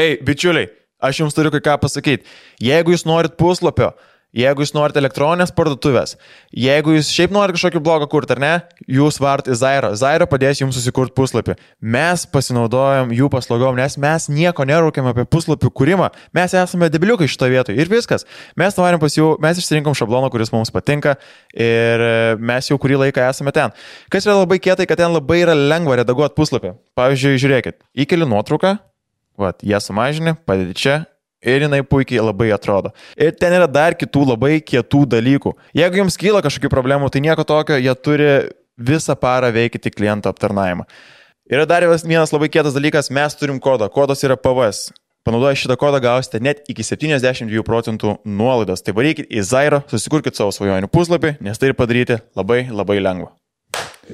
Ei, bičiuliai, aš jums turiu ką pasakyti. Jeigu jūs norit puslapio, Jeigu jūs norite elektroninės parduotuvės, jeigu jūs šiaip norite kažkokį blogą kurti, ar ne, jūs vart į Zairo. Zairo padės jums susikurti puslapį. Mes pasinaudojam jų paslaugom, nes mes nieko nerūkiam apie puslapių kūrimą. Mes esame debiliukai šitoje vietoje ir viskas. Mes norim pas jų, mes išsirinkom šabloną, kuris mums patinka ir mes jau kurį laiką esame ten. Kas yra labai kietai, kad ten labai yra lengva redaguoti puslapį. Pavyzdžiui, žiūrėkit, įkeli nuotrauką, vat, ją sumažini, padedi čia Ir jinai puikiai labai atrodo. Ir ten yra dar kitų labai kietų dalykų. Jeigu jums kyla kažkokių problemų, tai nieko tokio, jie turi visą parą veikti kliento aptarnavimą. Yra dar vienas labai kietas dalykas, mes turim kodą. Kodas yra PVS. Panaudoję šitą kodą gausite net iki 72 procentų nuolaidos. Tai varykit į Zairo, susikurkite savo svajonių puslapį, nes tai padaryti labai labai lengva.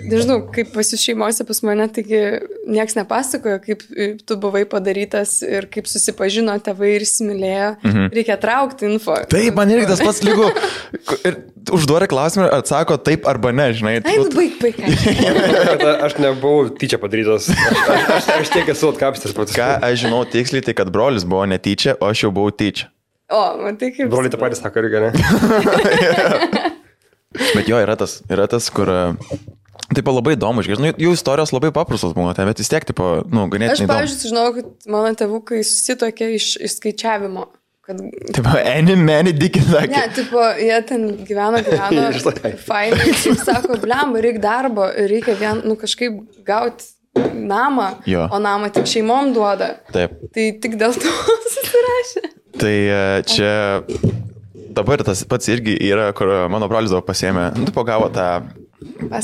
Nežinau, kaip pas jūs šeimose pas mane, taigi niekas nepasakojo, kaip tu buvai padarytas ir kaip susipažino tėvai ir įsimylėjo. Mhm. Reikia traukti info. Taip, man irgi tas pats lygu. Ir užduoda klausimą, atsako taip arba ne, žinai. Ai, baig, baig. aš nebuvau tyčia padarytas. Aš, aš, aš tiek esu atkapstęs pats. Ką aš žinau tiksliai, tai kad brolis buvo netyčia, o aš jau buvau tyčia. O, matai kaip. Broliai tą patį sako irgi, ne? Bet jo, yra tas, yra tas, kur Taip, labai įdomu, išgirsti, nu, jų istorijos labai paprastos būna, bet vis tiek, tipo, nu, ganėtinai. Aš, pavyzdžiui, žinau, kad mano tėvukai susitokė iš išskaičiavimo. Kad... Taip, Eni, meni, dikina. Ne, tipo, jie ten gyveno, gyveno. Fainai, šiaip sako, blem, reikia darbo, reikia vien, nu, kažkaip gauti namą, jo. o namą tik šeimom duoda. Taip. Tai tik dėl to susirašė. Tai e, čia dabar tas pats irgi yra, kur mano brolis daug pasėmė, nu, pagavo tą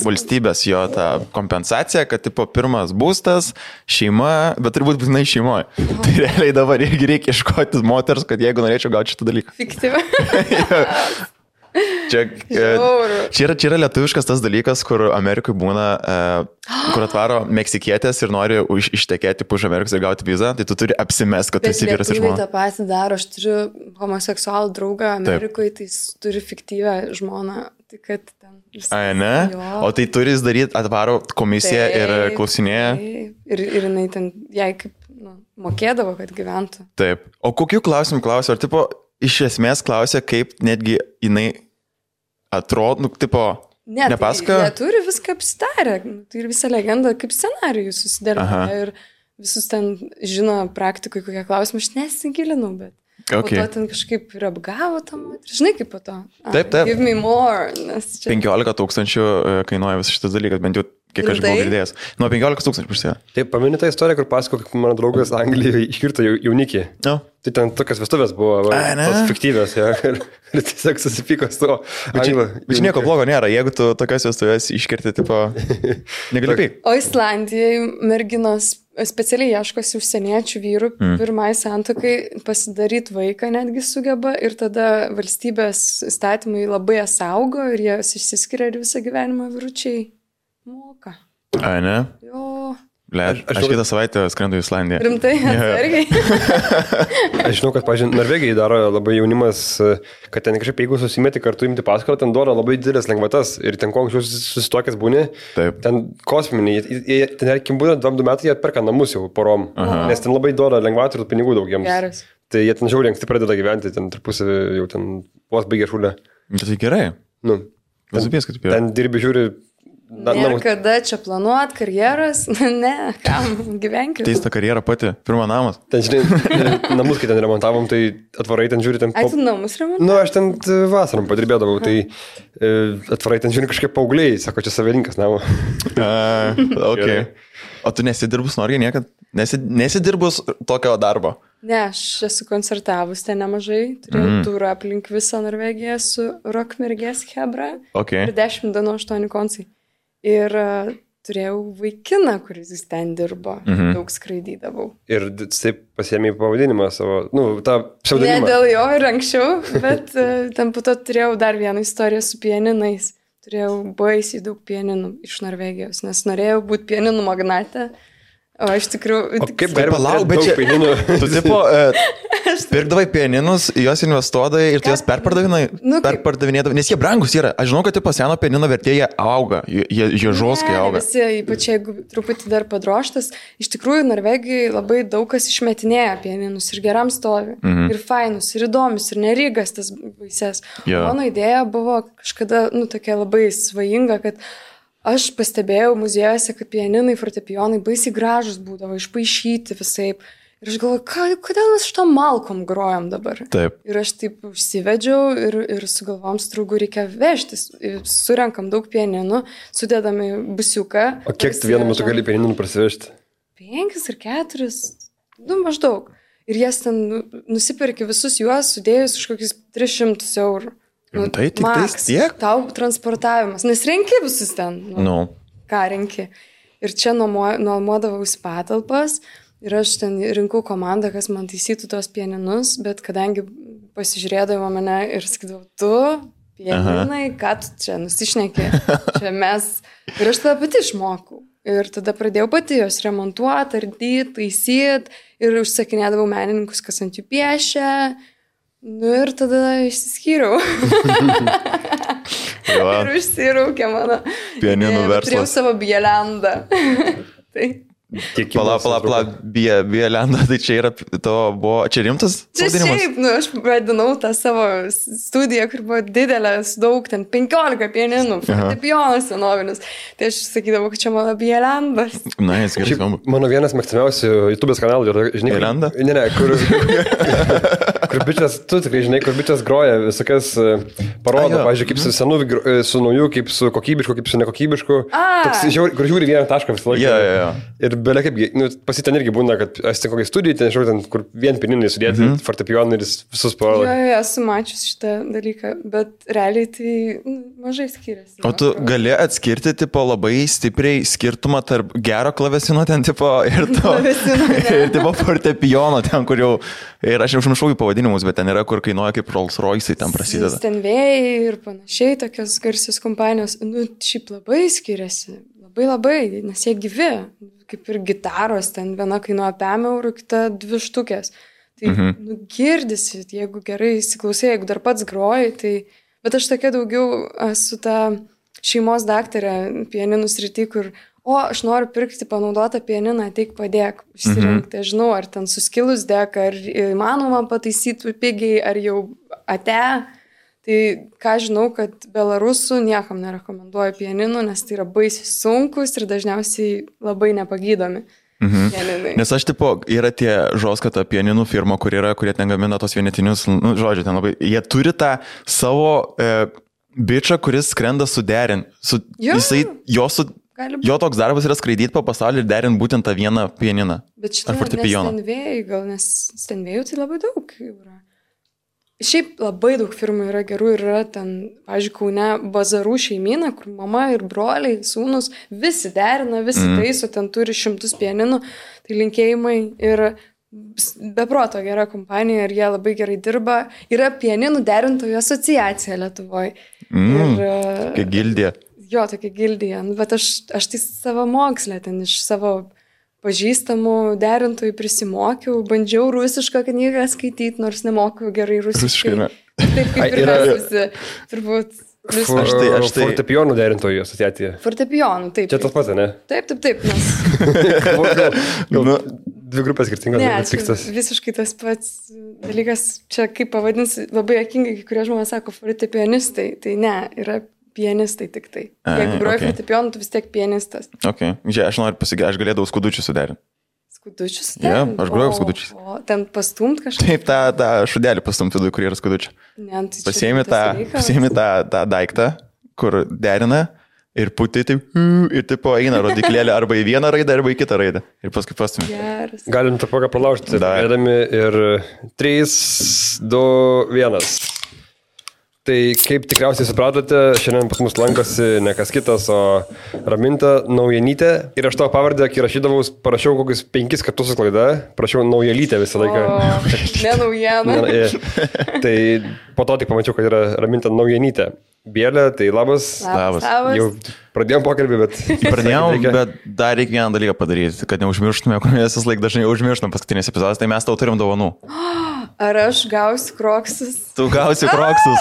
valstybės jo tą kompensaciją, kad tipo pirmas būstas, šeima, bet turbūt būtinai šeimoje. Tai realiai dabar irgi reikia iškoti moters, kad jeigu norėčiau gauti šitą dalyką. Fiktyvą. Čia, e, čia, yra, čia yra lietuviškas tas dalykas, kur Amerikai būna, e, kur atvaro meksikietės ir nori už, ištekėti už Amerikos ir gauti vizą, tai tu turi apsimes, kad tu esi vyras ir žmona. Tai tą patį daro, aš turiu homoseksualų draugą Amerikoje, tai jis turi fiktyvę žmoną, tai kad ten A, ne? Jo. O tai turi daryti, atvaro komisiją taip, ir klausinėja. Taip. Ir, ir jinai ten, jai kaip nu, mokėdavo, kad gyventų. Taip. O kokiu klausimu klausia? Ar tipo, iš esmės klausia, kaip netgi jinai atrodo, nu, tipo, ne, nepasakoja? Tai jie turi viską apsitarę. Tai ir visa legenda kaip scenarijus susidėlioja. Ir visus ten žino praktikai, kokie klausimai, aš nesigilinau, bet. Okay. Po to ten kažkaip ir apgavo tam, žinai kaip po to. Ah, taip, taip. Give me more. Čia... 15 tūkstančių e, kainuoja visas šitas dalykas, bent jau kiek aš buvau girdėjęs. Nuo 15 tūkstančių pusė. Taip, paminė tą istoriją, kur pasako, kaip mano draugas Anglijoje iškirto jaunikį. No. Tai ten tokias vestuvės buvo, va, tos fiktyvės, ja, ir, ir tiesiog susipyko su to. Bet nieko blogo nėra, jeigu tu tokias vestuvės iškirti, tipo, negali pyk. O Islandijoje merginos specialiai ieškosi užsieniečių vyrų mm. pirmai santokai pasidaryti vaiką netgi sugeba ir tada valstybės įstatymai labai jas saugo ir jie išsiskiria ir visą gyvenimą vyručiai moka. A, ne? Ble, aš, aš, aš kitą savaitę skrendu į Islandiją. Rimtai, atsargiai. aš žinau, kad, pažiūrėjau, Norvegijai daro labai jaunimas, kad ten kažkaip, jeigu susimeti kartu imti paskolą, ten duoda labai didelės lengvatas ir ten kuo anksčiau susitokęs būni, Taip. ten kosminiai, ten, tarkim, būna 2 metai, jie atperka namus jau porom, Aha. nes ten labai duoda lengvatų ir pinigų daug jiems. Geras. Tai jie ten žiauriai anksti pradeda gyventi, ten tarpusavį jau ten vos baigia šulę. Tai gerai. Nu. Kad taip yra. Ten dirbi, žiūri, Na, ir kada čia planuot karjeras? ne, kam gyvenkite. Teista karjera pati, pirmą namas. Ten, žinai, namus, kai ten remontavom, tai atvarai ten žiūri ten... Ai, tu namus remontavai? Nu, aš ten vasarom padirbėdavau, tai e, atvarai ten žiūri kažkaip paaugliai, sako, čia savininkas namo. uh, okay. O tu nesidirbus nori niekad? Nesi, nesidirbus tokio darbo? Ne, aš esu koncertavus ten nemažai, turėjau mm. turą aplink visą Norvegiją su Rockmergės Hebra. Okay. Ir 10 dienų 8 koncai. Ir uh, turėjau vaikiną, kuris ten dirbo, mhm. daug skraidydavau. Ir taip pasiemi pavadinimą savo, nu, tą pseudonimą. Ne dėl jo ir anksčiau, bet uh, ten po to turėjau dar vieną istoriją su pieninais. Turėjau baisiai daug pieninų iš Norvegijos, nes norėjau būti pieninų magnate. O iš tikrųjų... O kaip galima laukti, bet čia... Pieninių... tu tipo... Uh, Pirkdavai pieninus, juos investuodavai ir tu juos perpardavinai, Nu, perpardavinėdavai, nes jie brangus yra. Aš žinau, kad tipo seno pienino vertėje auga, jie, jie, jie žoskai Ne, auga. Visi, ypač jeigu truputį dar padroštas, iš tikrųjų Norvegijai labai daug kas išmetinėja pieninus ir geram stovi. Mhm. Ir fainus, ir įdomius, ir nerygas tas baises. Jo. Mano idėja buvo kažkada, nu, tokia labai svajinga, kad aš pastebėjau muziejuose, kad pieninai, fortepijonai baisiai gražus būdavo, išpašyti visai. Ir aš galvoju, ką, kodėl mes šitą malkom grojam dabar? Taip. Ir aš taip užsivedžiau ir, ir sugalvom strūgų reikia vežtis. Surenkam daug pieninų, sudedam į busiuką. O kiek tu vienu metu gali pieninų prasivežti? Penkis ar keturis, nu maždaug. Ir jas ten nu- nusipirki visus juos, sudėjus už kokius 300 eurų. Rimtai, tik tais maks. tiek? Tau transportavimas, nes renki visus ten. Nu, Nu. ką renki. Ir čia nuomo- nuomodavausi patalpas ir aš ten rinkau komandą, kas man taisytų tos pieninus, bet kadangi pasižiūrėdavo mane ir sakydavo, tu, pieninai, ką tu čia nusišneki, čia mes. Ir aš tada pati išmokau. Ir tada pradėjau pati jos remontuoti, ardyti, taisyti ir užsakinėdavau menininkus, kas ant jų piešia. Nu ir tada išsiskyriau. Ir užsiraukė mano. Idėja, bet Turėjau verslas. savo bielendą. tai Kiek Pala, pala, pala, bie, bielenda, tai čia yra, to buvo, čia rimtas čia pavadinimas? šiaip, nu, aš pradinau tą savo studiją, kur buvo didelė, daug ten 15 pieninų, fortepijonas senovinis. Tai aš sakydavau, kad čia mano bielendas. Na, jis gerai skamba. mano vienas mėgstamiausių YouTube kanalų yra, žinai, Irlanda? Ne, ne, kur, kur bičias, tu tikrai žinai, kur bičias groja visokias, e, parodo, A, jo. pavyzdžiui, kaip su senu, gro- e, su nauju, kaip su kokybišku, kaip su nekokybišku. A. Toks, žiūri, kur žiūri vieną tašką visą laiką. Jo, jo, jo. Ir belia kaip, nu, pasiten irgi būna, kad aš tik kokiai studijai, ten, žinau, ten, kur vien pininai sudėti, mm Mhm. -hmm. fortepijonai ir visus Jo, parodo. jo, esu mačius šitą dalyką, bet realiai tai nu, mažai skiriasi. O tu gali atskirti, tipo, labai stipriai skirtumą tarp gero klavesino ten, tipo, ir to. Ir, tipo, fortepijono ten, kur jau, ir aš jau užmiršau jų pavadinimus, bet ten yra, kur kainuoja kaip Rolls Royce, ten prasideda. Stenvėjai ir panašiai, tokios garsios kompanijos, nu, šiaip labai skiriasi. Labai labai, nes jie gyvi. Kaip ir gitaros, ten viena kainuoja 5 eurų, kita 2 štukės. Tai mhm. nu, girdisi, jeigu gerai įsiklausai, jeigu dar pats groji, tai... Bet aš tokia daugiau esu ta šeimos daktarė pieninų srity, kur, o, aš noriu pirkti panaudotą pianiną, ateik padėk, išsirinkti, mhm. žinau, ar ten suskilus dek, ar įmanoma pataisyti pigiai, ar jau ate. Tai ką žinau, kad belarusų niekam nerekomenduoju pieninų, nes tai yra baisiai sunkus ir dažniausiai labai nepagydomi. Mhm. Pieninai. Nes aš, tipo, yra tie žoskata pieninų firma, kur yra, kurie ten gamina tos vienetinius, nu, žodžiu, ten labai, jie turi tą savo e, bičią, kuris skrenda suderin. Su, Jo. jisai, jo, su, Gali būt. jo toks darbas yra skraidyti po pasaulį ir derinti būtent tą vieną pieniną. Bet šitą fortepijoną. Stenvėjai, gal nes stenvėjų tai labai daug yra. Šiaip labai daug firmų yra gerų ir yra ten, pažiūrėjau, Kaune bazarų šeimyna, kur mama ir broliai, sūnus, visi derina, visi mm. taiso, ten turi šimtus pieninų, tai linkėjimai ir beproto gera kompanija ir jie labai gerai dirba. Yra pieninų derintojų asociacija Lietuvoje. Mm. Ir, Kaip gildė. Jo, tokia gildija. Nu, Bet aš, aš tai savo mokslę ten iš savo pažįstamų derintojų prisimokiau, bandžiau rusišką knygą skaityti, nors nemoku gerai rusiškai. Rusiškai, ne. Taip kaip Ai, ir mes visi, turbūt. For, Aš tai- aš tai- Fortepijonų derintojų asociacija. Fortepijonų, taip. Čia tas pats, ne? Taip, taip, taip. Nes, Nu, Dvi grupės skirtingos, ne, tikslas. visiškai tas pats dalykas, čia kaip pavadinsi, labai jokingai, kai kurie žmonės sako fortepijonistai, tai ne, yra pianistai tik tai. A, Jeigu groji okay. fortepijonu, tu vis tiek pianistas. ok. Žiūrėk, aš noriu pasigę, aš galėdavau skudučių suderinti. Skudučius. Jo, ten? aš grojau O- skudučiais. O ten pastumt kažką. Taip, tą, tą šudelį pastumti viduje, kur yra skudučiai. Ne, tai čia Pasiemi tą, pasiemi tą, tą daiktą, kur derina ir puti taip, ir taip eina rodiklėlė arba į vieną raidę, arba į kitą raidę. Ir paskui pastumi. Geras. Galim tą progą pralaužti. Dar.Ėdami ir 3, 2, 1. Tai kaip tikriausiai supratote, šiandien pas mus lankosi ne kas kitas, o Raminta Naujanytė. Ir aš tavo pavardę, kai rašydavau, parašiau kokius penkis kartus su klaida, prašiau Naujelytę visą O, laiką. ne naujiena. Na, e, tai po to tik pamačiau, kad yra Raminta Naujanytė. Bėlė, tai labas. Labas. labas. Jau pradėjom pokalbį, bet... Pradėjom, Reikia- bet dar reikia vieną dalyką padaryti, kad neužmirštume, kur mes vis laik dažnai užmirštam paskutiniais epizodais, tai mes tau turim dovanų. Ar aš gausiu kroksus? Tu gausi kroksus.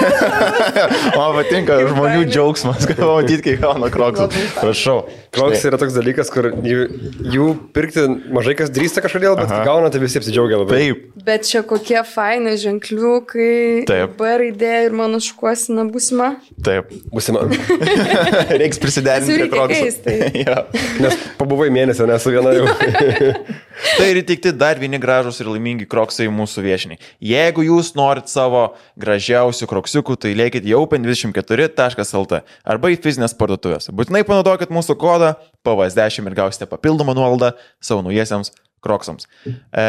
Man patinka žmonių džiaugsmas, kad matyti, kai gauna kroksus. Prašau. Kroks yra toks dalykas, kur jų, jų pirkti mažai kas drįsta kažkodėl, bet kai gauna, tai visi apsidžiaugia labai. Taip, Bet čia kokie faini ženkliukai. Taip. B raidė ir mano šukuosina būsima. taip. Būsima. Reiks prisiderinti prie kroksų. keisti. Jo. Nes pabuvai mėnesį, nesu viena jau. Tai ir įtikti dar vieni gražus ir laimingi kroksai mūsų viešiniai. Jeigu jūs norit savo gražiausių kroksiukų, tai lėkit į open24.lt arba į fizinės parduotuvės. Būtinai panaudokit mūsų kodą PVS10 ir gausite papildomą nuolaidą savo naujiesiams kroksams. E,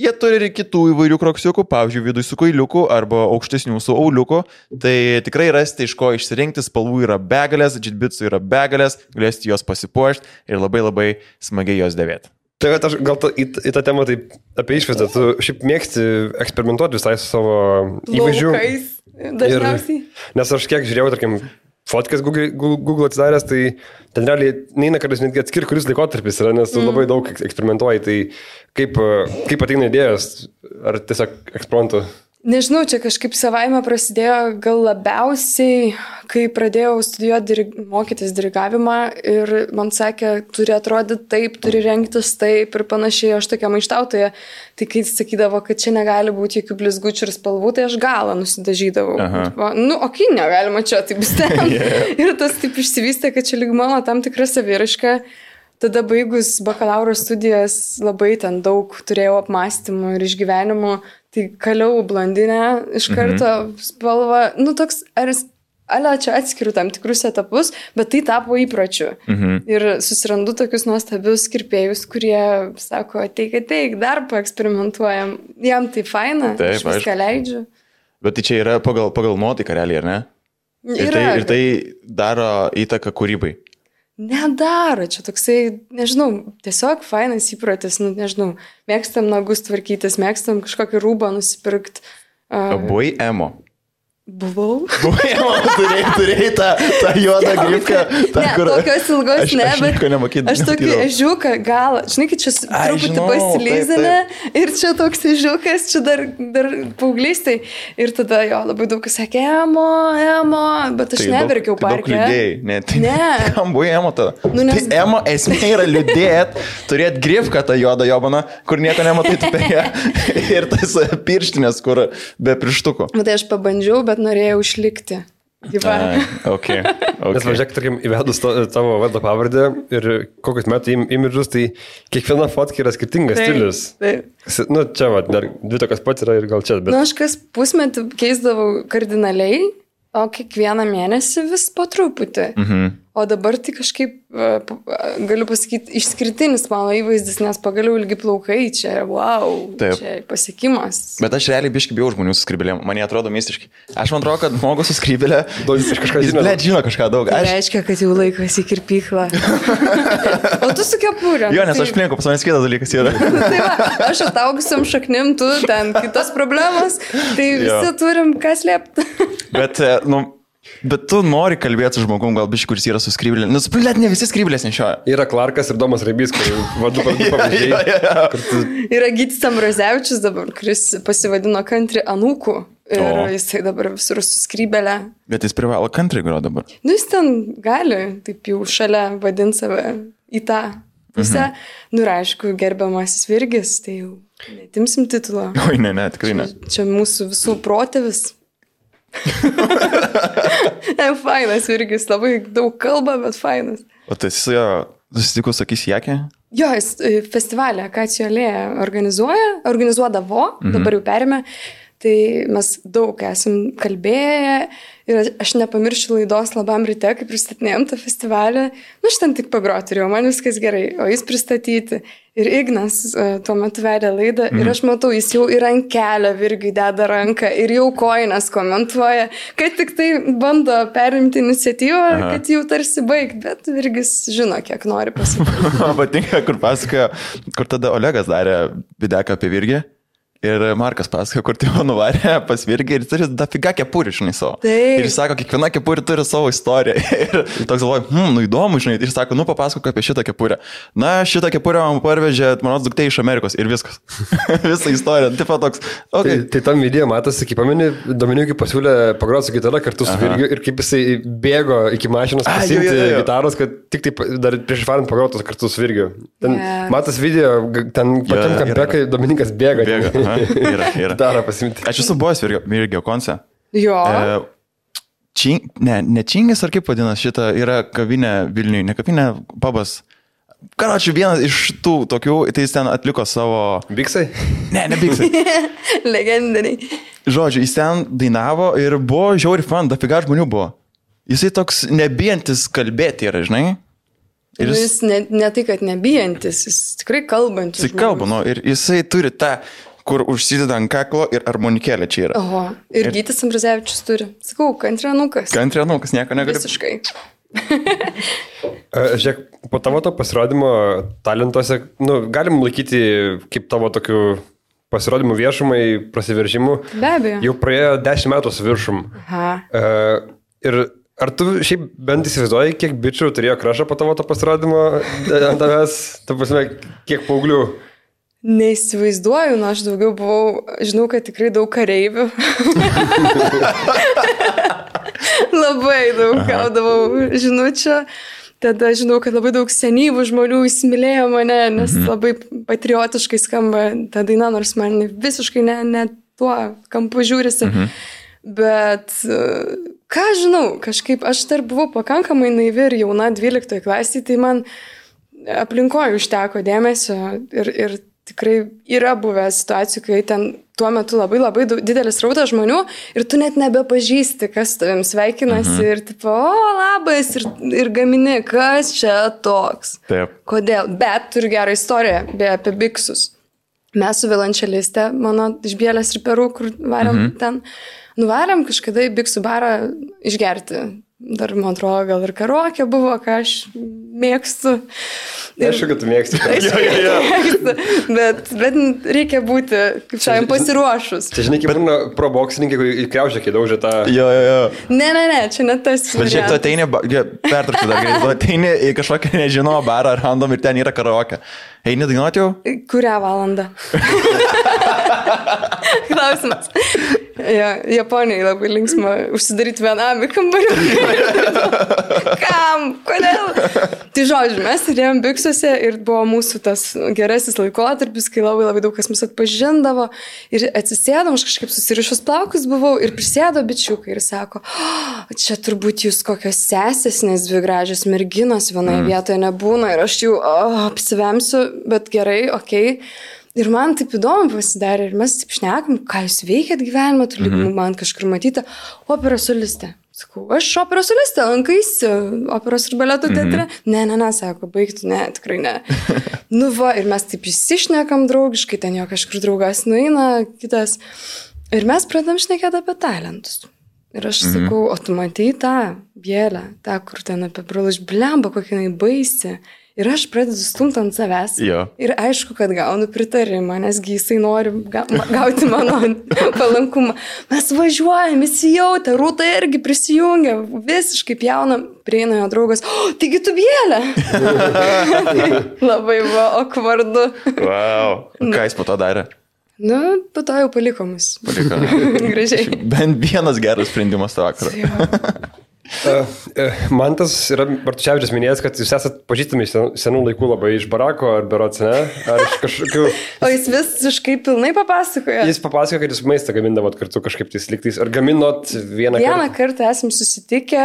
jie turi ir kitų įvairių kroksiukų, pavyzdžiui, viduje su kailiuku arba aukštesnių su auliuku. Tai tikrai rasite iš ko išsirinkti, spalvų yra begalės, džitbitsų yra begalės, galėsite juos pasipuošti ir labai labai smagiai juos dėvėti. Tai aš gal ta, į, į tą temą taip apie išvaizdą, tu šiaip mėgsti eksperimentuoti visai su savo įvaizdžiu. Laukais Dažniausiai. Nes aš kiek žiūrėjau, tarkim, fotkės Google, Google atsidaręs, tai ten realiai neina kartais netgi atskirti, kuris laikotarpis yra, nes mm. labai daug ek- eksperimentuoji. Tai kaip, kaip ateina idėjas, ar tiesiog eksperimentų? Nežinau, čia kažkaip savaime prasidėjo gal labiausiai, kai pradėjau studijuoti, dirig... mokytis dirigavimą ir man sakė, turi atrodyti taip, turi rengtis taip ir panašiai, aš tokia maištautoja. Tai kai sakydavo, kad čia negali būti jokių blizgučių ir spalvų, tai aš galą nusidažydavau. Aha. Nu, okei, negalima čia, taip bus ten. yeah. Ir tas taip išsivystė, kad čia lyg mano tam tikra saviriška. Tada baigus bakalauro studijas labai ten daug turėjau apmąstymų ir išgyvenimų, tai kaliau blondinę iš karto mhm. spalvą, nu toks, ar jis, ale čia atskiriu tam tikrus etapus, bet tai tapo įpročiu. Mhm. Ir susirandu tokius nuostabius kirpėjus, kurie sako, ateik, ateik, dar paeksperimentuojam, jam tai faina, Taip, aš viską aišku. leidžiu. Bet tai čia yra pagal, pagal nuotaiką realiai, ar ne? Ir tai, ir tai daro įtaką kūrybai. Nedaro, čia toksai, nežinau, tiesiog fainas įprotis, nu, nežinau, mėgstam nagus tvarkytis, mėgstam kažkokį rūbą nusipirkti. Uh, Buvai emo. Buvau. Buvai turėjai, turėjai tą, tą juodą grifką. tą, Ne, tokios ilgos aš, ne, aš bet nieko nematydavau. Aš tokį ežiuką gal, žinai, čia truputį pasilyzinę ir čia toks ežiukas, čia dar, dar paauglystai. Ir tada jo labai daug kas sakė, emo, emo, bet aš neverkiau parke. Ne, tai Ne. Kam buvai emo tada? Nu, nes- Tai emo esmė yra liūdėt, turėti grifką tą juodą jobaną, kur nieko nematai per ją. Ir tas pirštinės, kur be pirštukų. Bet tai aš pabandžiau, bet norėjau išlikti. Gyva. Ai, ok. Nes okay. važiuok, tarkim, įvedus to, tavo vardą pavardę ir kokius metų im- imidžus, tai kiekviena fotka yra skirtingas Taip, stilius. taip. Nu, čia, va, dar dvi tokios pat yra ir gal čia, bet... Na, aš kas pusmetį keisdavau kardinaliai, o kiekvieną mėnesį vis po truputį. Mhm. O dabar tai kažkaip, galiu pasakyti, išskirtinis mano įvaizdis, nes pagaliau ilgi plaukai, čia, wow, Taip. čia pasiekimas. Bet aš realiai biškai bijau žmonių su skrybėlėm. Man jie atrodo mistiškai. Aš man atrodo, kad žmogus su skrybėlė. Daug jis kažką Jis, žino. ble, žino kažką daug. Tai Aš, reiškia, kad jau laikas į kirpyklą. o tu su kepurė. jo, nes tai- aš plinku, pas manęs kitas dalykas yra. Tai va, aš ataugusiam šaknim, tu ten kitos problemos, tai visi Jo. turim kas liepti. Bet, e, nu, bet tu nori kalbėti su žmogum, gal biškai, kuris yra su skrybėlė. Nes, ble, ne visi skrybėlės nešioja. Yra Clarkas ir Domas Raibys, kur vadu jo, pavyzdžiai. jo. kur tu- Yra Gytis Ambrazevičius dabar, kuris pasivadino kantri anūkų. Ir O. jisai dabar visur suskrybelė. Bet jis privalo country gro dabar. Nu, jis ten gali, taip jau šalia vadinti save į tą pusę. Mhm. Nu, ir aišku, gerbiamasis Virgis, tai jau netimsim titulo. Oi, ne, ne, tikrai ne. Čia mūsų visų protėvis. ne, fainas Virgis, labai daug kalba, bet fainas. O tai su jo susitikus, sakys, jekė? Jo, jis e, festivalį Akacijų alėja organizuoja, organizuodavo, mhm. dabar jau perėmė. Tai mes daug esam kalbėję ir aš nepamiršiu laidos labam ryte, kai pristatinėjom tą festivalį. Nu, aš ten tik pagroti turėjau, man viskas gerai, o jis pristatyti. Ir Ignas e, tuo metu vedė laidą mhm. ir aš matau, jis jau ir ant kelio virgiai deda ranką ir jau koinas komentuoja, kad tik tai bando perimti iniciatyvą, Aha. kad jau tarsi baigt, bet virgis žino, kiek nori pasakyti. Patinka, kur pasakojo, kur tada Olegas darė videką apie Virgį. Ir Markas pasakoja, kur tėvo nuvarė pas virgį ir turi dafiga kepurį, žinai, savo. Taip. Ir jis sako, kiekviena kepurė turi savo istoriją. Ir toks galvoju, hm, nu įdomu, žinai. Ir jis sako, nu papasakok apie šitą kepurę. Na, šitą kepurę man parvežė mano duktė iš Amerikos ir viskas. Visa istorija. Taip pat toks, Tai, okay. tai tam video matosi, kaip pameni, Dominikai pasiūlė pagroti su gitara kartu su Virgiu ir kaip jisai bėgo iki mašinos jo. gitaros, kad tik taip dar prieš farant pagrotos kartu su Virgiu. Ten Yes. matos video, ten pačiam yra. kampe, kai Dominikas bėga. Bėga. Aha, Yra, yra. Gitarą pasimti. Aš esu buvęs Virgio, konce. Jo. E, čing, ne, ne Čingis ar kaip vadinasi šitą, yra kavinė Vilniui, ne kavinė, pabas. Karočiui, vienas iš tų tokių, tai jis ten atliko savo... Biksai? Ne, ne biksai. Legendiniai. Žodžiu, jis ten dainavo ir buvo žiauri fan, dafiga žmonių buvo. Jisai toks nebijantis kalbėti yra, žinai. Ir Ir jis, jis ne, ne tai, kad nebijantis, jis tikrai kalbantis. jisai kalba, nu, ir jisai turi tą, kur užsideda ant kaklo ir armonikėlė čia yra. Oho. Ir, ir Gytis Ambrazevičius turi. Sakau, kantrianukas. Kantrianukas, nieko negaliu. Visiškai. Žiūrėk, po tavo to pasirodymo talentuose, nu, galim laikyti kaip tavo tokių pasirodymų viešumai, prasiveržimų. Be abejo. Jau praėjo 10 metų su viršum. Aha. Uh, ir ar tu šiaip bent įsivaizduoji, kiek bičių turėjo krašą po tavo to pasirodymo e, ant tavęs, ta prasme, kiek paauglių? Neįsivaizduoju, nu aš daugiau buvau, žinau, kad tikrai daug kareivių. labai daug gaudavau žinučių. Tada žinau, kad labai daug senyvų žmonių įsimylėjo mane, nes mhm. labai patriotiškai skamba ta daina, nors man visiškai ne, ne tuo kampu žiūrisi. Mhm. Bet e, ką žinau, kažkaip aš dar buvau pakankamai naivi ir jauna 12 klasėje, tai man aplinkoje užteko dėmesio ir, ir tikrai yra buvę situacijų, kai ten tuo metu labai labai didelis rautas žmonių ir tu net nebepažįsti, kas tavim sveikinasi mhm. ir tipo, o labas ir, ir gamini, kas čia toks. Taip. Kodėl? Bet turiu gerą istoriją, beje, apie biksus. Mes su Vilančeliste, mano iš Bielės ir Perų, kur varėm mhm. ten, nuvarėm kažkada į biksų barą išgerti. Dar, man atrodo, gal ir karokė buvo, ką aš mėgstu. Aišku, kad tu mėgsti. Aišku, mėgstu, bet, bet reikia būti, kaip šiandien, pasiruošus. Čia žinai, kaip būna pro boksininkai, kai į kreužę, kai daužia tą... Jo, jo, jo. Ne, ne, ne, čia ne tas. Bet šiaip tu ateini, pertrauksiu dar greitai, tu ateini į kažkokią nežinomą barą random ir ten yra karaoke. Eini dainuoti jau? Kurią valandą? Klausimas. Ja, Japonijai labai linksma užsidaryti vienam į kambarį. Kam? Kodėl? Tai žodžiu, mes sėdėjom biksuose ir buvo mūsų tas gerasis laikotarpis, kai labai labai daug kas mus atpažindavo. Ir atsisėdom, aš kažkaip susirišus plaukus buvau ir prisėdo bičiukai ir sako, "O, čia turbūt jūs kokios sesės, nes dvi gražios merginos vienoje mm. vietoje nebūna ir aš jau oh, apsivemsiu, bet gerai, okei. Okay. Ir man taip įdomu pasidarė, ir mes taip šnekam, ką jūs veikėt gyvenime, tu lyg Mhm. man kažkur matyti, operos solistė. Sakau, aš operos solistė, lankaisi operos ir baleto teatre. Ne, ne, ne, sako, baigtų, ne, tikrai ne. nu va, ir mes taip įsišnekam draugiškai, ten jo kažkur draugas nueina, kitas. Ir mes pradam šnekėti apie talentus. Ir aš Mhm. sakau, o tu matei tą bėlę, tą, kur ten apie brolius blemba, kokia jinai baisi. Ir aš pradedu stumti ant savęs. Jo. Ir aišku, kad gaunu pritarimą, nesgi jisai nori ga gauti mano palankumą. Mes važiuojam, įsijautę, rūta irgi prisijungia, visiškai jauna, prieina jo draugas, o, taigi tu tai labai buvo okvardu. Wow. Ką jis po to darė? Nu, po to jau paliko mus. Paliko. Gražiai. Bent vienas geras sprendimas tą vakarą. Uh, man tas yra Bartuševičius minėjęs, kad jūs esate pažįstami senų laikų labai iš barako ar berots, ne? Ar iš kažkokių... O jis visiškai pilnai papasakojo. Jis papasakojo, kad jūs maistą gamindavot kartu kažkaip tais liktais. Ar gaminot vieną, Vieną kartą? kartą esam susitikę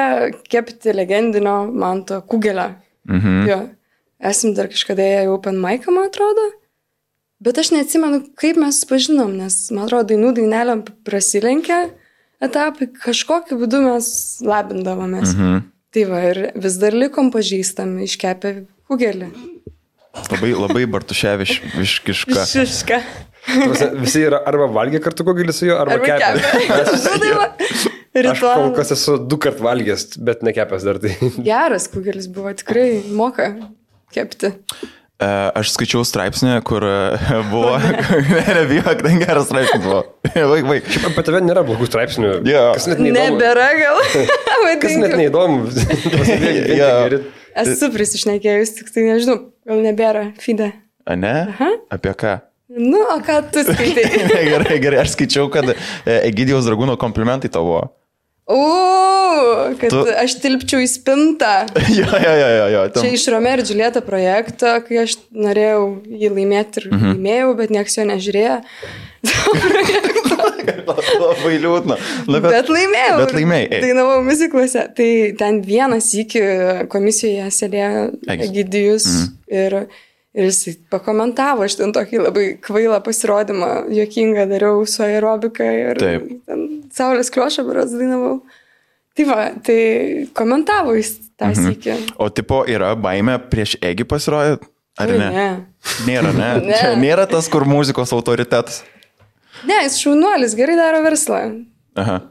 kepti legendinio manto kugelę. Mhm. Jo. Esam dar kažkada ėję į Open Mic, man atrodo. Bet aš neatsimenu, kaip mes pažinom, nes, man atrodo, dainų dainelėm prasilenkė etapai, kažkokiu būdu mes labindavomės. Mhm. Tai va, ir vis dar likom pažįstami, iškepę kugelį. Labai, labai bartuševiškiška. Šiška. Visi yra arba valgė kartu kogelį su juo, arba, Arba kepė. kepė. Nu, tai. Aš kol kas esu du kart valgęs, bet nekepęs dar tai. Geras kugelis buvo, tikrai moka kepti. E, Aš skaičiau straipsnį, kur e, buvo... ne, nebijok, ten geras straipsnis buvo. Vaik, vaik. Apie tave nėra blogų straipsnių. Jo. Kas net neįdomu. Nebėra gal. Kas net neįdomu. Geri. Esu prisišnekėjus, tik tai nežinau, gal nebėra. Fide. A ne? Apie ką? Nu, o ką tu skaitai? gerai, gerai, aš skaičiau, kad e, Egidijos dragūno komplimentai tavo. O, kad Tu- aš tilpčiau į spintą. jo, jo, jo, jo, jo. Čia iš Romeo ir Džiulieta projekto, kai aš norėjau jį laimėti ir mhm. laimėjau, bet niekas jo nežiūrėjo. Labai liūdna. Na, Bet, bet laimėjau. Bet laimėjai. Dainavau muziklose. Tai ten vienas iki komisijoje sėdėjo. Egidijus Mhm. ir, ir jis pakomentavo, aš ten tokį labai kvailą pasirodymą, juokingą dariau su aerobika ir Taip. ten Saulės klošą beras dainavau. Tai va, tai komentavo jis tą mhm. sėkį. O tipo yra baime prieš Egi pasirodyti? Ar ne? ne. Nėra, ne? Ne. Čia nėra tas, kur muzikos autoritetas. Ne, jis šaunuolis, gerai daro verslą. Aha.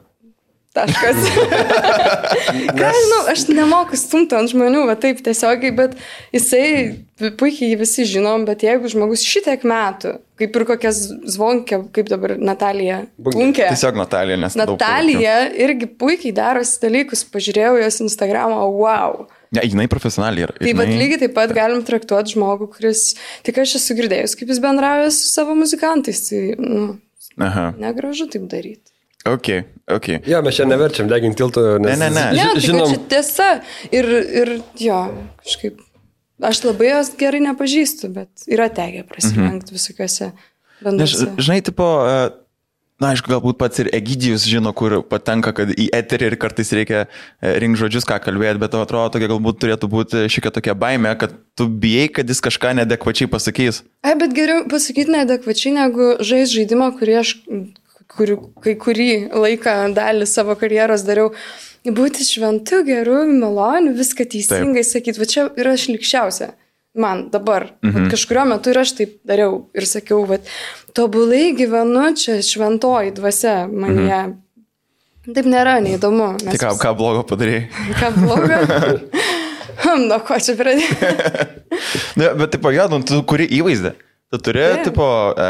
Taškas. Ką žinau, aš nemoku stumti ant žmonių, va taip tiesiogiai, bet jisai puikiai jį visi žinom, bet jeigu žmogus šitiek metų, kaip ir kokia zvonkė, kaip dabar Natalija. Bunkė. Tiesiog Natalija, nes... Natalija irgi puikiai darosi dalykus, pažiūrėjau jos Instagramą, wow. Ne, jinai profesionaliai yra. Tai bet Jinai- lygiai taip pat galim traktuoti žmogų, kuris, tik aš esu girdėjus, kaip jis bendrauja su savo muzikantais, tai, nu, Aha. negražu taip daryti. Ok, ok. Jo, mes čia neverčiam deginti tiltų, nes Ne, ne, ne. Ne, tai žinom, čia tiesa. Ir, ir jo, kažkaip. Aš labai jos gerai nepažįstu, bet yra tekę prasilenkti mhm. visokiuose Nes, bendruose. žinai, tipo, e, na, aišku, galbūt pats ir Egidijus žino, kur patenka, kad į eterį ir kartais reikia rinkti žodžius, ką kalbėti, bet atrodo, tokia galbūt turėtų būti šiek tiek tokia baime, kad tu bijai, kad jis kažką nedekvačiai pasakys. Ai, bet geriau pasakyti neadekvačiai, negu žais žaidimą, kurį aš kur, kai kurį laiką dalį savo karjeros dariau. Būti šventu, geru, maloniu, viską teisingai sakyti. Va čia yra šlikščiausia. Man dabar. Mhm. Kažkurio metu ir aš taip dariau ir sakiau, kad tobulai gyvenu čia šventoji dvasia manyje. Mhm. Taip nėra, neįdomu. Tai Mes ką, vis- ką blogo padarai? ką blogo? Hm, Nuo ko čia pradėjau? Ne, bet, tipo, jo, nu, tu kuri įvaizdį. Tu turi, Taip. tipo, e,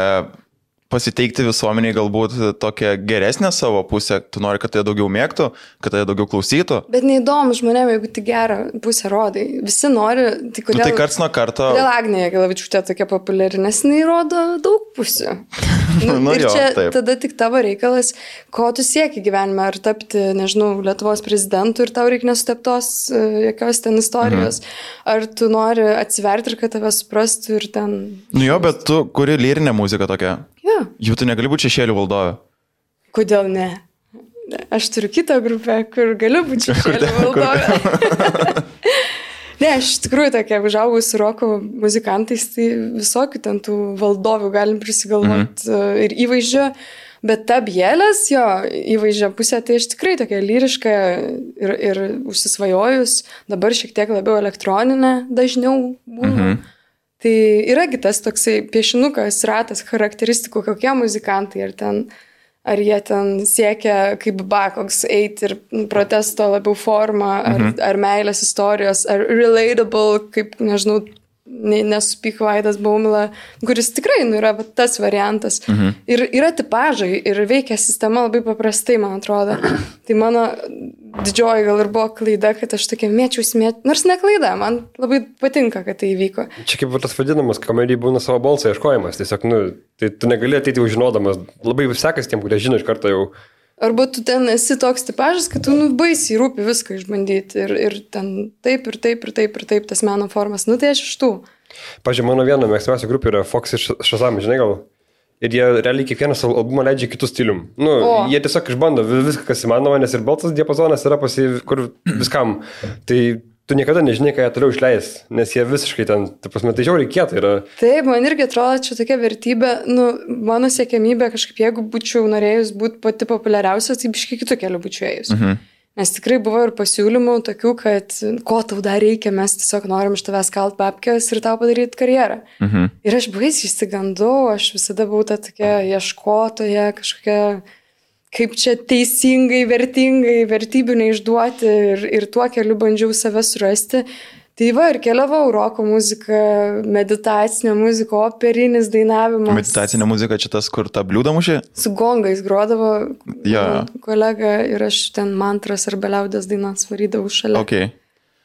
pasiteikti visuomeniai galbūt tokią geresnę savo pusę. Tu nori, kad tai daugiau mėgtų, kad tai daugiau klausytų. Bet neįdomu žmonėm, jeigu tik gerą pusę rodai. Visi nori, tai Nu, kodėl... tai karts nuo karto. Kodėl Agnija Galavičiūtė tokia populiari, nes jinai rodo daug pusių. Nu ir jo, čia taip. tada tik tavo reikalas, ko tu sieki gyvenime, ar tapti, nežinau, Lietuvos prezidentu ir tau reikia nesuteptos e, jokios ten istorijos, mhm. ar tu nori atsiverti ir kad tave suprastų ir ten... Nu jo, bet tu kuri lyrinę muziką tokią. Ja, Jų tu negali būti šešėlių valdovė. kodėl ne? Aš turiu kitą grupę, kur galiu būti šešėlio kur- valdovė. Ne, aš iš tikrųjų tokia užaugus su roko muzikantais, tai visokių ten tų valdovių galim prisigalvoti mm. ir įvaizdžio, bet ta bėlės jo įvaizdžio pusė, tai aš tikrai tokia lyriška ir, ir užsisvajojus, dabar šiek tiek labiau elektroninė dažniau būna. Mm -hmm. Tai yragi tas toksai piešinukas, ratas charakteristikų, kokie muzikantai ir ten ar jie ten siekia kaip bakoks eiti ir protesto labiau formą, ar, mhm. ar meilės istorijos, ar relatable, kaip, nežinau, ne- nesupyk Vaidas Baumila, kuris tikrai nu, yra tas variantas. Mhm. Ir yra tipažai ir veikia sistema labai paprastai, man atrodo. Tai mano didžioji gal ir buvo klaida, kad aš tokia mėčiausi, mėt... nors ne klaida, man labai patinka, kad tai įvyko. čia kaip tas vadinamas, komedijai būna savo balsą ieškojimas. Tiesiog, nu, tai tu negali ateiti jau žinodamas. Labai sekas tiem, kurie žino iš karto jau. Arba tu ten esi toks tipažas, kad tu nu baisiai rūpi viską išbandyti ir, ir ten taip ir taip ir taip ir taip tas meno formas. Nu tai aš iš tų. Pavyzdžiui, mano viena mėgstamiausia grupė yra Fox iš Shazam, žinai gal. Ir jie realiai kiekvieną savo albumą leidžia kitų stilium. Nu, O. jie tiesiog išbando vi- viską, kas įmanoma, nes ir balsas diapazonas yra pasi, kur viskam. Tai tu niekada nežinai, ką jie toliau išleis, nes jie visiškai ten, tai prasme, tai žiauriai kieta yra. Taip, man irgi atrodo, čia tokia vertybė, nu, mano siekiamybė kažkaip, jeigu būčiau norėjus būti pati populiariausia, tai biškai kitų kelių būčiau ėjus. Mhm. Nes tikrai buvo ir pasiūlymų tokių, kad ko tau dar reikia, mes tiesiog norim iš tavęs kalt papkės ir tau padaryti karjerą. Mhm. Ir aš baisiai įsigandau, aš visada buvau ta tokia ieškotoja, kažkokia, kaip čia teisingai, vertingai, vertybių neišduoti ir, ir tuo keliu bandžiau save surasti. Tai va, ir keliavau roko muzika, meditacinė muzika, operinis dainavimas. Meditacinė muzika čia tas, kur tą bliūdą mušė? Su gongais grodavo Jo. kolega ir aš ten mantras ar beliaudės dainas varydavau šalia. Ok.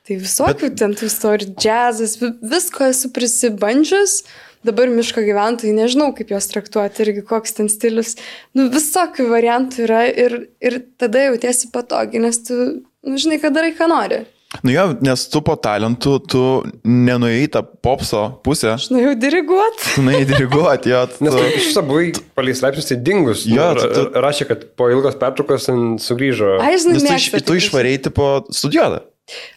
Tai visokių Bet... ten tų istorijų, džiazas, vi- visko esu prisibandžius. Dabar miško gyventojai nežinau, kaip juos traktuoti irgi, koks ten stilius. Nu, visokių variantų yra ir, ir tada jautiesi patogiai, nes tu, nu, žinai, kad darai, ką nori. Nu jo, nes tu po talentų, tu nenuėjai tą popso pusę, Aš norėjau diriguoti. tu nuėjai diriguoti, jo. Nes tu- tu iš viso buvai palei straipsnius tai dingus. Jo, Nu, tu- tu- ra- Rašė, kad po ilgos pertraukos ten sugrįžo. Ai, žinai, Nes tu, iš, tu išvarėjai tipo studijuotą.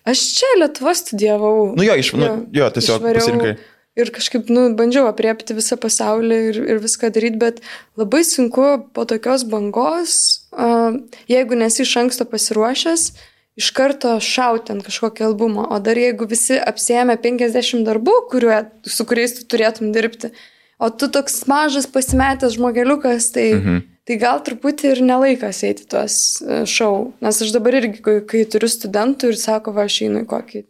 Aš čia Lietuvo studijavau. Nu jo, iš, nu, jo tiesiog išvariau pasirinkai. Ir kažkaip, nu, bandžiau apriepti visą pasaulį ir, ir viską daryti, bet labai sunku po tokios bangos, uh, jeigu nesi iš anksto pasiruošęs, iš karto šauti ant kažkokio albumo. O dar jeigu visi apsėmė 50 darbų, kuriuo, su kuriais tu turėtum dirbti, o tu toks mažas pasimetęs žmogeliukas, tai, mhm. Tai gal truputį ir nelaikas eiti tuos e, šou. Nes aš dabar irgi, kai, kai turiu studentų ir sako, va, aš einu į kokį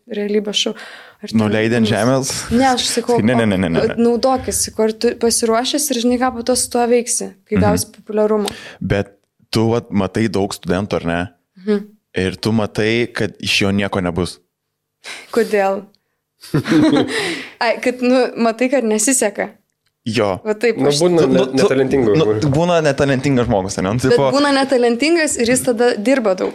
ten- Nuleidai ant žemės. Ne, aš sakau, ne, ne, ne, ne, ne. naudokis, ar tu pasiruošęs ir žinai, ką po to su tuo veiksi, kai Mhm. gausi populiarumą. Bet tu vat, matai daug studentų, ar ne? Mhm. Ir tu matai, kad iš jo nieko nebus. Kodėl? Ai, kad, nu, matai, kad nesiseka. Jo. Va taip, Nu, aš- būna Tu- ne, tu- netalentingų. Nu, žmonių. būna netalentingas žmogus, ne? Nu, Bet tipo, būna netalentingas ir jis tada dirba daug.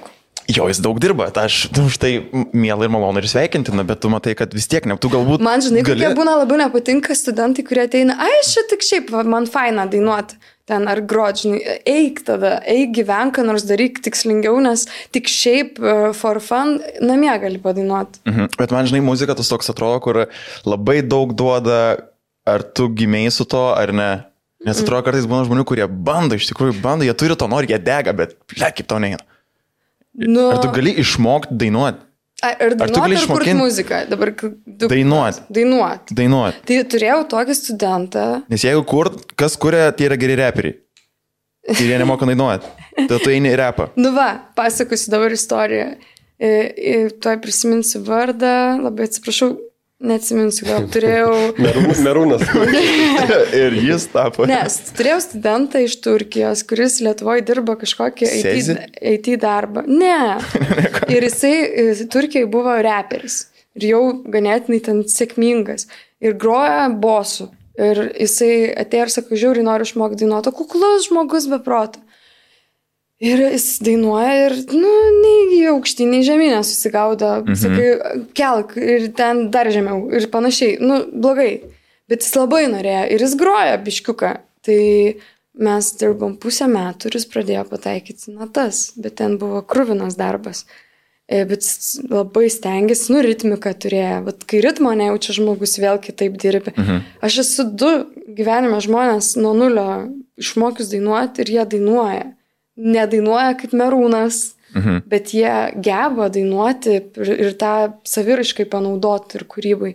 jo, jis daug dirba, tai aš tu už tai mielai ir malonu ir sveikintina, bet tu matai, kad vis tiek, ne, tu galbūt... Man, žinai, gali... kokie būna labiau nepatinka studentai, kurie ateina, ai, čia tik šiaip, man faina dainuoti. Ten ar grodžinai, eik tada, eik gyvenk, ką nors daryk tikslingiau, nes tik šiaip uh, for fun namie gali padainuoti. Mhm. Bet man, žinai, muzika tas toks atrodo, kur labai daug duoda, ar tu gimėjai su to, ar ne. Nes Mhm. atrodo, kartais būna žmonių, kurie bando, iš tikrųjų bando, jie turi to nori, jie dega, bet, ble, kaip tau neina. Nu, Ar tu gali išmokti dainuoti? Ar, ar tu dainuoti, gali ar kurti išmokint- muziką? Dabar du... Dainuot. Dainuoti. Dainuoti. Tai turėjau tokį studentą. Nes jeigu kur, kas kuria, tie yra geri reperiai. Ir jie nemoka dainuoti. Tai tu eini į repą. Nu va, pasakosiu dabar istoriją. E, e, tuoj prisiminsiu vardą, labai atsiprašau, neatsiminsiu, gal turėjau. Merū- Merūnas. ir jis tapo. Nes turėjau studentą iš Turkijos, kuris Lietuvoje dirba kažkokį? IT, IT darbą. Ne. Ir jisai Turkijoje buvo reperis. Ir jau ganėtinai ten sėkmingas. Ir groja bosų. Ir jisai atėjo ir sako, žiūri, noriu išmokti dainuoti. Kuklus žmogus be proto. Ir jis dainuoja ir, nu, nei į aukštį, nei žemynę susigaudo. Mhm. Sakai, kelk ir ten dar žemiau ir panašiai. Nu, blogai. Bet jis labai norėjo ir jis groja biškiuką. Tai mes dirbom pusę metų ir jis pradėjo pataikyti natas, bet ten buvo krūvinas darbas. E, Bet jis labai stengiasi, nu, ritmiką turėjo. Bet kai ritmo nejaučia žmogus, vėl kitaip dirbi. Mhm. Aš esu du gyvenime žmonės nuo nulio išmokius dainuoti ir jie dainuoja. Nedainuoja kaip merūnas, Mhm. bet jie geba dainuoti ir, ir tą saviraiškai panaudoti ir kūrybai.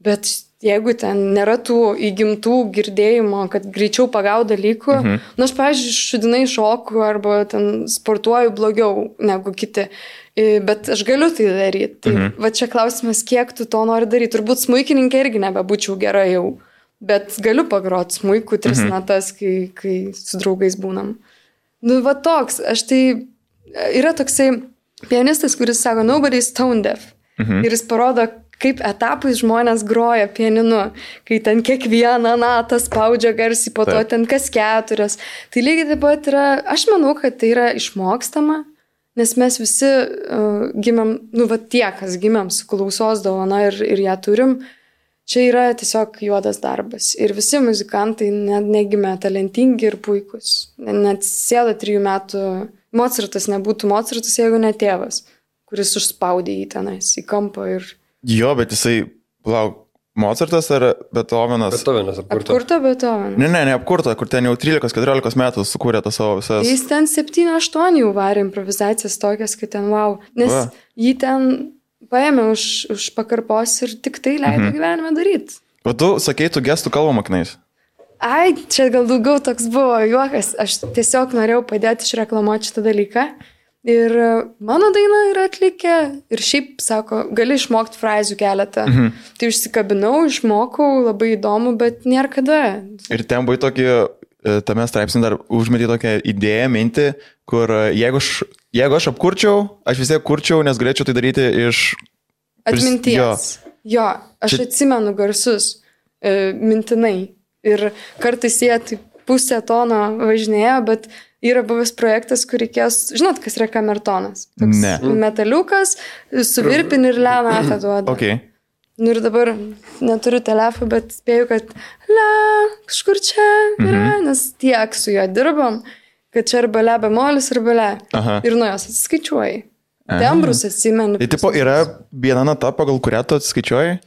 Bet jeigu ten nėra tų įgimtų girdėjimo, kad greičiau pagau dalykų, mhm. nu aš, pavyzdžiui, šudinai šoku arba ten sportuoju blogiau negu kiti, bet aš galiu tai daryti. Tai mhm. va čia klausimas, kiek tu to nori daryti. Turbūt smūkininkė irgi nebebūčiau gerai jau, bet galiu pagroti smūkų tris mhm. natas, kai, kai su draugais būnam. Nu, va toks, aš tai yra toksai pianistas, kuris sako, nobody's tone deaf. Mhm. Ir jis parodo, kaip etapais žmonės groja pianinu, kai ten kiekvieną natą spaudžia garsiai, po to Taip. ten kas keturias. Tai lygiai taip pat yra, aš manau, kad tai yra išmokstama, nes mes visi uh, gimėm, nu va tie, kas gimėm su klausos dovana ir, ir ją turim, čia yra tiesiog juodas darbas. Ir visi muzikantai net negimė talentingi ir puikus. Net sėda trijų metų, Mozartas nebūtų Mozartas, jeigu ne tėvas, kuris užspaudė jį tenais į kampą ir Jo, bet jisai, lauk, Mozartas ar Beethovenas? Betovenas apkurto. apkurto Beethoveną. Ne, ne, ne apkurta, kur ten jau 13-14 metų sukūrė tą savo. Tai Jis ten 7-8 jau varė improvizacijas tokias, kad ten wow. Nes Va. jį ten paėmė už, už pakarpos ir tik tai leido mhm. gyvenime daryti. O tu sakei, tu gestų kalbą moknais. Ai, čia gal daugiau toks buvo juokas. Aš tiesiog norėjau padėti išreklamuoti šitą dalyką. Ir mano daina yra atlikę ir šiaip, sako, gali išmokti frazių keletą. Mhm. Tai užsikabinau, išmokau, labai įdomu, bet nėra kada. Ir ten buvai tokį, tame straipsnė dar užmetė tokią idėją, mintį, kur e, jeigu aš, jeigu aš apkurčiau, aš vis tiek kurčiau, nes galėčiau tai daryti iš... Atminties. Jo, jo aš Čia... atsimenu garsus e, mintinai. Ir kartais jie taip pusę tono važinėjo, bet yra buvęs projektas, kur reikės, žinot, kas yra kamertonas. Toks ne. Metaliukas, su virpin ir lenatą duoda. Okay. Nu ir dabar neturiu telefoną, bet spėju, kad le, kažkur čia yra, mhm. nes tiek su juo dirbam, kad čia arba le bemolis, arba le. Aha. Ir nuo jos atsiskaičiuoji. Tembrus atsimeni. Tai tipo yra viena nata, pagal kurią tu atsiskaičiuoji?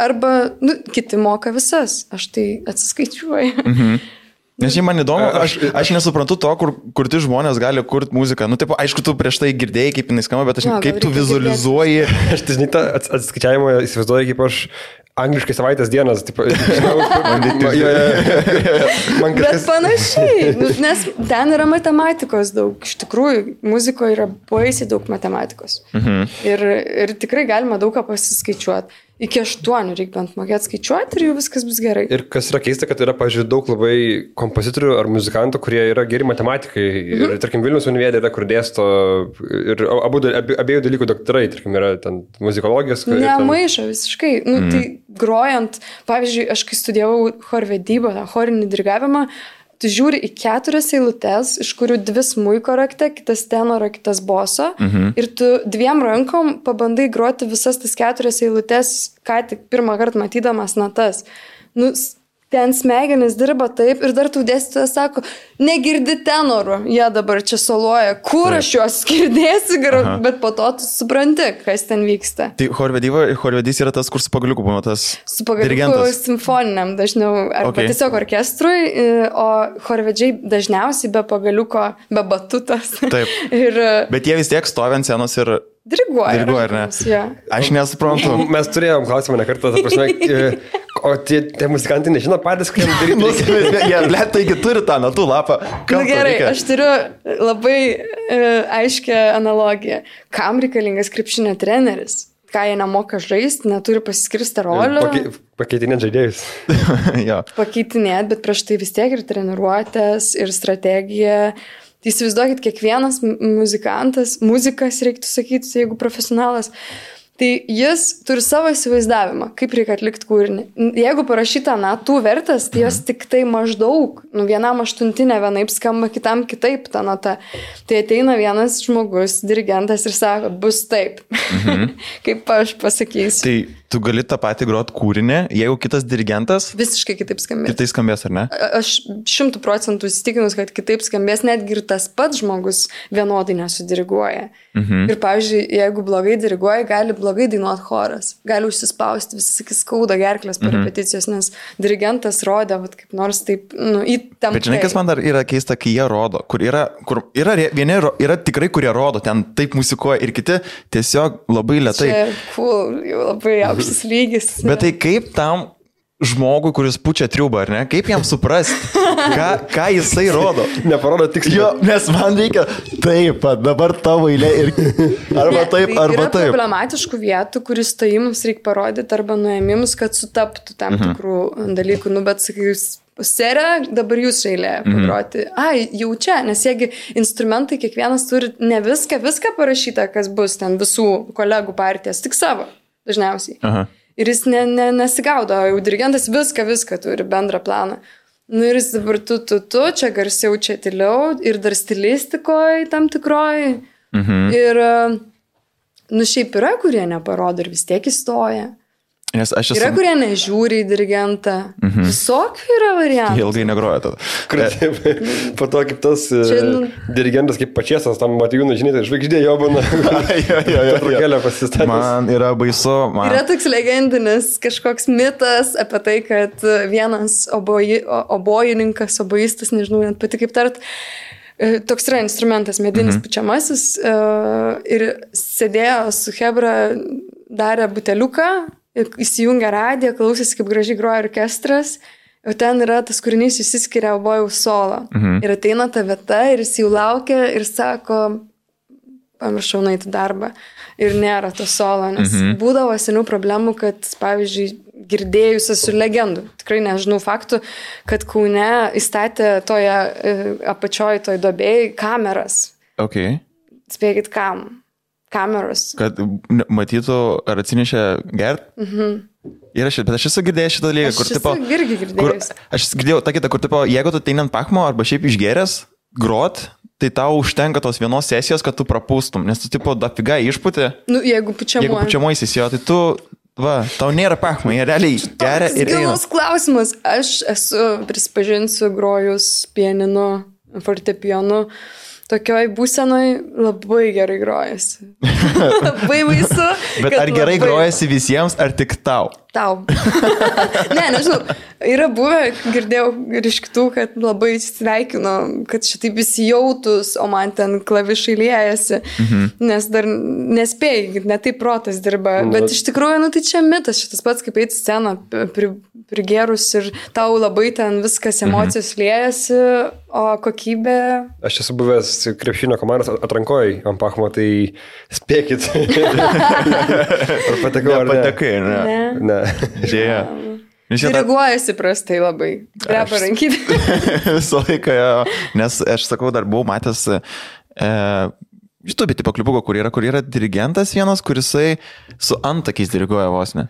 Arba, nu, kiti moka visas, aš tai atsiskaičiuoju. Mhm. Nes jį man įdomu, aš, aš nesuprantu to, kur, kur ti žmonės gali kurti muziką. Nu, taip, aišku, tu prieš tai girdėjai, kaip jinai skamba, bet aš, no, kaip tu vizualizuoji. Aš tai žinai, tą atskaičiavimą įsivaizduoju, kaip aš angliškai savaitės dienas. Tipo, žinau, man, man, jo, jo, man kažkas... Bet panašiai, nu, nes ten yra matematikos daug. Iš tikrųjų, muzikoje yra baisiai daug matematikos. Mhm. Ir, ir tikrai galima daug ką pasiskaičiuoti iki aštuonių reikia bent mokėti skaičiuoti ir jau viskas bus gerai. Ir kas yra keista, kad yra, pažiūrėjau, daug labai kompozitorių ar muzikantų, kurie yra geri matematikai. Mhm. Ir, tarkim, Vilnius universitetė yra, kur dėsto ir abu, ab, abiejų dalykų doktorai, tarkim, yra ten muzikologijos. Nemaišo ten... visiškai. Nu, mhm. Tai grojant, pavyzdžiui, aš kai studijavau chorvedybą, chorinį dirigavimą, tu žiūri į keturias eilutes, iš kurių dvi smuiko rakte, kitas tenoro, kitas boso, mhm. ir tu dviem rankom pabandai groti visas tas keturias eilutes, ką tik pirmą kartą matydamas natas. Nu, ten smegenis dirba taip ir dar tų dėstytojas sako, negirdi tenorų, jie dabar čia soluoja, kur taip. aš juos girdėsiu, bet po to tu supranti, kas ten vyksta. Tai chorvedys yra tas, kur su pagaliuku būna tas. Su pagaliuku simfoniniam dažniau, arba okay. tiesiog orkestrui, o chorvedžiai dažniausiai be pagaliuko, be batutas. Taip. ir, bet jie vis tiek stovi ant scenos ir Diriguoja. Diriguoja, ar ne? Ja. Aš nesuprantu. Mes turėjom klausimą ne kartą, ta prasme, e, o tie, tie muzikantai nežino patys, kaip daryti. nu, jie, ble, taigi turi tą natų lapą. Na nu, gerai, reikia? aš turiu labai e, aiškę analogiją. Kam reikalingas krepšinio treneris? Ką jie nemoka žaisti, neturi pasiskirsti rolių. Pake, pakeitinėti žaidėjus. pakeitinėti, bet prieš tai vis tiek ir treniruotės, ir strategija. Tai įsivaizduokit, kiekvienas muzikantas, muzikas reiktų sakyti, jeigu profesionalas, Tai jis turi savo įsivaizdavimą, kaip reikia atlikti kūrinį. Jeigu parašyta natų vertas, tai jos mhm. tik tai maždaug, nu, vienam aštuntinė vienaip skamba, kitam kitaip ta nata. Tai ateina vienas žmogus, dirigentas ir sako, bus taip, mhm. kaip aš pasakysiu. Tai tu gali tą patį grot kūrinį, jeigu kitas dirigentas. Visiškai kitaip skambės. Kitaip skambės, ar ne? Aš šimtų procentų įsitikinus, kad kitaip skambės, netgi ir tas pats žmogus vienodai nesudiriguoja. Mhm. Ir, pavyzdžiui, jeigu blogai diriguoja, gali blogai dainuoti choras, gali užsispausti, visi sakys, skauda gerklės per mhm. repeticijos, nes dirigentas rodė, vat, kaip nors taip, nu, įtemptai. Bet žinai, kas man dar yra keista, kai jie rodo, kur yra, kur yra vieni, yra tikrai, kurie rodo, ten taip muzikuoja ir kiti tiesiog labai lietai. Čia, cool, jau labai aukštai aukštas lygis. Bet tai kaip tam žmogui, kuris pučia triubą, ar ne? Kaip jam suprasti, ką, ką jisai rodo? Neparodo tiksliai. Jo, nes man reikia taip, dabar tavo eilė ir arba ne, taip, tai arba yra taip. problematiškų vietų, kuris stojimus reikia parodyti arba nuėmimus, kad sutaptų tam mhm. tikrų dalykų. Nu, bet sakys, Serė, dabar jūs eilė mhm. pagroti. Mhm. Ai, jau čia, nes jeigu instrumentai kiekvienas turi ne viską, viską parašyta, kas bus ten visų kolegų partijas, tik savo dažniausiai. Aha. Ir jis ne, ne, nesigaudo, jau dirigentas viską, viską turi bendrą planą. Nu ir jis dabar tu, tu, tu, čia garsiau, čia tyliau ir dar stilistikoje tam tikroji. Mhm. Ir, nu šiaip yra, kurie neparodo ir vis tiek įstoja. Nes aš esu... Yra, kurie nežiūri į dirigentą. Mhm. Visokių yra variantų. Jie ilgai negroja tada. Kur, taip, po to kaip tas Čia, e, nu... dirigentas, kaip pačiasas, tam Matijūnų, žinai, tai žvaigždė jo būna. Trukėlė pasistatė. Man yra baisu. Man... Yra toks legendinis kažkoks mitas apie tai, kad vienas oboji, obojininkas, oboistas, nežinau net pati kaip tart, e, toks yra instrumentas, medinis mhm. pučiamasis e, ir sėdėjo su Hebra, darė buteliuką įsijungia radiją, klausėsi, kaip gražiai groja orkestras. O ten yra tas kūrinys įsiskiria obojaus solo. Mhm. Ir ateina ta vieta ir jis jau laukia ir sako, pamiršau nueiti darbą ir nėra to solo, nes mhm. būdavo seniau problemų, kad, pavyzdžiui, girdėjus esu legendų, tikrai nežinau faktų, kad Kaune įstatė toje e, apačioje, toje dobėjai kameras. Okay. Spėkit kam? Kameros. Kad matytų, ar atsinešė gert? Mhm. Ir aš, bet aš esu girdėjęs šitą dalyką, kur, tipo... Irgi girdėjęs. Kur, aš girdėjau tą kitą, kur, tipo, jeigu tu teini ant pakmo arba šiaip išgeręs, grot, tai tau užtenka tos vienos sesijos, kad tu prapūstum, nes tu, tipo, dafiga išputė. Nu, jeigu pučiamoji. Jeigu pučiamoji sesijo, tai tu, va, tau nėra pakmo, jie realiai geria ir... Gilus klausimas, aš esu, prisipažinsiu, grojus pieninu, fortepionu. Uh, tokioj būsenoj labai gerai grojasi. labai baisu. Bet ar gerai labai... grojasi visiems, ar tik tau? Tau. ne, nežinau. Yra buvę, girdėjau ir iš kitų, kad labai sveikino, kad šitai visi jautus, o man ten klavišai liejasi, mhm. nes dar nespėjai, netai protas dirba. Nu, Bet iš tikrųjų, nu tai čia mitas, šitas pats kaip eiti sceną pri, prigerus ir tau labai ten viskas mhm. emocijos mhm. liejasi, o kokybė. Aš esu buvęs krepšinio komandos atrankoje ant Pachmo, tai spėkit. ar patekau, ar patekai, ne? Ne. ne. Dėja. Diriguojasi prastai labai. Greba rankytę. Visą laiką, nes aš sakau, dar buvau matęs e, YouTube tipo klipuko, kur yra, kur yra dirigentas vienas, kurisai su antakiais diriguoja vos ne.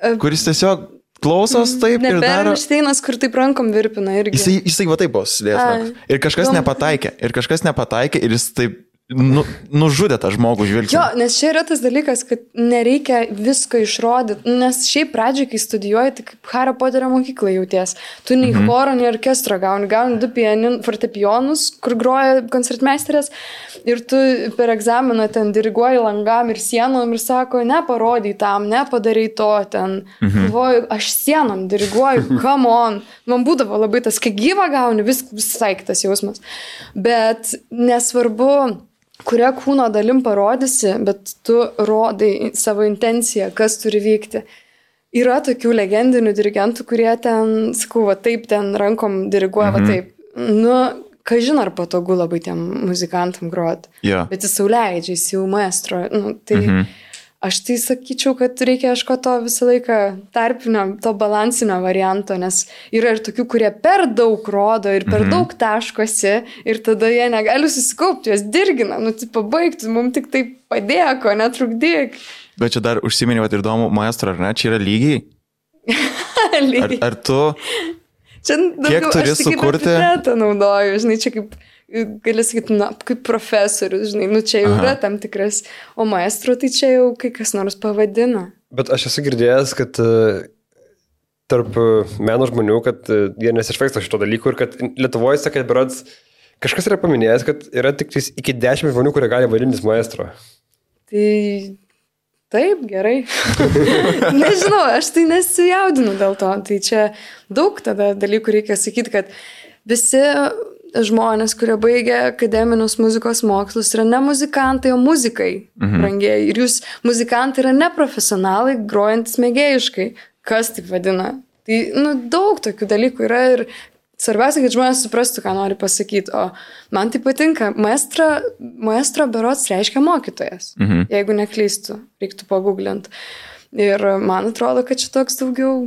E, kuris tiesiog klausos taip ne, ir dar... Šteinas, kur taip rankom virpina irgi. Jisai, jisai va taip buvo sudėjęs. Ir kažkas nepataikė. Ir kažkas nepataikė ir jis taip nu, nužudė tą žmogų žvilgsnį. Jo, nes čia yra tas dalykas, kad nereikia visko išrodyti, nes šiaip pradžiai, kai studijuoji, tai kaip Hario Poterio mokykla jauties. Tu nei mhm. choro, nei orkestro gauni, gauni du pianin, fortepionus, kur groja koncertmeisterės ir tu per egzaminą ten diriguoji langam ir sienom ir sako, neparodai tam, nepadarai to ten. Mhm. Galvoju, aš sienom diriguoju, come on. Man būdavo labai tas, kai gyvą gauni, vis, visai kitas jausmas. Bet nesvarbu, kurią kūno dalim parodysi, bet tu rodai savo intenciją, kas turi vykti. Yra tokių legendinių dirigentų, kurie ten, sakau, va taip ten rankom diriguoja, mhm. va taip. Nu, kažin ar patogu labai tiem muzikantam groti. Yeah. Bet jis sauliaidžiai, jis jau maestro. Nu, tai, mhm. Aš tai sakyčiau, kad reikia ieško to visą laiką tarpinio, to balansinio varianto, nes yra ir tokių, kurie per daug rodo ir per mhm. daug taškosi ir tada jie negali susikaupti, juos dirgina, nu, tai pabaigtų, mums tik tai padėko, netrukdyk. Bet čia dar užsiminėjau ir įdomu, maestro, ar ne, čia yra lygiai? lygiai. Ar, ar tu... Čia daugiau, kiek turi sukurti? Aš naudoju, žinai, čia kaip gali sakyti, na, kaip profesorius, žinai, nu čia jau Aha. yra tam tikras, o maestro tai čia jau kai kas nors pavadina. Bet aš esu girdėjęs, kad e, tarp e, meno žmonių, kad e, jie nesišvaiksto šito dalyko ir kad Lietuvoje, kad berods, kažkas yra paminėjęs, kad yra tik iki dešimt žmonių, kurie gali vadintis maestro. Tai taip, gerai. Nežinau, aš tai nesijaudinu dėl to. Tai čia daug tada dalykų reikia sakyti, kad visi žmonės, kurie baigia akademinius muzikos mokslus, yra ne muzikantai, o muzikai, mhm. brangiai. Ir jūs muzikantai yra neprofesionalai, grojantis mėgėjiškai. Kas taip vadina? Tai, nu, daug tokių dalykų yra ir svarbiausia, kad žmonės suprastų, ką nori pasakyti. O man tai patinka. Maestro, maestro berots reiškia mokytojas. Mhm. Jeigu neklystu, reiktų paguglinti. Ir man atrodo, kad čia toks daugiau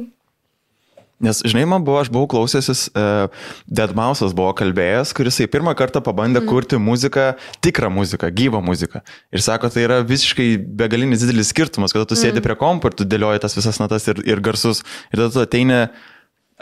Nes, žinai, man buvo, aš buvau klausęsis, uh, Dead Mouse'as buvo kalbėjęs, kuris į pirmą kartą pabandė mm. kurti muziką, tikrą muziką, gyvą muziką. Ir sako, tai yra visiškai begalinis didelis skirtumas, kada tu sėdi mm. prie kompo ir tu dėlioji tas visas natas ir, ir garsus. Ir tada tu ateini,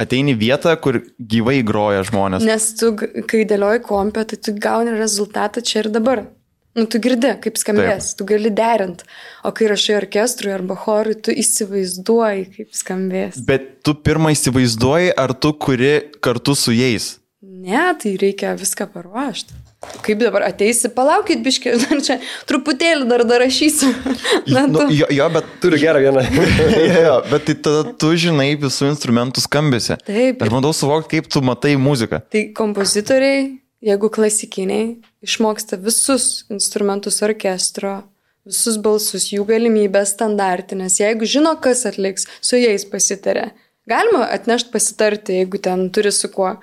ateini vietą, kur gyvai groja žmonės. Nes tu, kai dėlioji kompę, tai tu gauni rezultatą čia ir dabar. Nu, tu girdi, kaip skambės, Taip. tu gali derinti. O kai rašai orkestrui arba chorui, tu įsivaizduoji, kaip skambės. Bet tu pirmą įsivaizduoji, ar tu kuri kartu su jais? Ne, tai reikia viską paruošti. Kaip dabar ateisi, palaukit, biškiai, dar čia truputėlį dar dar rašysiu. Na, nu, jo, jo, bet turiu gerą vieną. jo, jo, bet tai tada tu žinai visų instrumentų skambėsi. Taip. Aš bandau suvokti, kaip tu matai muziką. Tai kompozitoriai jeigu klasikiniai išmoksta visus instrumentus orkestro, visus balsus, jų galimybės standartinės, jeigu žino, kas atliks, su jais pasitarė. Galima atnešti pasitarti, jeigu ten turi su kuo,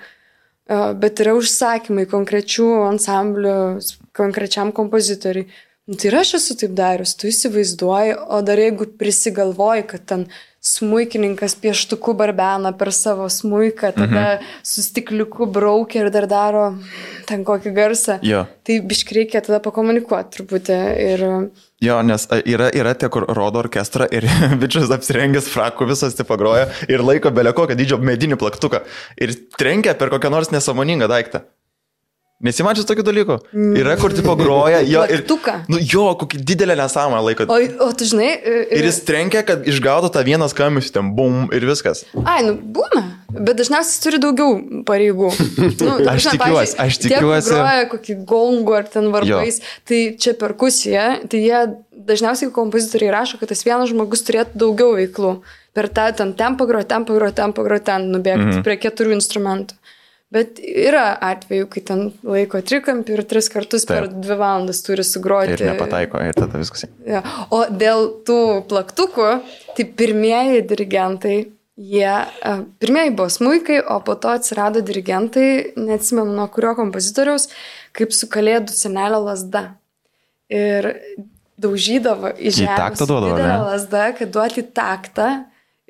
bet yra užsakymai konkrečių ansamblių, konkrečiam kompozitoriui. Nu, tai ir aš esu taip darius, tu įsivaizduoji, o dar jeigu prisigalvoji, kad ten smūkininkas pieštuku barbena per savo smūką, tada mhm. su stikliuku braukia ir dar daro ten kokį garsą. Jo. Tai biškai reikia tada pakomunikuoti truputį. Ir... Jo, nes yra, yra tie, kur rodo orkestrą ir bičias apsirengęs fraku visas tipo groja ir laiko beleko, kad didžio medinį plaktuką ir trenkia per kokią nors nesąmoningą daiktą. Nesimačius tokių dalykų. Yra, kur tipo groja, jo, ir, nu, jo, kokį didelę nesąmonę laiko. O, o tu žinai. Ir, ir jis trenkia, kad išgautų tą vieną skambesį, ten bum ir viskas. Ai, nu, būna. Bet dažniausiai jis turi daugiau pareigų. Nu, aš tikiuosi, aš tikiuosi. Jie groja kokį gongų ar ten varpais, jo. tai čia perkusija, tai jie dažniausiai kompozitoriai rašo, kad tas vienas žmogus turėtų daugiau veiklų. Per tą ten tempą groja, tempą groja, tempą groja, ten nubėgti mm -hmm. prie keturių instrumentų. Bet yra atvejų, kai ten laiko trikampį ir tris kartus Taip. per dvi valandas turi sugroti. Ir nepataiko, ir tada viskas. Ja. O dėl tų plaktukų, tai pirmieji dirigentai, jie, pirmieji buvo smūkai, o po to atsirado dirigentai, neatsimenu nuo kurio kompozitoriaus, kaip su kalėdų senelio lasda. Ir daužydavo į žemę. Į taktą duodavo? Lasda, kad duoti taktą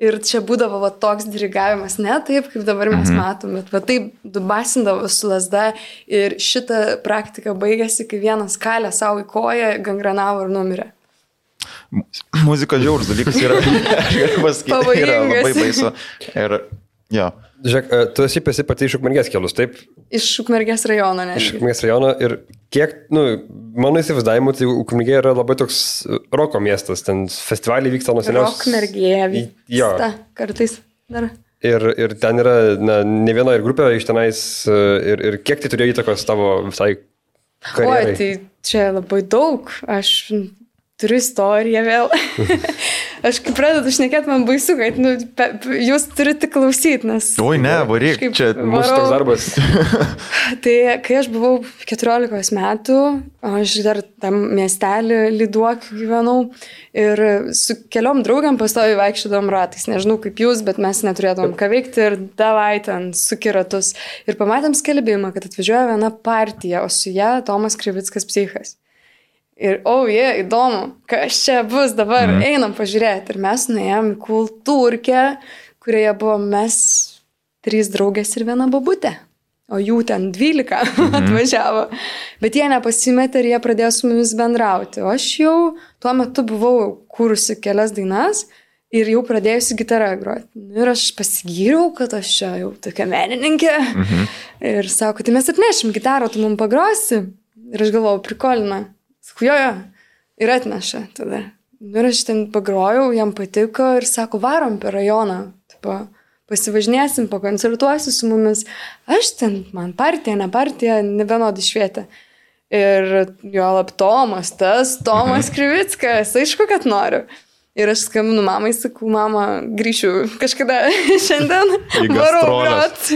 Ir čia būdavo va, toks dirigavimas, ne taip, kaip dabar mes mhm. matom, bet va, taip dubasindavo su lasda ir šita praktika baigėsi, kai vienas kalė savo į koją, gangrenavo ir numirė. Muzika žiaurus dalykas yra, aš galiu pasakyti, yra labai baisu. Ir jo. Žiūrėk, e, tu esi pasi pati iš Ukmergės kelus, taip? Iš Ukmergės rajono, ne? Iš Ukmergės rajono ir kiek, nu, mano įsivaizdavimu, tai Ukmergė yra labai toks roko miestas, ten festivaliai vyksta nuo seniausiai. Ukmergė vyksta. Jo. Kartais dar. Ir, ir ten yra na, ne viena ir grupė iš tenais, e, ir, ir kiek tai turėjo įtakos tavo visai karjerai? Oi, tai čia labai daug. Aš turiu istoriją vėl. aš kai pradedu šnekėti, man baisu, kad nu, pe, jūs turite klausyti, nes... Oi, ne, varyk, čia mūsų toks darbas. tai kai aš buvau 14 metų, aš dar tam miestelį Liduok gyvenau ir su keliom draugiam pastovi vaikščiodom ratais. Nežinau kaip jūs, bet mes neturėdom ką veikti ir davai ten sukiratus. Ir pamatėm skelbimą, kad atvažiuoja viena partija, o su ją Tomas Krivickas psichas. Ir, oh, jie, yeah, įdomu, kas čia bus dabar, mm. einam pažiūrėti. Ir mes nuėjom į kultūrkę, kurioje buvo mes trys draugės ir viena babutė. O jų ten dvylika mm -hmm. atvažiavo. Bet jie nepasimetė ir jie pradėjo su mumis bendrauti. O aš jau tuo metu buvau kūrusi kelias dainas ir jau pradėjusi gitarą groti. Nu, ir aš pasigyriau, kad aš čia jau tokia menininkė. -hmm. Ir sako, tai mes atnešim gitarą, tu mums pagrosi. Ir aš galvojau, prikolina. Sakau, jo, jo. Ir atneša tada. Nu, ir aš ten pagrojau, jam patiko ir sako, varom per rajoną. Tipo, pasivažinėsim, pakoncertuosiu su mumis. Aš ten, man partija, ne partija, ne vienodai švietė. Ir jo lab Tomas, tas Tomas mhm. Krivickas, aišku, kad noriu. Ir aš skambinu mamai, sakau, mama, grįšiu kažkada šiandien. Varau grot.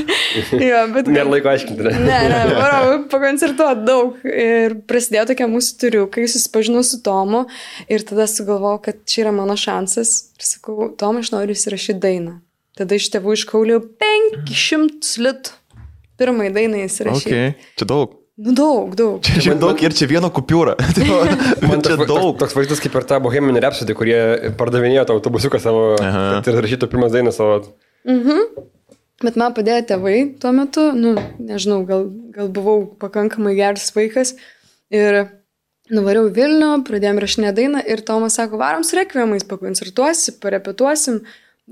jo, bet... Nėra laiko aiškinti, ne? ne, ne, varau pakoncertuoti daug. Ir prasidėjo tokie mūsų turiukai, susipažinau su Tomu ir tada sugalvojau, kad čia yra mano šansas. Ir sakau, Tom, aš noriu įsirašyti dainą. Tada iš tėvų iškauliau 500 litų. Pirmai dainai įsirašyti. Okay. Čia daug. Nu daug, daug. Čia, čia daug ir čia vieno kupiūra. Tai man čia toks, daug. Toks vaizdas kaip per tą boheminį repsodį, kurie pardavinėjo tą autobusiuką savo ir rašytų pirmas dainas savo. Mhm. Bet man padėjo tėvai tuo metu, nu, nežinau, gal, gal buvau pakankamai geras vaikas. Ir nuvariau Vilnių, pradėjom rašinę dainą ir Tomas sako, varom su rekvėmais, pakoncertuosim, parepetuosim.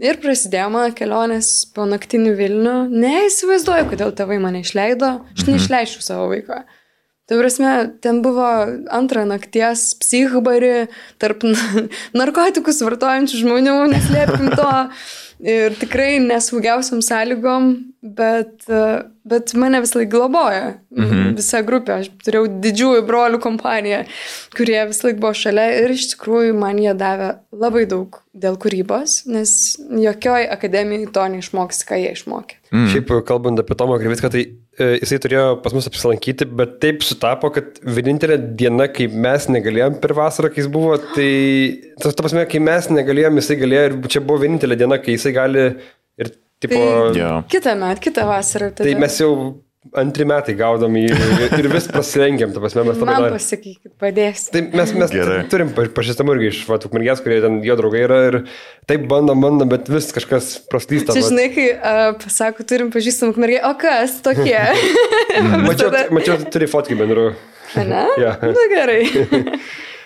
Ir prasidėjo mano kelionės po naktinių Vilnių. Neįsivaizduoju, kodėl tėvai mane išleido. Aš mhm. neišleisčiau savo vaiko. Tai prasme, ten buvo antrą nakties psichbari tarp narkotikus vartojančių žmonių, neslėpkim to. Ir tikrai nesaugiausiam sąlygom, bet, bet mane vis laik globoja. Mhm. Visa grupė. Aš turėjau didžiųjų brolių kompaniją, kurie vis laik buvo šalia ir iš tikrųjų man jie davė labai daug dėl kūrybos, nes jokioj akademijai to neišmoksi, ką jie išmokė. Mm. Šiaip kalbant apie Tomą Grivicką, tai jisai turėjo pas mus apsilankyti, bet taip sutapo, kad vienintelė diena, kai mes negalėjom per vasarą, kai jis buvo, tai tas, ta prasme, kai mes negalėjom, jisai galėjo ir čia buvo vienintelė diena, kai jisai gali ir tipo... Tai, yeah. Kitą metą, kitą vasarą. Tada. Tai mes jau antri metai gaudom jį ir, vis prasilenkiam, ta prasme, mes labai Man pasakykit, padėsiu. Tai mes, mes Gerai. turim pa- pažįstamų irgi iš Vatukmirgės, kurie ten jo draugai yra ir taip bandom, bandom, bet vis kažkas praslysta. Čia žinai, kai uh, pasako, turim pažįstamų mergių, o kas tokie? Mačiau, Tada- mačiau, turi fotkių bendrų. Ne? Jo. Na gerai.